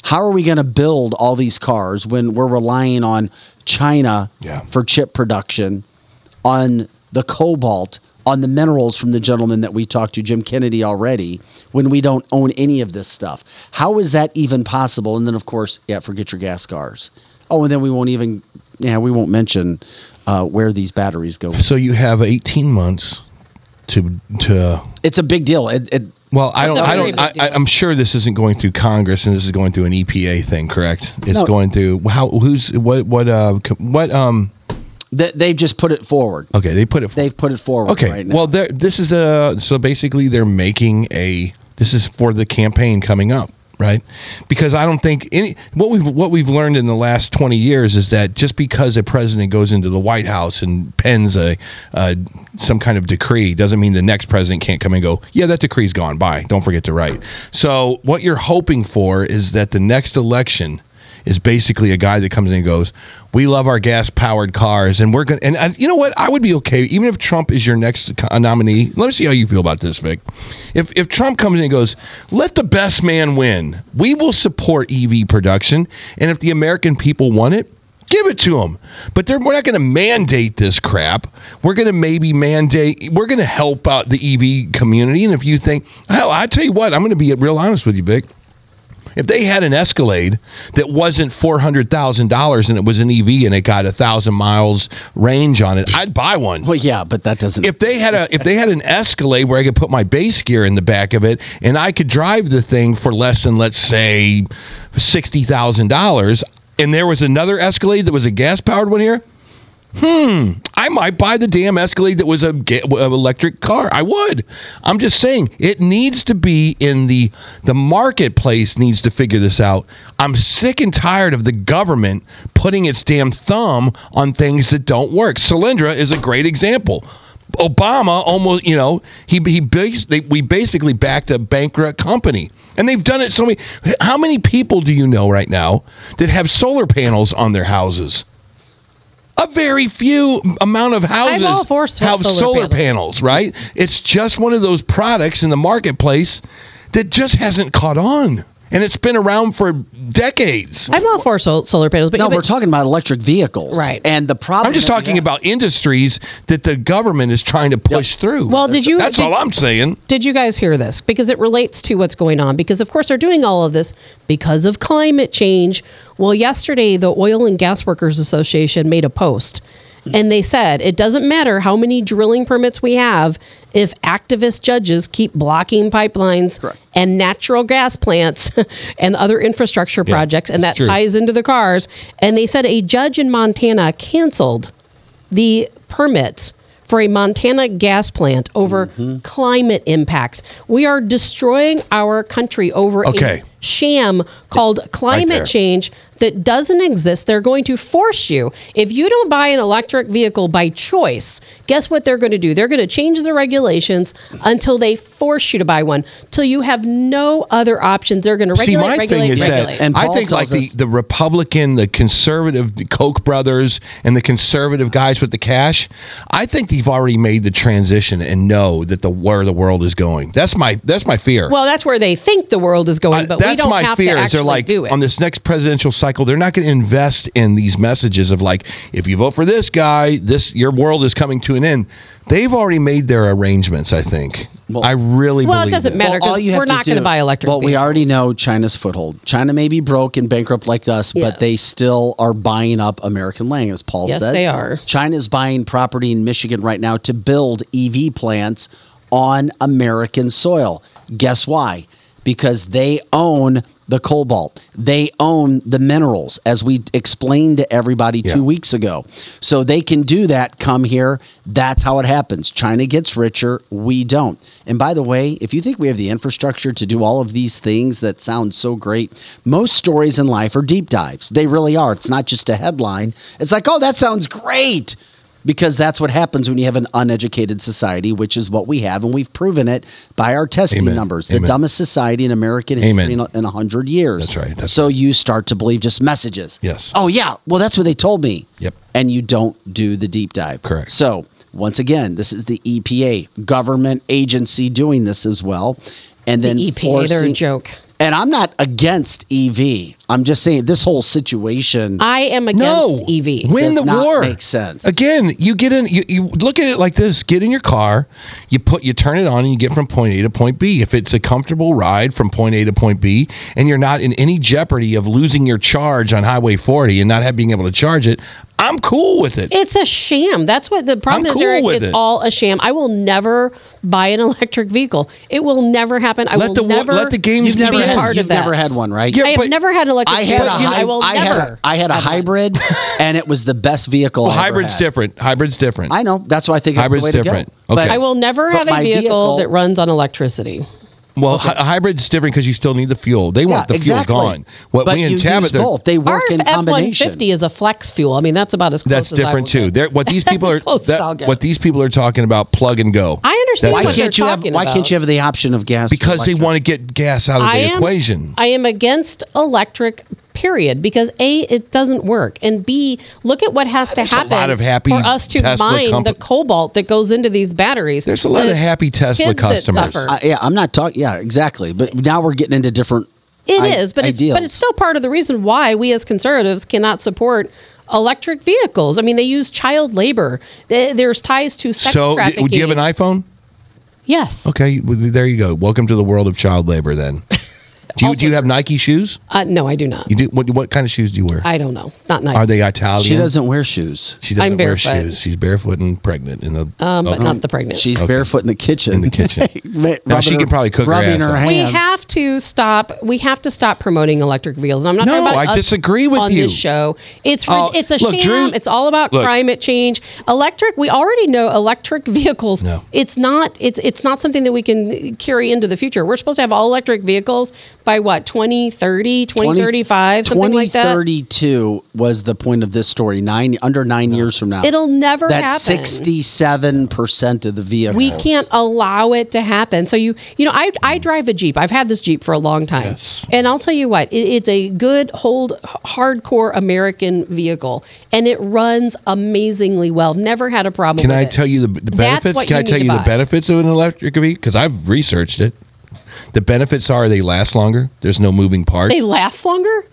S1: how are we going to build all these cars when we're relying on China
S6: Yeah.
S1: for chip production, on the cobalt, on the minerals from the gentleman that we talked to, Jim Kennedy, already, when we don't own any of this stuff? How is that even possible? And then, of course, yeah, forget your gas cars. Oh, and then we won't even, yeah, we won't mention uh, where these batteries go.
S6: So you have 18 months to to.
S1: It's a big deal. It, it,
S6: Well, I don't. I don't. I, I'm sure this isn't going through Congress, and this is going through an EPA thing. Correct? It's
S1: No.
S6: going through how? Who's what? What? Uh, what? Um.
S1: they, they've just put it forward.
S6: Okay, they put it.
S1: They've put it forward
S6: Okay.
S1: right now.
S6: well, they're- this is a. So basically, they're making a. This is for the campaign coming up, right? Because I don't think any what we've what we've learned in the last twenty years is that just because a president goes into the White House and pens a uh, some kind of decree doesn't mean the next president can't come and go. Yeah, that decree's gone. Bye. Don't forget to write. So what you're hoping for is that the next election is basically a guy that comes in and goes, "We love our gas-powered cars, and we're going." And uh, you know what? I would be okay even if Trump is your next nominee. Let me see how you feel about this, Vic. If if Trump comes in and goes, "Let the best man win," we will support EV production, and if the American people want it. Give it to them, but we're not going to mandate this crap. We're going to maybe mandate. We're going to help out the EV community. And if you think, hell, I tell you what, I'm going to be real honest with you, Vic. If they had an Escalade that wasn't four hundred thousand dollars and it was an EV and it got a thousand miles range on it, I'd buy one.
S1: well, yeah, but that doesn't.
S6: If they had a if they had an Escalade where I could put my base gear in the back of it and I could drive the thing for less than let's say sixty thousand dollars, and there was another Escalade that was a gas powered one here, hmm, I might buy the damn Escalade that was a a electric car. I would. I'm just saying it needs to be in the the marketplace needs to figure this out. I'm sick and tired of the government putting its damn thumb on things that don't work. Solyndra is a great example. Obama almost, you know, he he they, we basically backed a bankrupt company, and they've done it so many. How many people do you know right now that have solar panels on their houses? A very few amount of houses have
S3: solar
S6: solar
S3: panels.
S6: panels, right? It's just one of those products in the marketplace that just hasn't caught on, and it's been around for decades.
S3: I'm all for sol- solar panels, but
S1: no,
S3: but-
S1: we're talking about electric vehicles,
S3: Right.
S1: And the problem.
S6: I'm just talking
S1: have-
S6: about industries that the government is trying to push through.
S3: Well, did you-
S6: That's
S3: did-
S6: all I'm saying.
S3: Did you guys hear this? Because it relates to what's going on. Because, of course, they're doing all of this because of climate change. Well, yesterday, the Oil and Gas Workers Association made a post. And they said it doesn't matter how many drilling permits we have if activist judges keep blocking pipelines
S1: Correct.
S3: and natural gas plants [LAUGHS] and other infrastructure projects. And that
S6: true.
S3: ties into the cars. And they said a judge in Montana canceled the permits for a Montana gas plant over
S6: Mm-hmm.
S3: climate impacts. We are destroying our country over
S6: Okay.
S3: A sham called
S6: there.
S3: climate change that doesn't exist. They're going to force you. If you don't buy an electric vehicle by choice, guess what they're going to do? They're going to change the regulations until they force you to buy one, till you have no other options. They're going to
S6: See,
S3: regulate,
S6: my
S3: regulate,
S6: thing is
S3: regulate.
S6: that
S1: And
S6: I think like the, the Republican, the conservative, the Koch brothers, and the conservative guys with the cash, I think they've already made the transition and know that the where the world is going. That's my that's my fear.
S3: well, that's where they think the world is going,
S6: Uh,
S3: but we
S6: that's
S3: don't
S6: my
S3: have
S6: fear.
S3: to
S6: Is they're like
S3: do it.
S6: on this next presidential cycle, they're not going to invest in these messages of like, if you vote for this guy, this your world is coming to an end. They've already made their arrangements. I think. I really
S3: Well, it doesn't
S6: that.
S3: matter. 'cause
S1: all you have
S3: we're not gonna buy electric
S1: Well, we already know China's foothold. China may be broke and bankrupt like us,
S3: Yes.
S1: but they still are buying up American land, as Paul
S3: Yes,
S1: says.
S3: they are.
S1: China's buying property in Michigan right now to build EV plants on American soil. Guess why? Because they own the cobalt. They own the minerals, as we explained to everybody
S6: Yeah.
S1: two weeks ago. So they can do that, come here. That's how it happens. China gets richer, we don't. And by the way, if you think we have the infrastructure to do all of these things that sound so great, most stories in life are deep dives. They really are. It's not just a headline. It's like, oh, that sounds great. Because that's what happens when you have an uneducated society, which is what we have, and we've proven it by our testing
S6: Amen.
S1: numbers. The
S6: Amen.
S1: dumbest society in American
S6: Amen.
S1: history in a, in hundred years.
S6: That's right. That's
S1: so you start to believe just messages.
S6: Yes.
S1: Oh yeah. Well, that's what they told me.
S6: Yep.
S1: And you don't do the deep dive.
S6: Correct.
S1: So once again, this is the EPA government agency doing this as well, and then
S3: the EPA, they're a joke.
S1: And I'm not against EV. I'm just saying this whole situation.
S3: I am
S6: No,
S3: against E EV.
S6: Win
S1: Does
S6: the
S1: not
S6: war.
S1: make sense.
S6: Again, you get in. You, you look at it like this: get in your car, you put, you turn it on, and you get from point A to point B. If it's a comfortable ride from point A to point B, and you're not in any jeopardy of losing your charge on Highway 40 and not have, being able to charge it, I'm cool with it.
S3: It's a sham. That's what the problem
S6: I'm
S3: is,
S6: cool
S3: Eric.
S6: with
S3: It's
S6: it.
S3: all a sham. I will never buy an [LAUGHS] electric vehicle. It will never happen. I
S6: Let
S3: will
S6: the
S3: never.
S6: let the games
S1: You've
S6: be
S1: never
S3: be a
S1: had.
S3: part
S1: You've
S3: of that.
S1: never had one, right?
S6: Yeah,
S3: I have
S6: but-
S3: never had an electric
S1: I had a
S3: vehicle.
S1: hy-
S3: I will
S1: I
S3: never.
S1: had a, I had a hybrid, [LAUGHS] and it was the best vehicle.
S6: Well,
S1: I ever
S6: hybrid's
S1: had.
S6: different. Hybrid's different.
S1: I know. That's why I think that's
S6: Hybrid's
S1: the way to
S6: different.
S1: go.
S6: Okay.
S3: I will never
S1: but
S3: have a
S1: my
S3: vehicle, that runs on electricity.
S6: Well, hy- a hybrid's different because you still need the fuel. They
S1: Yeah,
S6: want the
S1: exactly.
S6: fuel gone. What
S1: but
S6: we
S1: you
S6: in
S1: use
S6: Tabitha,
S1: both. They work
S3: Our
S1: in
S3: F one
S1: combination.
S3: fifty is a flex fuel. I mean, that's about as close
S6: That's
S3: as I
S6: different
S3: will
S6: too.
S3: get.
S6: What [LAUGHS] these
S3: That's
S6: people
S3: as
S6: are
S3: close
S6: that-
S3: get.
S6: what these people are talking about plug and go.
S3: I understand
S1: Why
S3: what
S1: can't you have? Why
S3: about.
S1: can't you have the option of gas?
S6: because they want to get gas out of the
S3: am,
S6: equation.
S3: I am against electric. Period. Because a, it doesn't work, and b, look at what has to
S6: There's a
S3: happen
S6: lot of happy
S3: for us to
S6: Tesla
S3: mine
S6: compa-
S3: the cobalt that goes into these batteries.
S6: There's a lot
S3: The
S6: of happy Tesla customers.
S1: Uh, yeah, I'm not talking. Yeah, exactly. But now we're getting into different.
S3: It
S1: i-
S3: is, but it's, but it's still part of the reason why we as conservatives cannot support electric vehicles. I mean, they use child labor. They- There's ties to sex
S6: so, d-
S3: trafficking.
S6: do you have an iPhone?
S3: Yes.
S6: Okay, well, there you go. Welcome to the world of child labor. Then, do you do you have Nike shoes?
S3: Uh, no, I do not.
S6: You do. What, what kind of shoes do you wear?
S3: I don't know. Not Nike.
S6: Are they Italian?
S1: She doesn't wear shoes.
S6: She doesn't
S3: I'm
S6: wear
S3: barefoot.
S6: shoes. She's barefoot and pregnant in the.
S3: um, but
S6: okay.
S3: not the pregnant.
S1: She's
S6: Okay.
S1: barefoot in the kitchen.
S6: In the kitchen. [LAUGHS] Now she
S1: rubbing
S6: can probably cook her
S1: rubbing
S6: ass
S1: her
S6: off.
S3: we have to stop. We have to stop promoting electric vehicles. I'm not
S6: No,
S3: about
S6: I
S3: us
S6: disagree with
S3: on
S6: you.
S3: this show. It's rid-
S6: Oh,
S3: it's a
S6: look,
S3: sham.
S6: Drew-
S3: it's all about
S6: look.
S3: climate change. Electric. We already know electric [LAUGHS] vehicles.
S6: No.
S3: It's not. It's it's not something that we can carry into the future. We're supposed to have all electric vehicles by what 2030, 2035, something like that.
S1: 2032 was the point of this story. Nine under nine years from now,
S3: It'll never
S1: That's
S3: happen.
S1: 67 percent of the vehicles.
S3: We can't allow it to happen. So you, you know, I, I drive a Jeep. I've had this Jeep for a long time,
S6: Yes.
S3: and I'll tell you what, it, it's a good, hold, hardcore American vehicle, and it runs amazingly well. Never had a problem.
S6: Can
S3: with
S6: I
S3: it.
S6: tell you the, the benefits? Can I tell
S3: need
S6: you the
S3: buy.
S6: benefits of an electric vehicle? Because I've researched it. The benefits are they last longer. There's no moving parts.
S3: They last longer.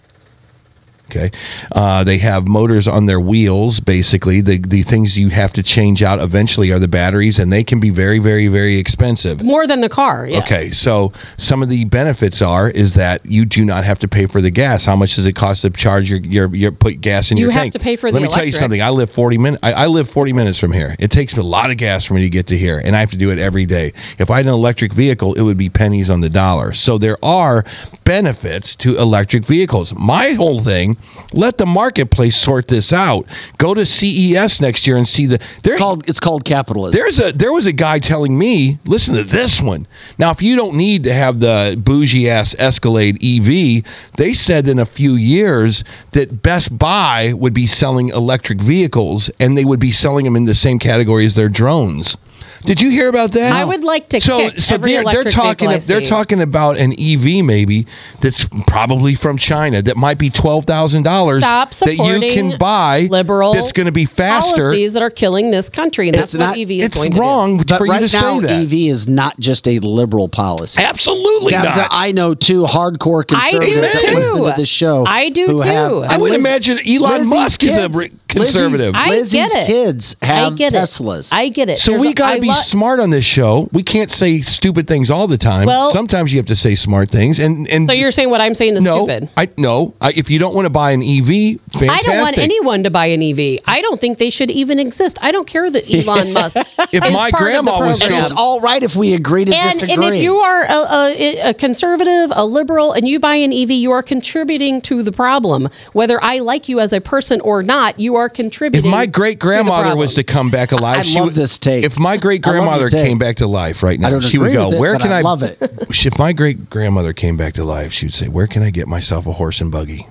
S6: Okay. Uh, they have motors on their wheels, basically. The, the things you have to change out eventually are the batteries, and they can be very, very, very expensive.
S3: More than the car. Yes.
S6: Okay, so some of the benefits are is that you do not have to pay for the gas. How much does it cost to charge your your, your put gas in
S3: You
S6: your
S3: have to pay for
S6: Let
S3: the Let
S6: me tell you something. I live forty minutes. I, I live forty minutes from here. It takes me a lot of gas for me to get to here, and I have to do it every day. If I had an electric vehicle, it would be pennies on the dollar. So there are benefits to electric vehicles. My whole thing Let the marketplace sort this out. Go to CES next year and see the. There,
S1: It's called it's called capitalism.
S6: there's a there was a guy telling me, listen to this one. Now, if you don't need to have the bougie ass Escalade EV, they said in a few years that Best Buy would be selling electric vehicles and they would be selling them in the same category as their drones. Did you hear about that?
S3: I would like to
S6: So,
S3: kick
S6: so
S3: every
S6: they're, they're talking. They're talking about an EV maybe that's probably from China that might be twelve thousand dollars that you can buy
S3: liberal
S6: That's going to be faster.
S3: policies that are killing this country, and that's
S1: It's
S3: what
S1: not-
S3: EV is
S6: It's
S3: going to
S6: wrong
S1: but
S6: for you
S1: right
S6: to
S1: now,
S6: say that.
S1: EV is not just a liberal policy.
S6: Absolutely
S1: Yeah,
S6: not.
S1: the- I know two hardcore conservatives that
S3: too.
S1: listen to the show.
S3: I do too.
S1: have-
S3: I
S6: I would
S1: Liz-
S6: imagine Elon
S1: Lizzie's
S6: Musk is a conservative.
S1: Lizzie's,
S3: I
S1: Lizzie's
S3: get it.
S1: kids have
S3: I get
S1: Teslas.
S3: It. I get it.
S6: so
S3: There's
S6: we got to be
S3: lo-
S6: smart on this show. We can't say stupid things all the time.
S3: Well-
S6: Sometimes you have to say smart things. And and
S3: So you're saying what I'm saying is
S6: no,
S3: stupid?
S6: I no. I, if you don't want to buy an EV, fantastic.
S3: I don't want anyone to buy an EV. I don't think they should even exist. I don't care that [LAUGHS] Elon Musk.
S6: If
S3: is
S6: my
S3: part of the
S6: grandma was
S3: program.
S1: and it's all right if we agree to
S3: and,
S1: disagree.
S3: and if you are a, a, a conservative, a liberal, and you buy an EV, you are contributing to the problem. Whether I like you as a person or not, you are contributing.
S6: If
S3: contributing.
S6: my great grandmother was to come back alive,
S1: I
S6: she
S1: love
S6: would-
S1: this take.
S6: If my great
S1: I love your
S6: grandmother came back to life right now,
S1: I don't
S6: she would go,
S1: it,
S6: "Where can
S1: I
S6: I
S1: love it." [LAUGHS]
S6: If my great grandmother came back to life, she would say, "Where can I get myself a horse and buggy?"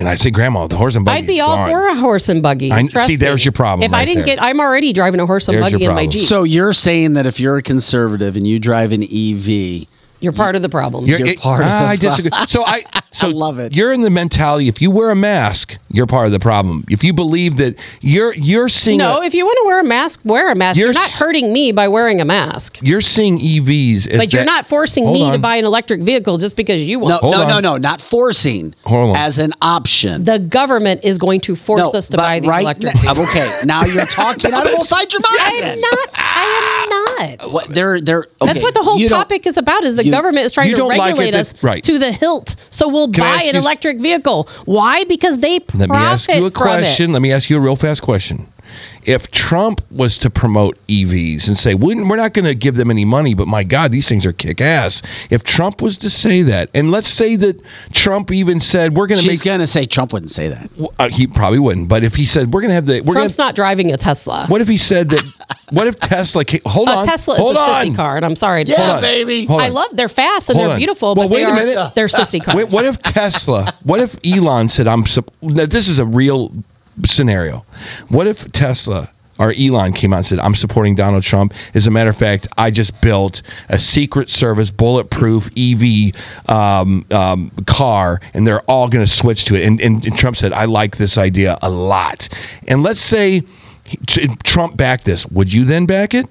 S6: And I'd say, "Grandma, the horse and buggy."
S3: I'd be all
S6: gone."
S3: for a horse and buggy.
S6: I-
S3: Trust
S6: see, there's
S3: me.
S6: your problem
S3: If I didn't
S6: there.
S3: get, I'm already driving a horse and
S6: There's
S3: buggy in my
S6: problem.
S3: Jeep.
S1: so you're saying that if you're a conservative and you drive an EV,
S3: you're part of the problem.
S1: You're
S6: it-
S1: part of
S6: ah,
S1: the
S6: I disagree. So I, so
S1: love it.
S6: You're in the mentality. If you wear a mask, you're part of the problem. If you believe that you're you're seeing
S3: no,
S6: a-
S3: if you want to wear a mask, wear a mask.
S6: You're
S3: You're, not hurting me by wearing a mask.
S6: you're seeing EVs, as
S3: But you're not forcing
S6: Hold
S3: me to buy an electric vehicle just because you want.
S6: Hold
S1: no,
S6: on.
S1: no, no, not forcing.
S6: Hold on.
S1: As an option.
S3: The government is going to force
S1: no,
S3: us to buy the
S1: right
S3: electric.
S1: now-
S3: vehicle.
S1: okay, now you're talking [LAUGHS] out of both sides of your
S3: I am not. I am not.
S1: What, they're, they're,
S3: That's what the whole
S1: you
S3: topic is about. Is the
S1: you-
S3: government is trying to
S6: don't like it
S3: regulate
S6: that-
S3: us
S6: right.
S3: to the hilt, so we'll
S6: Can
S3: buy an
S6: you-
S3: electric vehicle. Why? Because they profit
S6: Let me ask you a question.
S3: it.
S6: Let me ask you a real fast question. If Trump was to promote EVs and say, "We- we're not going to give them any money, but my God, these things are kick ass. If Trump was to say that, and let's say that Trump even said, we're going to
S1: She's
S6: make,
S1: going to say Trump wouldn't say that.
S6: uh, he probably wouldn't, but if he said, we're going to have the, we're going
S3: Trump's not driving a Tesla.
S6: what if he said that, what if Tesla, came, hold
S3: a
S6: on,
S3: Tesla
S6: hold
S3: is a
S6: on.
S3: sissy car, and I'm sorry.
S1: Yeah,
S6: Hold on.
S1: baby.
S6: Hold
S3: I love. They're fast and
S6: Hold
S3: they're
S6: on.
S3: beautiful,
S6: Well,
S3: but
S6: wait
S3: they
S6: a
S3: are
S6: minute.
S3: they're sissy [LAUGHS] cars.
S6: Wait, what if Tesla? What if Elon said, "I'm"? Now, this is a real scenario. What if Tesla or Elon came out and said, "I'm supporting Donald Trump"? As a matter of fact, I just built a Secret Service bulletproof EV um, um, car, and they're all going to switch to it. And, and, and Trump said, "I like this idea a lot." And let's say Trump backed this. Would you then back it?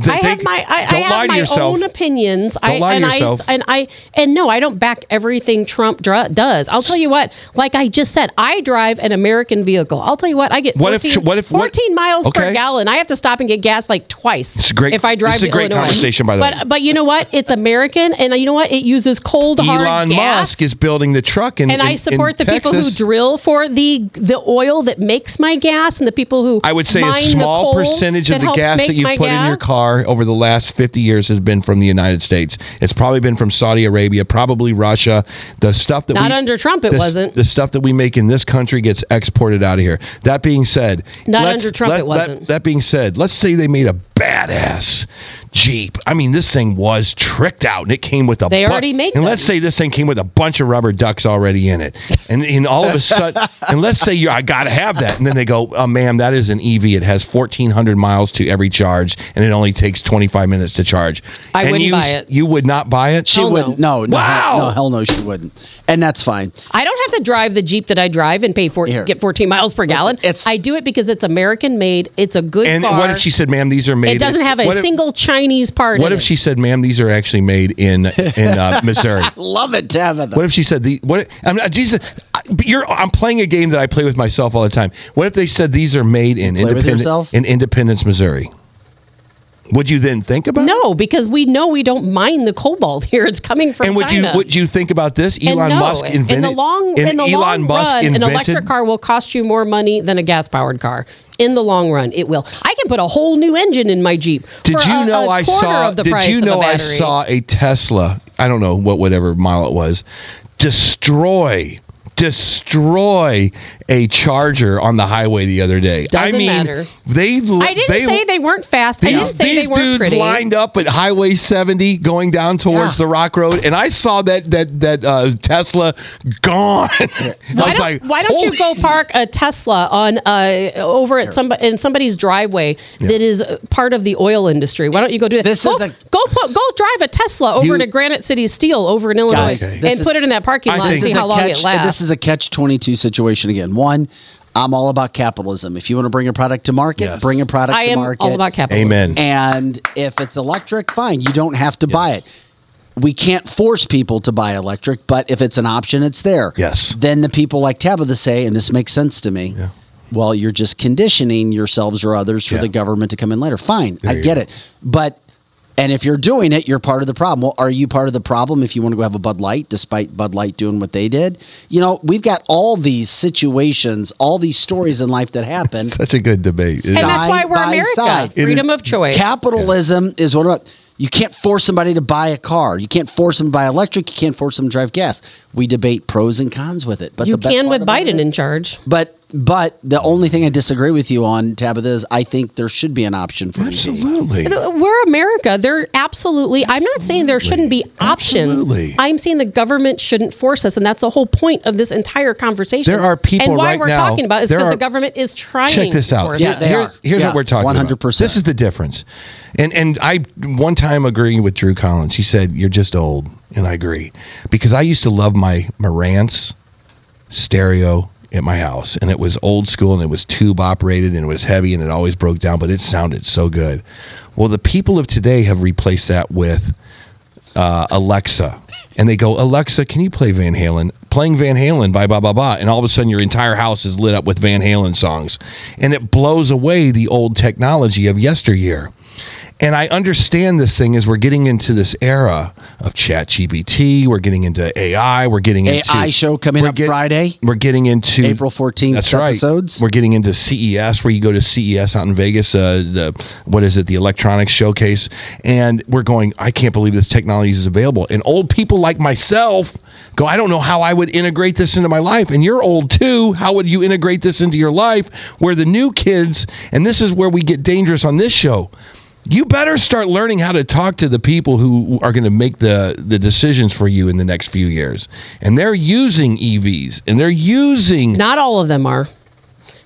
S3: I have my I, I have
S6: to
S3: my own opinions.
S6: Don't
S3: I
S6: lie to
S3: and
S6: yourself.
S3: I and I and no, I don't back everything Trump dr- does. I'll tell you what. Like I just said, I drive an American vehicle. I'll tell you what. I get 14,
S6: What if- what if- what-
S3: 14 miles
S6: Okay.
S3: per gallon. I have to stop and get gas like twice.
S6: Is great-
S3: If I drive
S6: is a
S3: to
S6: great
S3: Illinois.
S6: conversation, by the
S3: but,
S6: way.
S3: But you know what? It's American, and you know what? It uses cold hard
S6: Elon
S3: gas.
S6: Musk is building the truck, in,
S3: and I support
S6: in
S3: the people who drill for the the oil that makes my gas, and the people who
S6: I would say a small percentage of the gas that
S3: my
S6: put in your
S3: gas.
S6: Car over the last 50 years has been from the United States. It's probably been from Saudi Arabia, probably Russia. The stuff that
S3: Not
S6: we,
S3: under Trump, it
S6: the,
S3: wasn't.
S6: The stuff that we make in this country gets exported out of here. That being said,
S3: Not
S6: let's-
S3: under Trump,
S6: let-
S3: it wasn't.
S6: that being said, let's say they made a badass Jeep. I mean, this thing was tricked out, and it came with a.
S3: They
S6: bu-
S3: already make
S6: And
S3: them.
S6: let's say this thing came with a bunch of rubber ducks already in it, and and all of a sudden, [LAUGHS] and let's say you, I got to have that, and then they go, oh, ma'am, that is an EV. It has fourteen hundred miles to every charge, and it only takes twenty five minutes to charge.
S3: I
S6: And
S3: wouldn't
S6: you,
S3: buy it.
S6: You would not buy it.
S1: She
S3: Hell
S1: wouldn't. No, no,
S6: Wow.
S1: hell, no, hell no, she wouldn't. And that's fine.
S3: I don't have to drive the Jeep that I drive and pay for
S1: Here.
S3: get 14 miles per gallon.
S1: it's-
S3: I do it because it's American made. It's a good
S6: And
S3: car.
S6: what if she said, ma'am, these are made?
S3: it doesn't have a
S6: what if-
S3: single Chinese part
S6: What
S3: in
S6: if
S3: it.
S6: she said, ma'am, these are actually made in in uh, [LAUGHS] Missouri?
S1: Love it, Tabitha.
S6: What if she said the what? I'm not, Jesus, I- but you're. I'm playing a game that I play with myself all the time. What if they said these are made in
S1: play with
S6: Independence
S1: yourself?
S6: in Independence, Missouri? Would you then think about? it?
S3: No, because we know we don't mine the cobalt [LAUGHS] here. It's coming from
S6: And would
S3: China.
S6: you would you think about this? Elon
S3: no,
S6: Musk invented.
S3: in the long
S6: and
S3: in the
S6: Elon
S3: long
S6: Musk
S3: run, an electric car will cost you more money than a gas powered car. In the long run, it will. I can put a whole new engine in my Jeep.
S6: Did you
S3: a-
S6: know
S3: a
S6: I saw? Did you know I saw a Tesla? I don't know what whatever model it was. Destroy destroy a charger on the highway the other day. I
S3: Doesn't
S6: mean,
S3: matter.
S6: they
S3: I didn't
S6: they,
S3: say they weren't fast. I didn't say
S6: these
S3: they weren't
S6: dudes
S3: pretty.
S6: lined up at Highway 70 going down towards
S1: Yeah.
S6: the Rock Road, and I saw that that that uh, Tesla gone. [LAUGHS] I
S3: Why
S6: was
S3: don't,
S6: like,
S3: why don't you go park a Tesla on uh, over at somebody in somebody's driveway that is uh, part of the oil industry? Why don't you go do that?
S1: This
S3: go,
S1: is a-
S3: go put go drive a Tesla over
S6: You-
S3: to Granite City Steel over in Illinois
S1: Guys,
S3: and
S1: is-
S3: put it in that parking lot and see how long
S1: catch,
S3: it lasts.
S1: This is a catch 22 situation again. One, I'm all about capitalism. If you want to bring a product to market,
S6: Yes.
S1: bring a product
S3: I
S1: to
S3: am
S1: market.
S3: all about capitalism.
S6: Amen.
S1: And if it's electric, fine. You don't have to buy it. We can't force people to buy electric, but if it's an option, it's there.
S6: Yes.
S1: Then the people like Tabitha say, and this makes sense to me. Yeah. Well, you're just conditioning yourselves or others for
S6: Yeah.
S1: the government to come in later. Fine, I get
S6: go.
S1: it. But and if you're doing it, you're part of the problem. Well, are you part of the problem if you want to go have a Bud Light, despite Bud Light doing what they did? You know, we've got all these situations, all these stories in life that happen. [LAUGHS]
S6: Such a good debate.
S3: and that's why we're America.
S1: side.
S3: Freedom of choice.
S1: Capitalism is what about you can't force somebody to buy a car. You can't force them to buy electric. You can't force them to drive gas. We debate pros and cons with it. But
S3: you
S1: the
S3: can with Biden
S1: it-
S3: in charge.
S1: But but the only thing I disagree with you on Tabitha is I think there should be an option for EV.
S6: Absolutely.
S3: We're America. There absolutely. I'm not saying there shouldn't be options.
S6: Absolutely.
S3: I'm saying the government shouldn't force us, and that's the whole point of this entire conversation.
S6: There are people
S3: and why
S6: right
S3: we're
S6: now-
S3: talking about is because the government is trying.
S6: Check this out.
S3: force
S1: Yeah, they
S6: Here-
S1: are.
S6: Here's
S1: Yeah,
S6: what we're talking about.
S1: 100%.
S6: This is the difference. And and I one time agreeing with Drew Collins. He said, "You're just old," and I agree because I used to love my Marantz stereo at my house, and it was old school, and it was tube operated, and it was heavy, and it always broke down, but it sounded so good. Well, the people of today have replaced that with uh, Alexa, and they go, Alexa, can you play Van Halen? Playing Van Halen by blah blah blah, and all of a sudden your entire house is lit up with Van Halen songs, and it blows away the old technology of yesteryear. And I understand this thing as we're getting into this era of Chat GPT. We're getting into AI. We're getting into
S1: AI show coming up Friday.
S6: We're getting into
S1: April 14th
S6: That's right.
S1: episodes.
S6: We're getting into CES, where you go to CES out in Vegas. Uh, the what is it? The electronics showcase, and we're going. I can't believe this technology is available. And old people like myself go. I don't know how I would integrate this into my life. And you're old too. How would you integrate this into your life? Where the new kids, and this is where we get dangerous on this show. You better start learning how to talk to the people who are going to make the, the decisions for you in the next few years. And they're using EVs and they're using
S3: Not all of them are.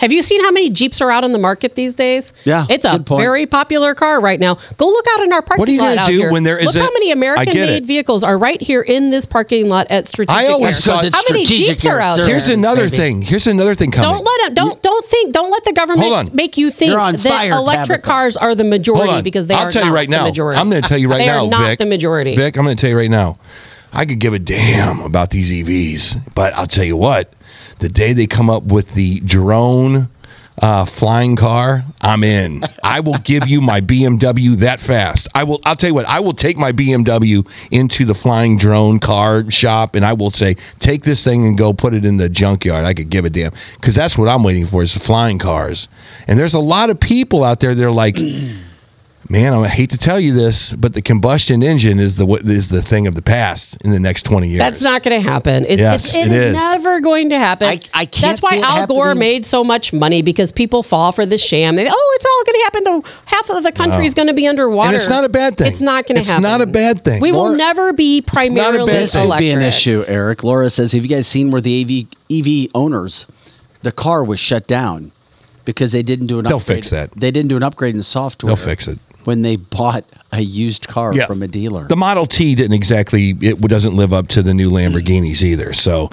S3: Have you seen how many Jeeps are out on the market these days?
S1: Yeah,
S3: it's a
S1: point.
S3: very popular car right now. Go look out in our parking lot.
S6: What are you gonna do
S3: here.
S6: when there is
S3: look
S6: a-
S3: how many American-made vehicles are right here in this parking lot at Strategic
S6: I always
S3: Air.
S6: thought-
S1: it's
S3: how many
S1: Strategic
S3: Jeeps are out
S1: Service.
S3: there?
S6: Here's another
S1: baby.
S6: thing. Here's another thing coming.
S3: Don't let them. Don't don't think. Don't let the government make you think
S1: on
S3: that
S1: fire,
S3: electric
S1: Tabitha.
S3: cars are the majority because they
S6: I'll
S3: are
S6: tell you
S3: not
S6: right
S3: the
S6: now.
S3: majority.
S6: I'm going to tell you right now
S3: they
S6: now,
S3: are not
S6: Vic.
S3: the majority.
S6: Vic, I'm going to tell you right now. I could give a damn about these EVs, but I'll tell you what. The day they come up with the drone uh, flying car, I'm in. I will give you my BMW that fast. I will. I'll tell you what. I will take my BMW into the flying drone car shop, and I will say, take this thing and go put it in the junkyard. I could give a damn because that's what I'm waiting for is the flying cars. And there's a lot of people out there. They're like. Man, I hate to tell you this, but the combustion engine is the what is the thing of the past in the next twenty years.
S3: That's not going to happen. It,
S6: Yes,
S3: it's, it
S6: it
S3: is
S6: is.
S3: never going to happen.
S1: I- I can't
S3: That's why
S1: see it
S3: Al Gore made so much money because people fall for the sham. They, oh, it's all going to happen. The half of the country is going to be underwater.
S6: And it's not a bad thing.
S3: It's not going to happen.
S6: It's not a bad thing.
S3: We will never be primarily
S6: not a
S3: primarily
S6: bad
S1: This
S6: thing.
S1: be an issue, Eric. Laura says, "Have you guys seen where the EV EV owners, the car was shut down because they didn't do an
S6: They'll
S1: upgrade.
S6: fix that.
S1: They didn't do an upgrade in software.
S6: They'll fix it.
S1: When they bought a used car from a dealer.
S6: The Model T didn't exactly it doesn't live up to the new Lamborghinis either. So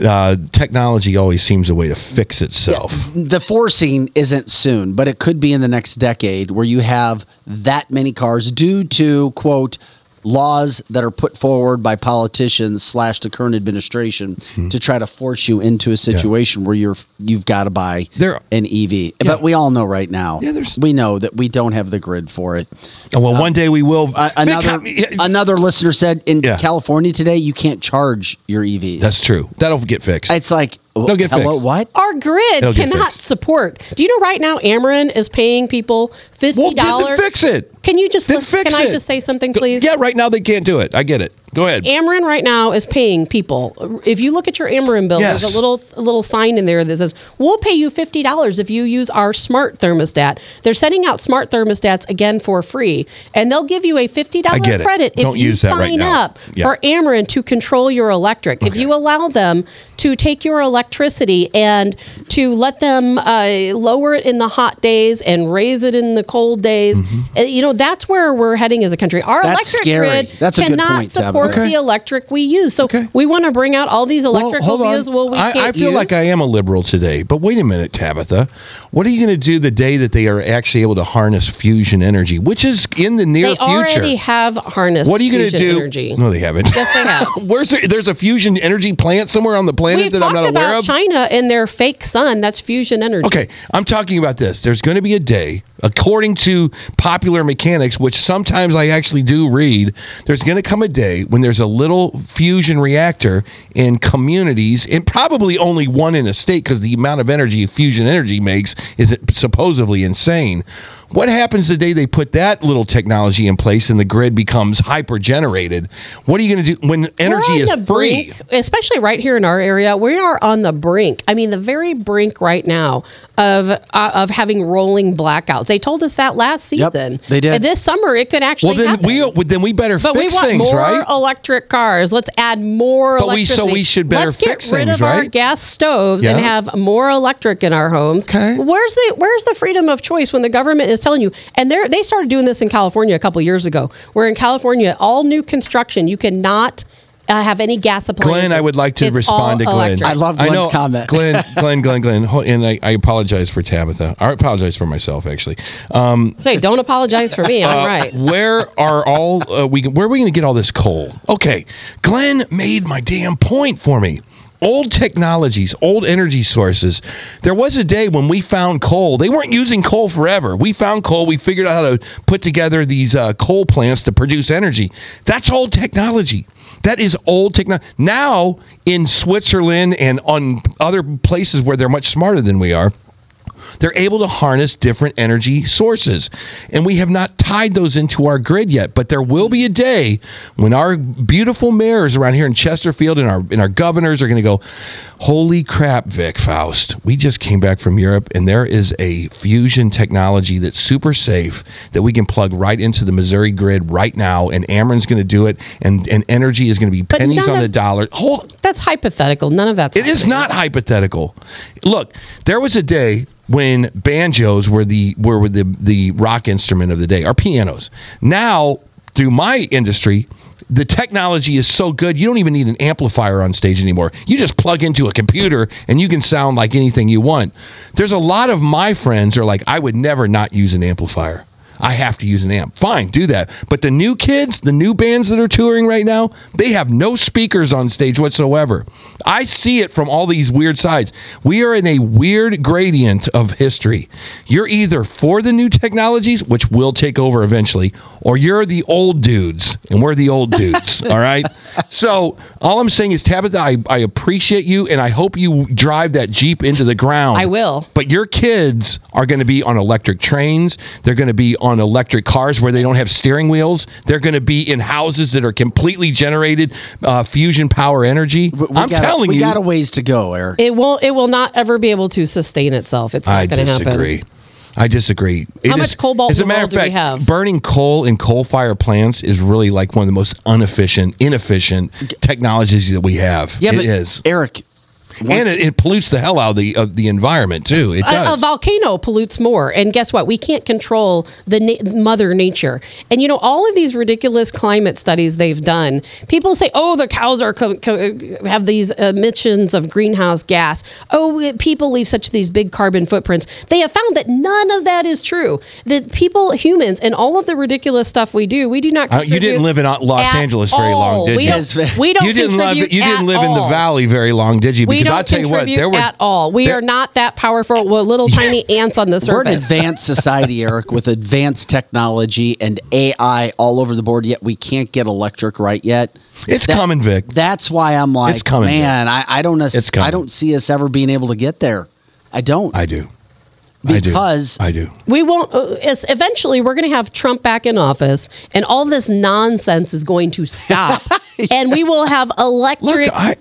S6: uh, technology always seems a way to fix itself.
S1: the forcing isn't soon, but it could be in the next decade where you have that many cars due to quote laws that are put forward by politicians slash the current administration
S6: Hmm.
S1: to try to force you into a situation where you're you've got to buy
S6: There-
S1: an EV. But we all know right now.
S6: Yeah,
S1: we know that we don't have the grid for it.
S6: Oh, well, one day we will.
S1: Uh, another another listener said in
S6: Yeah.
S1: California today you can't charge your EV.
S6: that's true. That'll get fixed.
S1: it's like
S6: They'll get
S1: hello
S6: fixed.
S1: what?
S3: Our grid
S6: It'll get
S3: cannot
S6: fixed.
S3: support. Do you know right now Ameren is paying people fifty
S6: well, then
S3: dollars?
S6: fix it.
S3: Can you just
S6: Then fix
S3: can I
S6: it.
S3: just say something, please?
S6: Yeah, right now they can't do it. I get it. Go ahead.
S3: Ameren right now is paying people. If you look at your Ameren bill,
S6: Yes.
S3: there's a little a little sign in there that says, "We'll pay you fifty dollars if you use our smart thermostat." They're sending out smart thermostats again for free, and they'll give you a fifty dollar
S6: dollar it.
S3: credit if
S6: Don't
S3: you
S6: use that right
S3: sign
S6: now.
S3: up
S6: Yeah.
S3: for Ameren to control your electric. If you allow them to take your electricity and to let them uh, lower it in the hot days and raise it in the cold days, uh, you know that's where we're heading as a country. Our
S1: Mm-hmm. That's
S3: electric
S1: scary.
S3: grid
S1: That's a good
S3: cannot
S1: point, Tabitha. Okay.
S3: the electric we use. So we want to bring out all these electrical
S6: hold on.
S3: vehicles we
S6: I,
S3: can't
S6: I feel
S3: use.
S6: like I am a liberal today, but wait a minute, Tabitha. What are you going to do the day that they are actually able to harness fusion energy, which is in the near
S3: they
S6: future?
S3: They already have harnessed.
S6: what are you going to do?
S3: Energy.
S6: No, they haven't.
S3: Yes, they have. [LAUGHS]
S6: Where's there, there's a fusion energy plant somewhere on the planet
S3: We've
S6: that I'm not aware of?
S3: China and their fake sun. That's fusion energy.
S6: Okay, I'm talking about this. There's going to be a day, according to popular mechanics, which sometimes I actually do read, there's going to come a day when there's a little fusion reactor in communities, and probably only one in a state because the amount of energy fusion energy makes is supposedly insane. What happens the day they put that little technology in place and the grid becomes hyper generated? What are you going to do when energy is free?
S3: brink, especially right here in our area. We are on the brink. I mean, the very brink right now of uh, of having rolling blackouts. They told us that last
S1: Yep,
S3: season.
S1: they did.
S3: And this summer, it could actually
S6: Well, then
S3: happen.
S6: we well, then we better
S3: but
S6: fix
S3: we want
S6: things,
S3: more
S6: right?
S3: electric cars. Let's add more
S6: But we- so we should better fix this.
S3: Let's
S6: fix
S3: get rid
S6: things,
S3: of our gas stoves and have more electric in our homes.
S6: Okay.
S3: Where's the Where's the freedom of choice when the government is telling you? And they they started doing this in California a couple years ago. Where in California, all new construction you cannot. Uh, have any gas appliances?
S6: Glenn, I would like to
S3: It's
S6: respond to Glenn.
S3: electric.
S1: I love Glenn's comment. [LAUGHS]
S6: Glenn, Glenn, Glenn, Glenn, and I, I apologize for Tabitha. I apologize for myself, actually. Um,
S3: Say, don't apologize for me. I'm
S6: uh,
S3: right. [LAUGHS]
S6: Where are all uh, we? Where are we going to get all this coal? Okay, Glenn made my damn point for me. Old technologies, old energy sources. There was a day when we found coal. They weren't using coal forever. We found coal. We figured out how to put together these uh, coal plants to produce energy. That's old technology. That is old technology. Now in Switzerland and on other places where they're much smarter than we are, they're able to harness different energy sources. And we have not tied those into our grid yet. But there will be a day when our beautiful mayors around here in Chesterfield and our and our governors are going to go, Holy crap, Vic Faust. We just came back from Europe and there is a fusion technology that's super safe that we can plug right into the Missouri grid right now. And Ameren's going to do it. And, and energy is going to be
S3: But
S6: pennies on
S3: of-
S6: the dollar. Hold
S3: That's hypothetical. None of that's.
S6: it is not hypothetical. Look, there was a day when banjos were the were the the rock instrument of the day, or pianos. Now, through my industry, the technology is so good you don't even need an amplifier on stage anymore. You just plug into a computer and you can sound like anything you want. There's a lot of my friends are like, I would never not use an amplifier. I have to use an amp. Fine, do that. But the new kids, the new bands that are touring right now, they have no speakers on stage whatsoever. I see it from all these weird sides. We are in a weird gradient of history. You're either for the new technologies, which will take over eventually, or you're the old dudes, and we're the old dudes. [LAUGHS] all right. So all I'm saying is, Tabitha, I, I appreciate you, and I hope you drive that Jeep into the ground.
S3: I will.
S6: But your kids are going to be on electric trains. They're going to be on electric cars where they don't have steering wheels. They're going to be in houses that are completely generated uh, fusion power energy.
S1: We
S6: I'm
S1: got a-
S6: telling
S1: we
S6: you.
S1: got a ways to go, Eric.
S3: It will. It will not ever be able to sustain itself. It's not going to
S6: disagree.
S3: happen.
S6: I disagree. It
S3: How much cobalt
S6: As a matter
S3: world
S6: of
S3: do we
S6: fact,
S3: have?
S6: burning coal in coal fire plants is really like one of the most inefficient, inefficient technologies that we have.
S1: Yeah,
S6: It
S1: but
S6: is.
S1: Eric.
S6: And it, it pollutes the hell out of the of the environment too. It
S3: A, a volcano pollutes more, and guess what? We can't control the na- mother nature. And you know, all of these ridiculous climate studies they've done. People say, "Oh, the cows are co- co- have these emissions of greenhouse gas. Oh, people leave such these big carbon footprints." They have found that none of that is true. That people, humans, and all of the ridiculous stuff we do, we do not.
S6: Uh, you didn't live in Los Angeles very long, did
S3: we
S6: you?
S3: Don't, we don't.
S6: you didn't live. You didn't
S3: at
S6: live in the valley very long, did you? Because
S3: don't
S6: I'll tell you what,
S3: contribute
S6: there were
S3: at all. We
S6: there-
S3: are not that powerful. We're little [LAUGHS] tiny ants on the surface.
S1: We're an advanced [LAUGHS] society, Eric, with advanced technology and AI all over the board, yet we can't get electric right yet.
S6: It's
S1: That-
S6: coming, Vic.
S1: That's why I'm like,
S6: It's coming,
S1: man, I, I don't
S6: It's coming.
S1: I don't see us ever being able to get there. I don't.
S6: I do.
S1: I do because
S6: I do.
S3: We won't. Uh, it's eventually we're going to have Trump back in office, and all this nonsense is going to stop, [LAUGHS] and we will have electric.
S6: Look, I, I am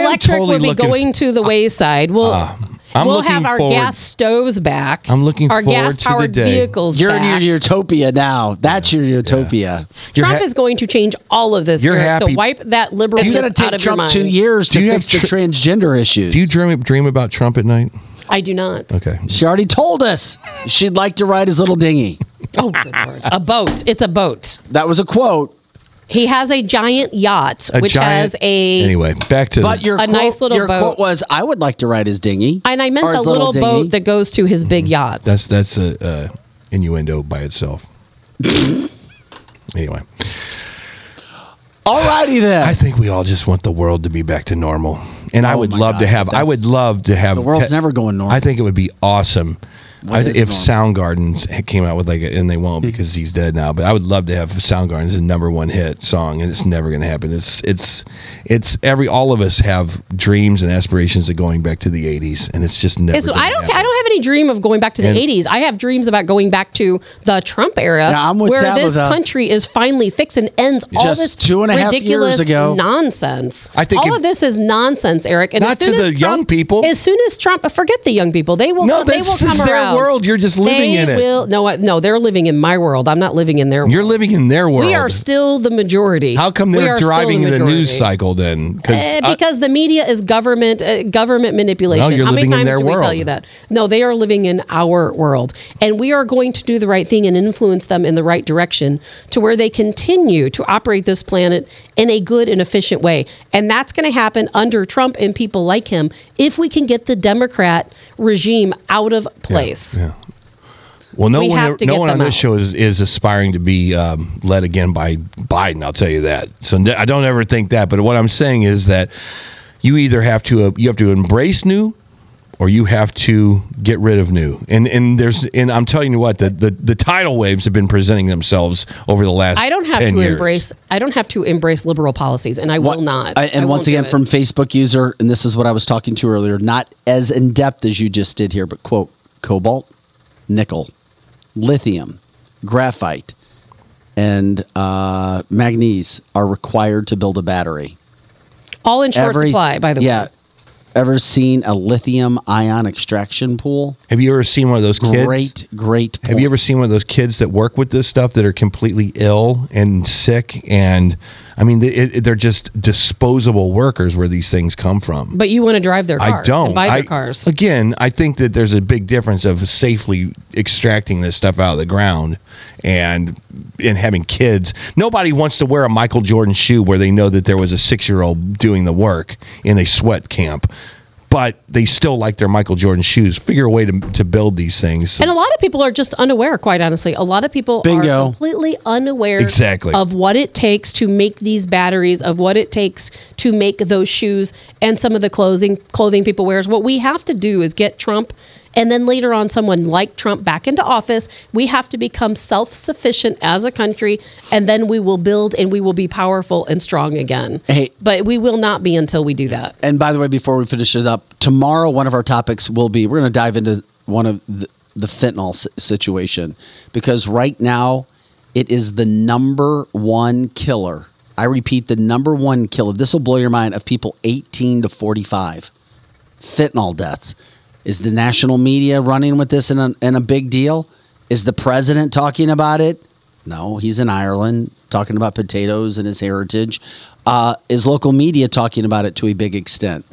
S3: electric
S6: totally
S3: will be
S6: looking-
S3: going to the wayside. We'll
S6: Uh, I'm
S3: we'll have our
S6: forward-
S3: gas stoves back.
S6: I'm looking
S3: our
S6: forward
S3: gas
S6: to the
S3: powered
S6: day.
S3: vehicles
S1: you're
S3: back.
S1: in your utopia now. That's your utopia.
S6: You're
S3: Trump
S6: ha-
S3: is going to change all of this.
S6: You're
S3: Eric,
S6: happy-
S3: to wipe that
S1: It's
S3: liberalism
S1: going to
S3: out
S1: take
S3: of your
S1: Trump
S3: mind.
S1: two years
S6: Do
S1: to
S6: you
S1: fix
S6: have
S1: the transgender issues.
S6: Do you dream dream about Trump at night?
S3: I do not.
S6: Okay.
S1: she already told us she'd like to ride his little dinghy.
S3: Oh, good lord! A boat. It's a boat.
S1: That was a quote.
S3: He has a giant yacht,
S6: A
S3: which
S6: giant-
S3: has a
S6: Anyway, back to
S1: But
S6: the,
S1: your
S3: A
S1: quote,
S3: nice little
S1: your
S3: boat.
S1: quote was, "I would like to ride his dinghy."
S3: And I meant
S1: Or
S3: the
S1: his
S3: little,
S1: dinghy.
S3: boat that goes to his big yacht.
S6: that's that's a uh, innuendo by itself. [LAUGHS] anyway,
S1: Alrighty then.
S6: I think we all just want the world to be back to normal, and I
S1: Oh
S6: would
S1: my
S6: love to
S1: God,
S6: have. I would love to have.
S1: the world's never going normal.
S6: I think it would be awesome.
S1: What
S6: I,
S1: is
S6: if
S1: normal?
S6: Soundgarden's came out with like, a, and they won't because he's dead now. But I would love to have Soundgarden's a number one hit song, and it's never going to happen. It's it's it's every all of us have dreams and aspirations of going back to the '80s, and it's just never.
S3: It's, I don't.
S6: happen.
S3: I don't have any dream of going back to the
S6: And-
S3: '80s. I have dreams about going back to the Trump era,
S1: Yeah, I'm with
S3: where this country is finally fixed and ends all
S1: Just
S3: this
S1: two and a half years
S3: ridiculous
S1: ago.
S3: nonsense.
S6: I think
S3: all of this is nonsense, Eric. And
S6: Not
S3: as soon
S6: to
S3: as
S6: the young
S3: Trump-
S6: people.
S3: As soon as Trump, forget the young people. They will.
S6: No,
S3: come, they will [LAUGHS]
S6: this
S3: come
S6: is their
S3: around.
S6: world. You're just living
S3: They
S6: in it.
S3: Will, no, I- no, they're living in my world. I'm not living in their.
S6: You're living in their world.
S3: We are still the majority.
S6: How come they're driving the,
S3: majority.
S6: news cycle then? I-
S3: because the media is government uh, government manipulation.
S6: No, you're
S3: How many times
S6: their
S3: do we tell you that? No, they are living in our world, and we are going to do the right thing and influence them in the right direction to where they continue to operate this planet in a good and efficient way. And that's going to happen under Trump and people like him if we can get the Democrat regime out of place.
S6: yeah. Well, no
S3: We
S6: one, no one on this
S3: out.
S6: show is, is aspiring to be um, led again by Biden. I'll tell you that. So I don't ever think that. But what I'm saying is that you either have to uh, you have to embrace new, or you have to get rid of new. And and there's and I'm telling you what the the, the tidal waves have been presenting themselves over the last.
S3: I don't have
S6: 10
S3: to
S6: years.
S3: embrace. I don't have to embrace liberal policies, and I
S1: What-
S3: will not.
S1: I-
S3: I
S1: and
S3: won't
S1: once again, from Facebook user, and this is what I was talking to earlier, not as in depth as you just did here, but quote: cobalt, nickel, lithium, graphite, and uh, manganese are required to build a battery.
S3: all in short
S1: Every-
S3: supply. By the
S1: yeah.
S3: way,
S1: Ever seen a lithium ion extraction pool?
S6: Have you ever seen one of those kids?
S1: Great, great.
S6: Have you ever seen one of those kids that work with this stuff that are completely ill and sick? And I mean, they, it, they're just disposable workers where these things come from.
S3: but you want to drive their cars.
S6: I don't
S3: and buy their
S6: I-
S3: cars.
S6: Again, I think that there's a big difference of safely extracting this stuff out of the ground and and having kids. Nobody wants to wear a Michael Jordan shoe where they know that there was a six year old doing the work in a sweat camp. But they still like their Michael Jordan shoes. Figure a way to, to build these things.
S3: And a lot of people are just unaware, quite honestly. A lot of people
S1: Bingo.
S3: are completely unaware
S6: Exactly.
S3: of what it takes to make these batteries, of what it takes to make those shoes and some of the clothing clothing people wears. What we have to do is get Trump and then later on someone like Trump back into office. We have to become self-sufficient as a country and then we will build and we will be powerful and strong again.
S1: Hey.
S3: But we will not be until we do that.
S1: And by the way, before we finish it up, tomorrow one of our topics will be we're going to dive into one of the, the fentanyl s- situation because right now it is the number one killer. I repeat, the number one killer. This will blow your mind of people 18 to 45. Fentanyl deaths. Is the national media running with this in a, in a big deal? Is the president talking about it? No, he's in Ireland talking about potatoes and his heritage. Uh, is local media talking about it to a big extent?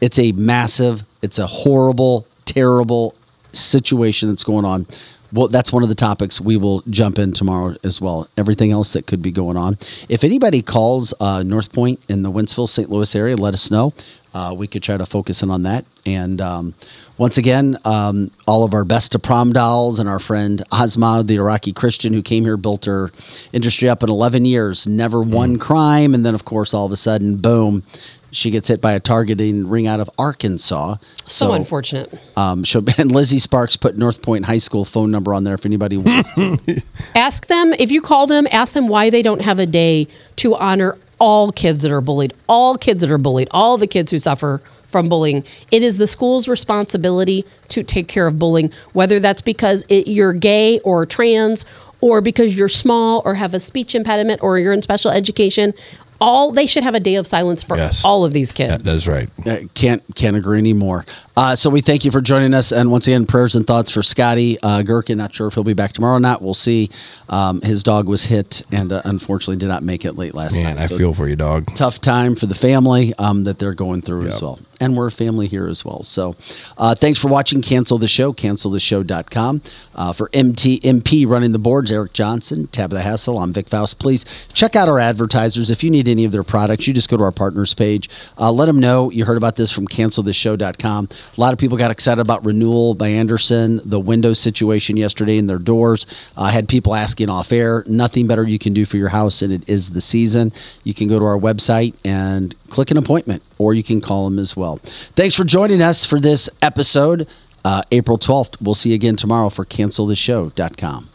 S1: It's a massive, it's a horrible, terrible situation that's going on. Well, that's one of the topics we will jump in tomorrow as well. Everything else that could be going on. If anybody calls uh, North Point in the Wentzville, St. Louis area, let us know. Uh, we could try to focus in on that. And um, once again, um, all of our best to prom dolls and our friend Asma, the Iraqi Christian who came here, built her industry up in 11 years, never one crime. And then, of course, all of a sudden, boom, she gets hit by a targeting ring out of Arkansas.
S3: So, unfortunate.
S1: Um, [LAUGHS] she'll, and Lizzie Sparks put North Point High School phone number on there if anybody wants. to. [LAUGHS]
S3: Ask them if you call them. Ask them why they don't have a day to honor all kids that are bullied, all kids that are bullied, all the kids who suffer from bullying. It is the school's responsibility to take care of bullying, whether that's because it, you're gay or trans or because you're small or have a speech impediment or you're in special education. All they should have a day of silence for
S6: Yes.
S3: all of these kids.
S6: That's right.
S1: Uh, can't can't agree anymore. Uh, so we thank you for joining us, and once again, prayers and thoughts for Scotty uh, Gherkin. Not sure if he'll be back tomorrow or not. We'll see. Um, his dog was hit and uh, unfortunately did not make it late last
S6: Man,
S1: night.
S6: I
S1: So
S6: feel for you, dog.
S1: tough time for the family um, that they're going through as well. And we're a family here as well. So uh, thanks for watching Cancel This Show, cancelthisshow.com. Uh, for MTMP running the boards, Eric Johnson, Tabitha Hassle, I'm Vic Faust. Please check out our advertisers. If you need any of their products, you just go to our partners page. Uh, let them know you heard about this from cancelthisshow.com. A lot of people got excited about renewal by Andersen, the window situation yesterday in their doors. I had people asking off air. Nothing better you can do for your house, and it is the season. You can go to our website and click an appointment, or you can call them as well. Thanks for joining us for this episode, uh, April 12th. We'll see you again tomorrow for cancelthisshow.com.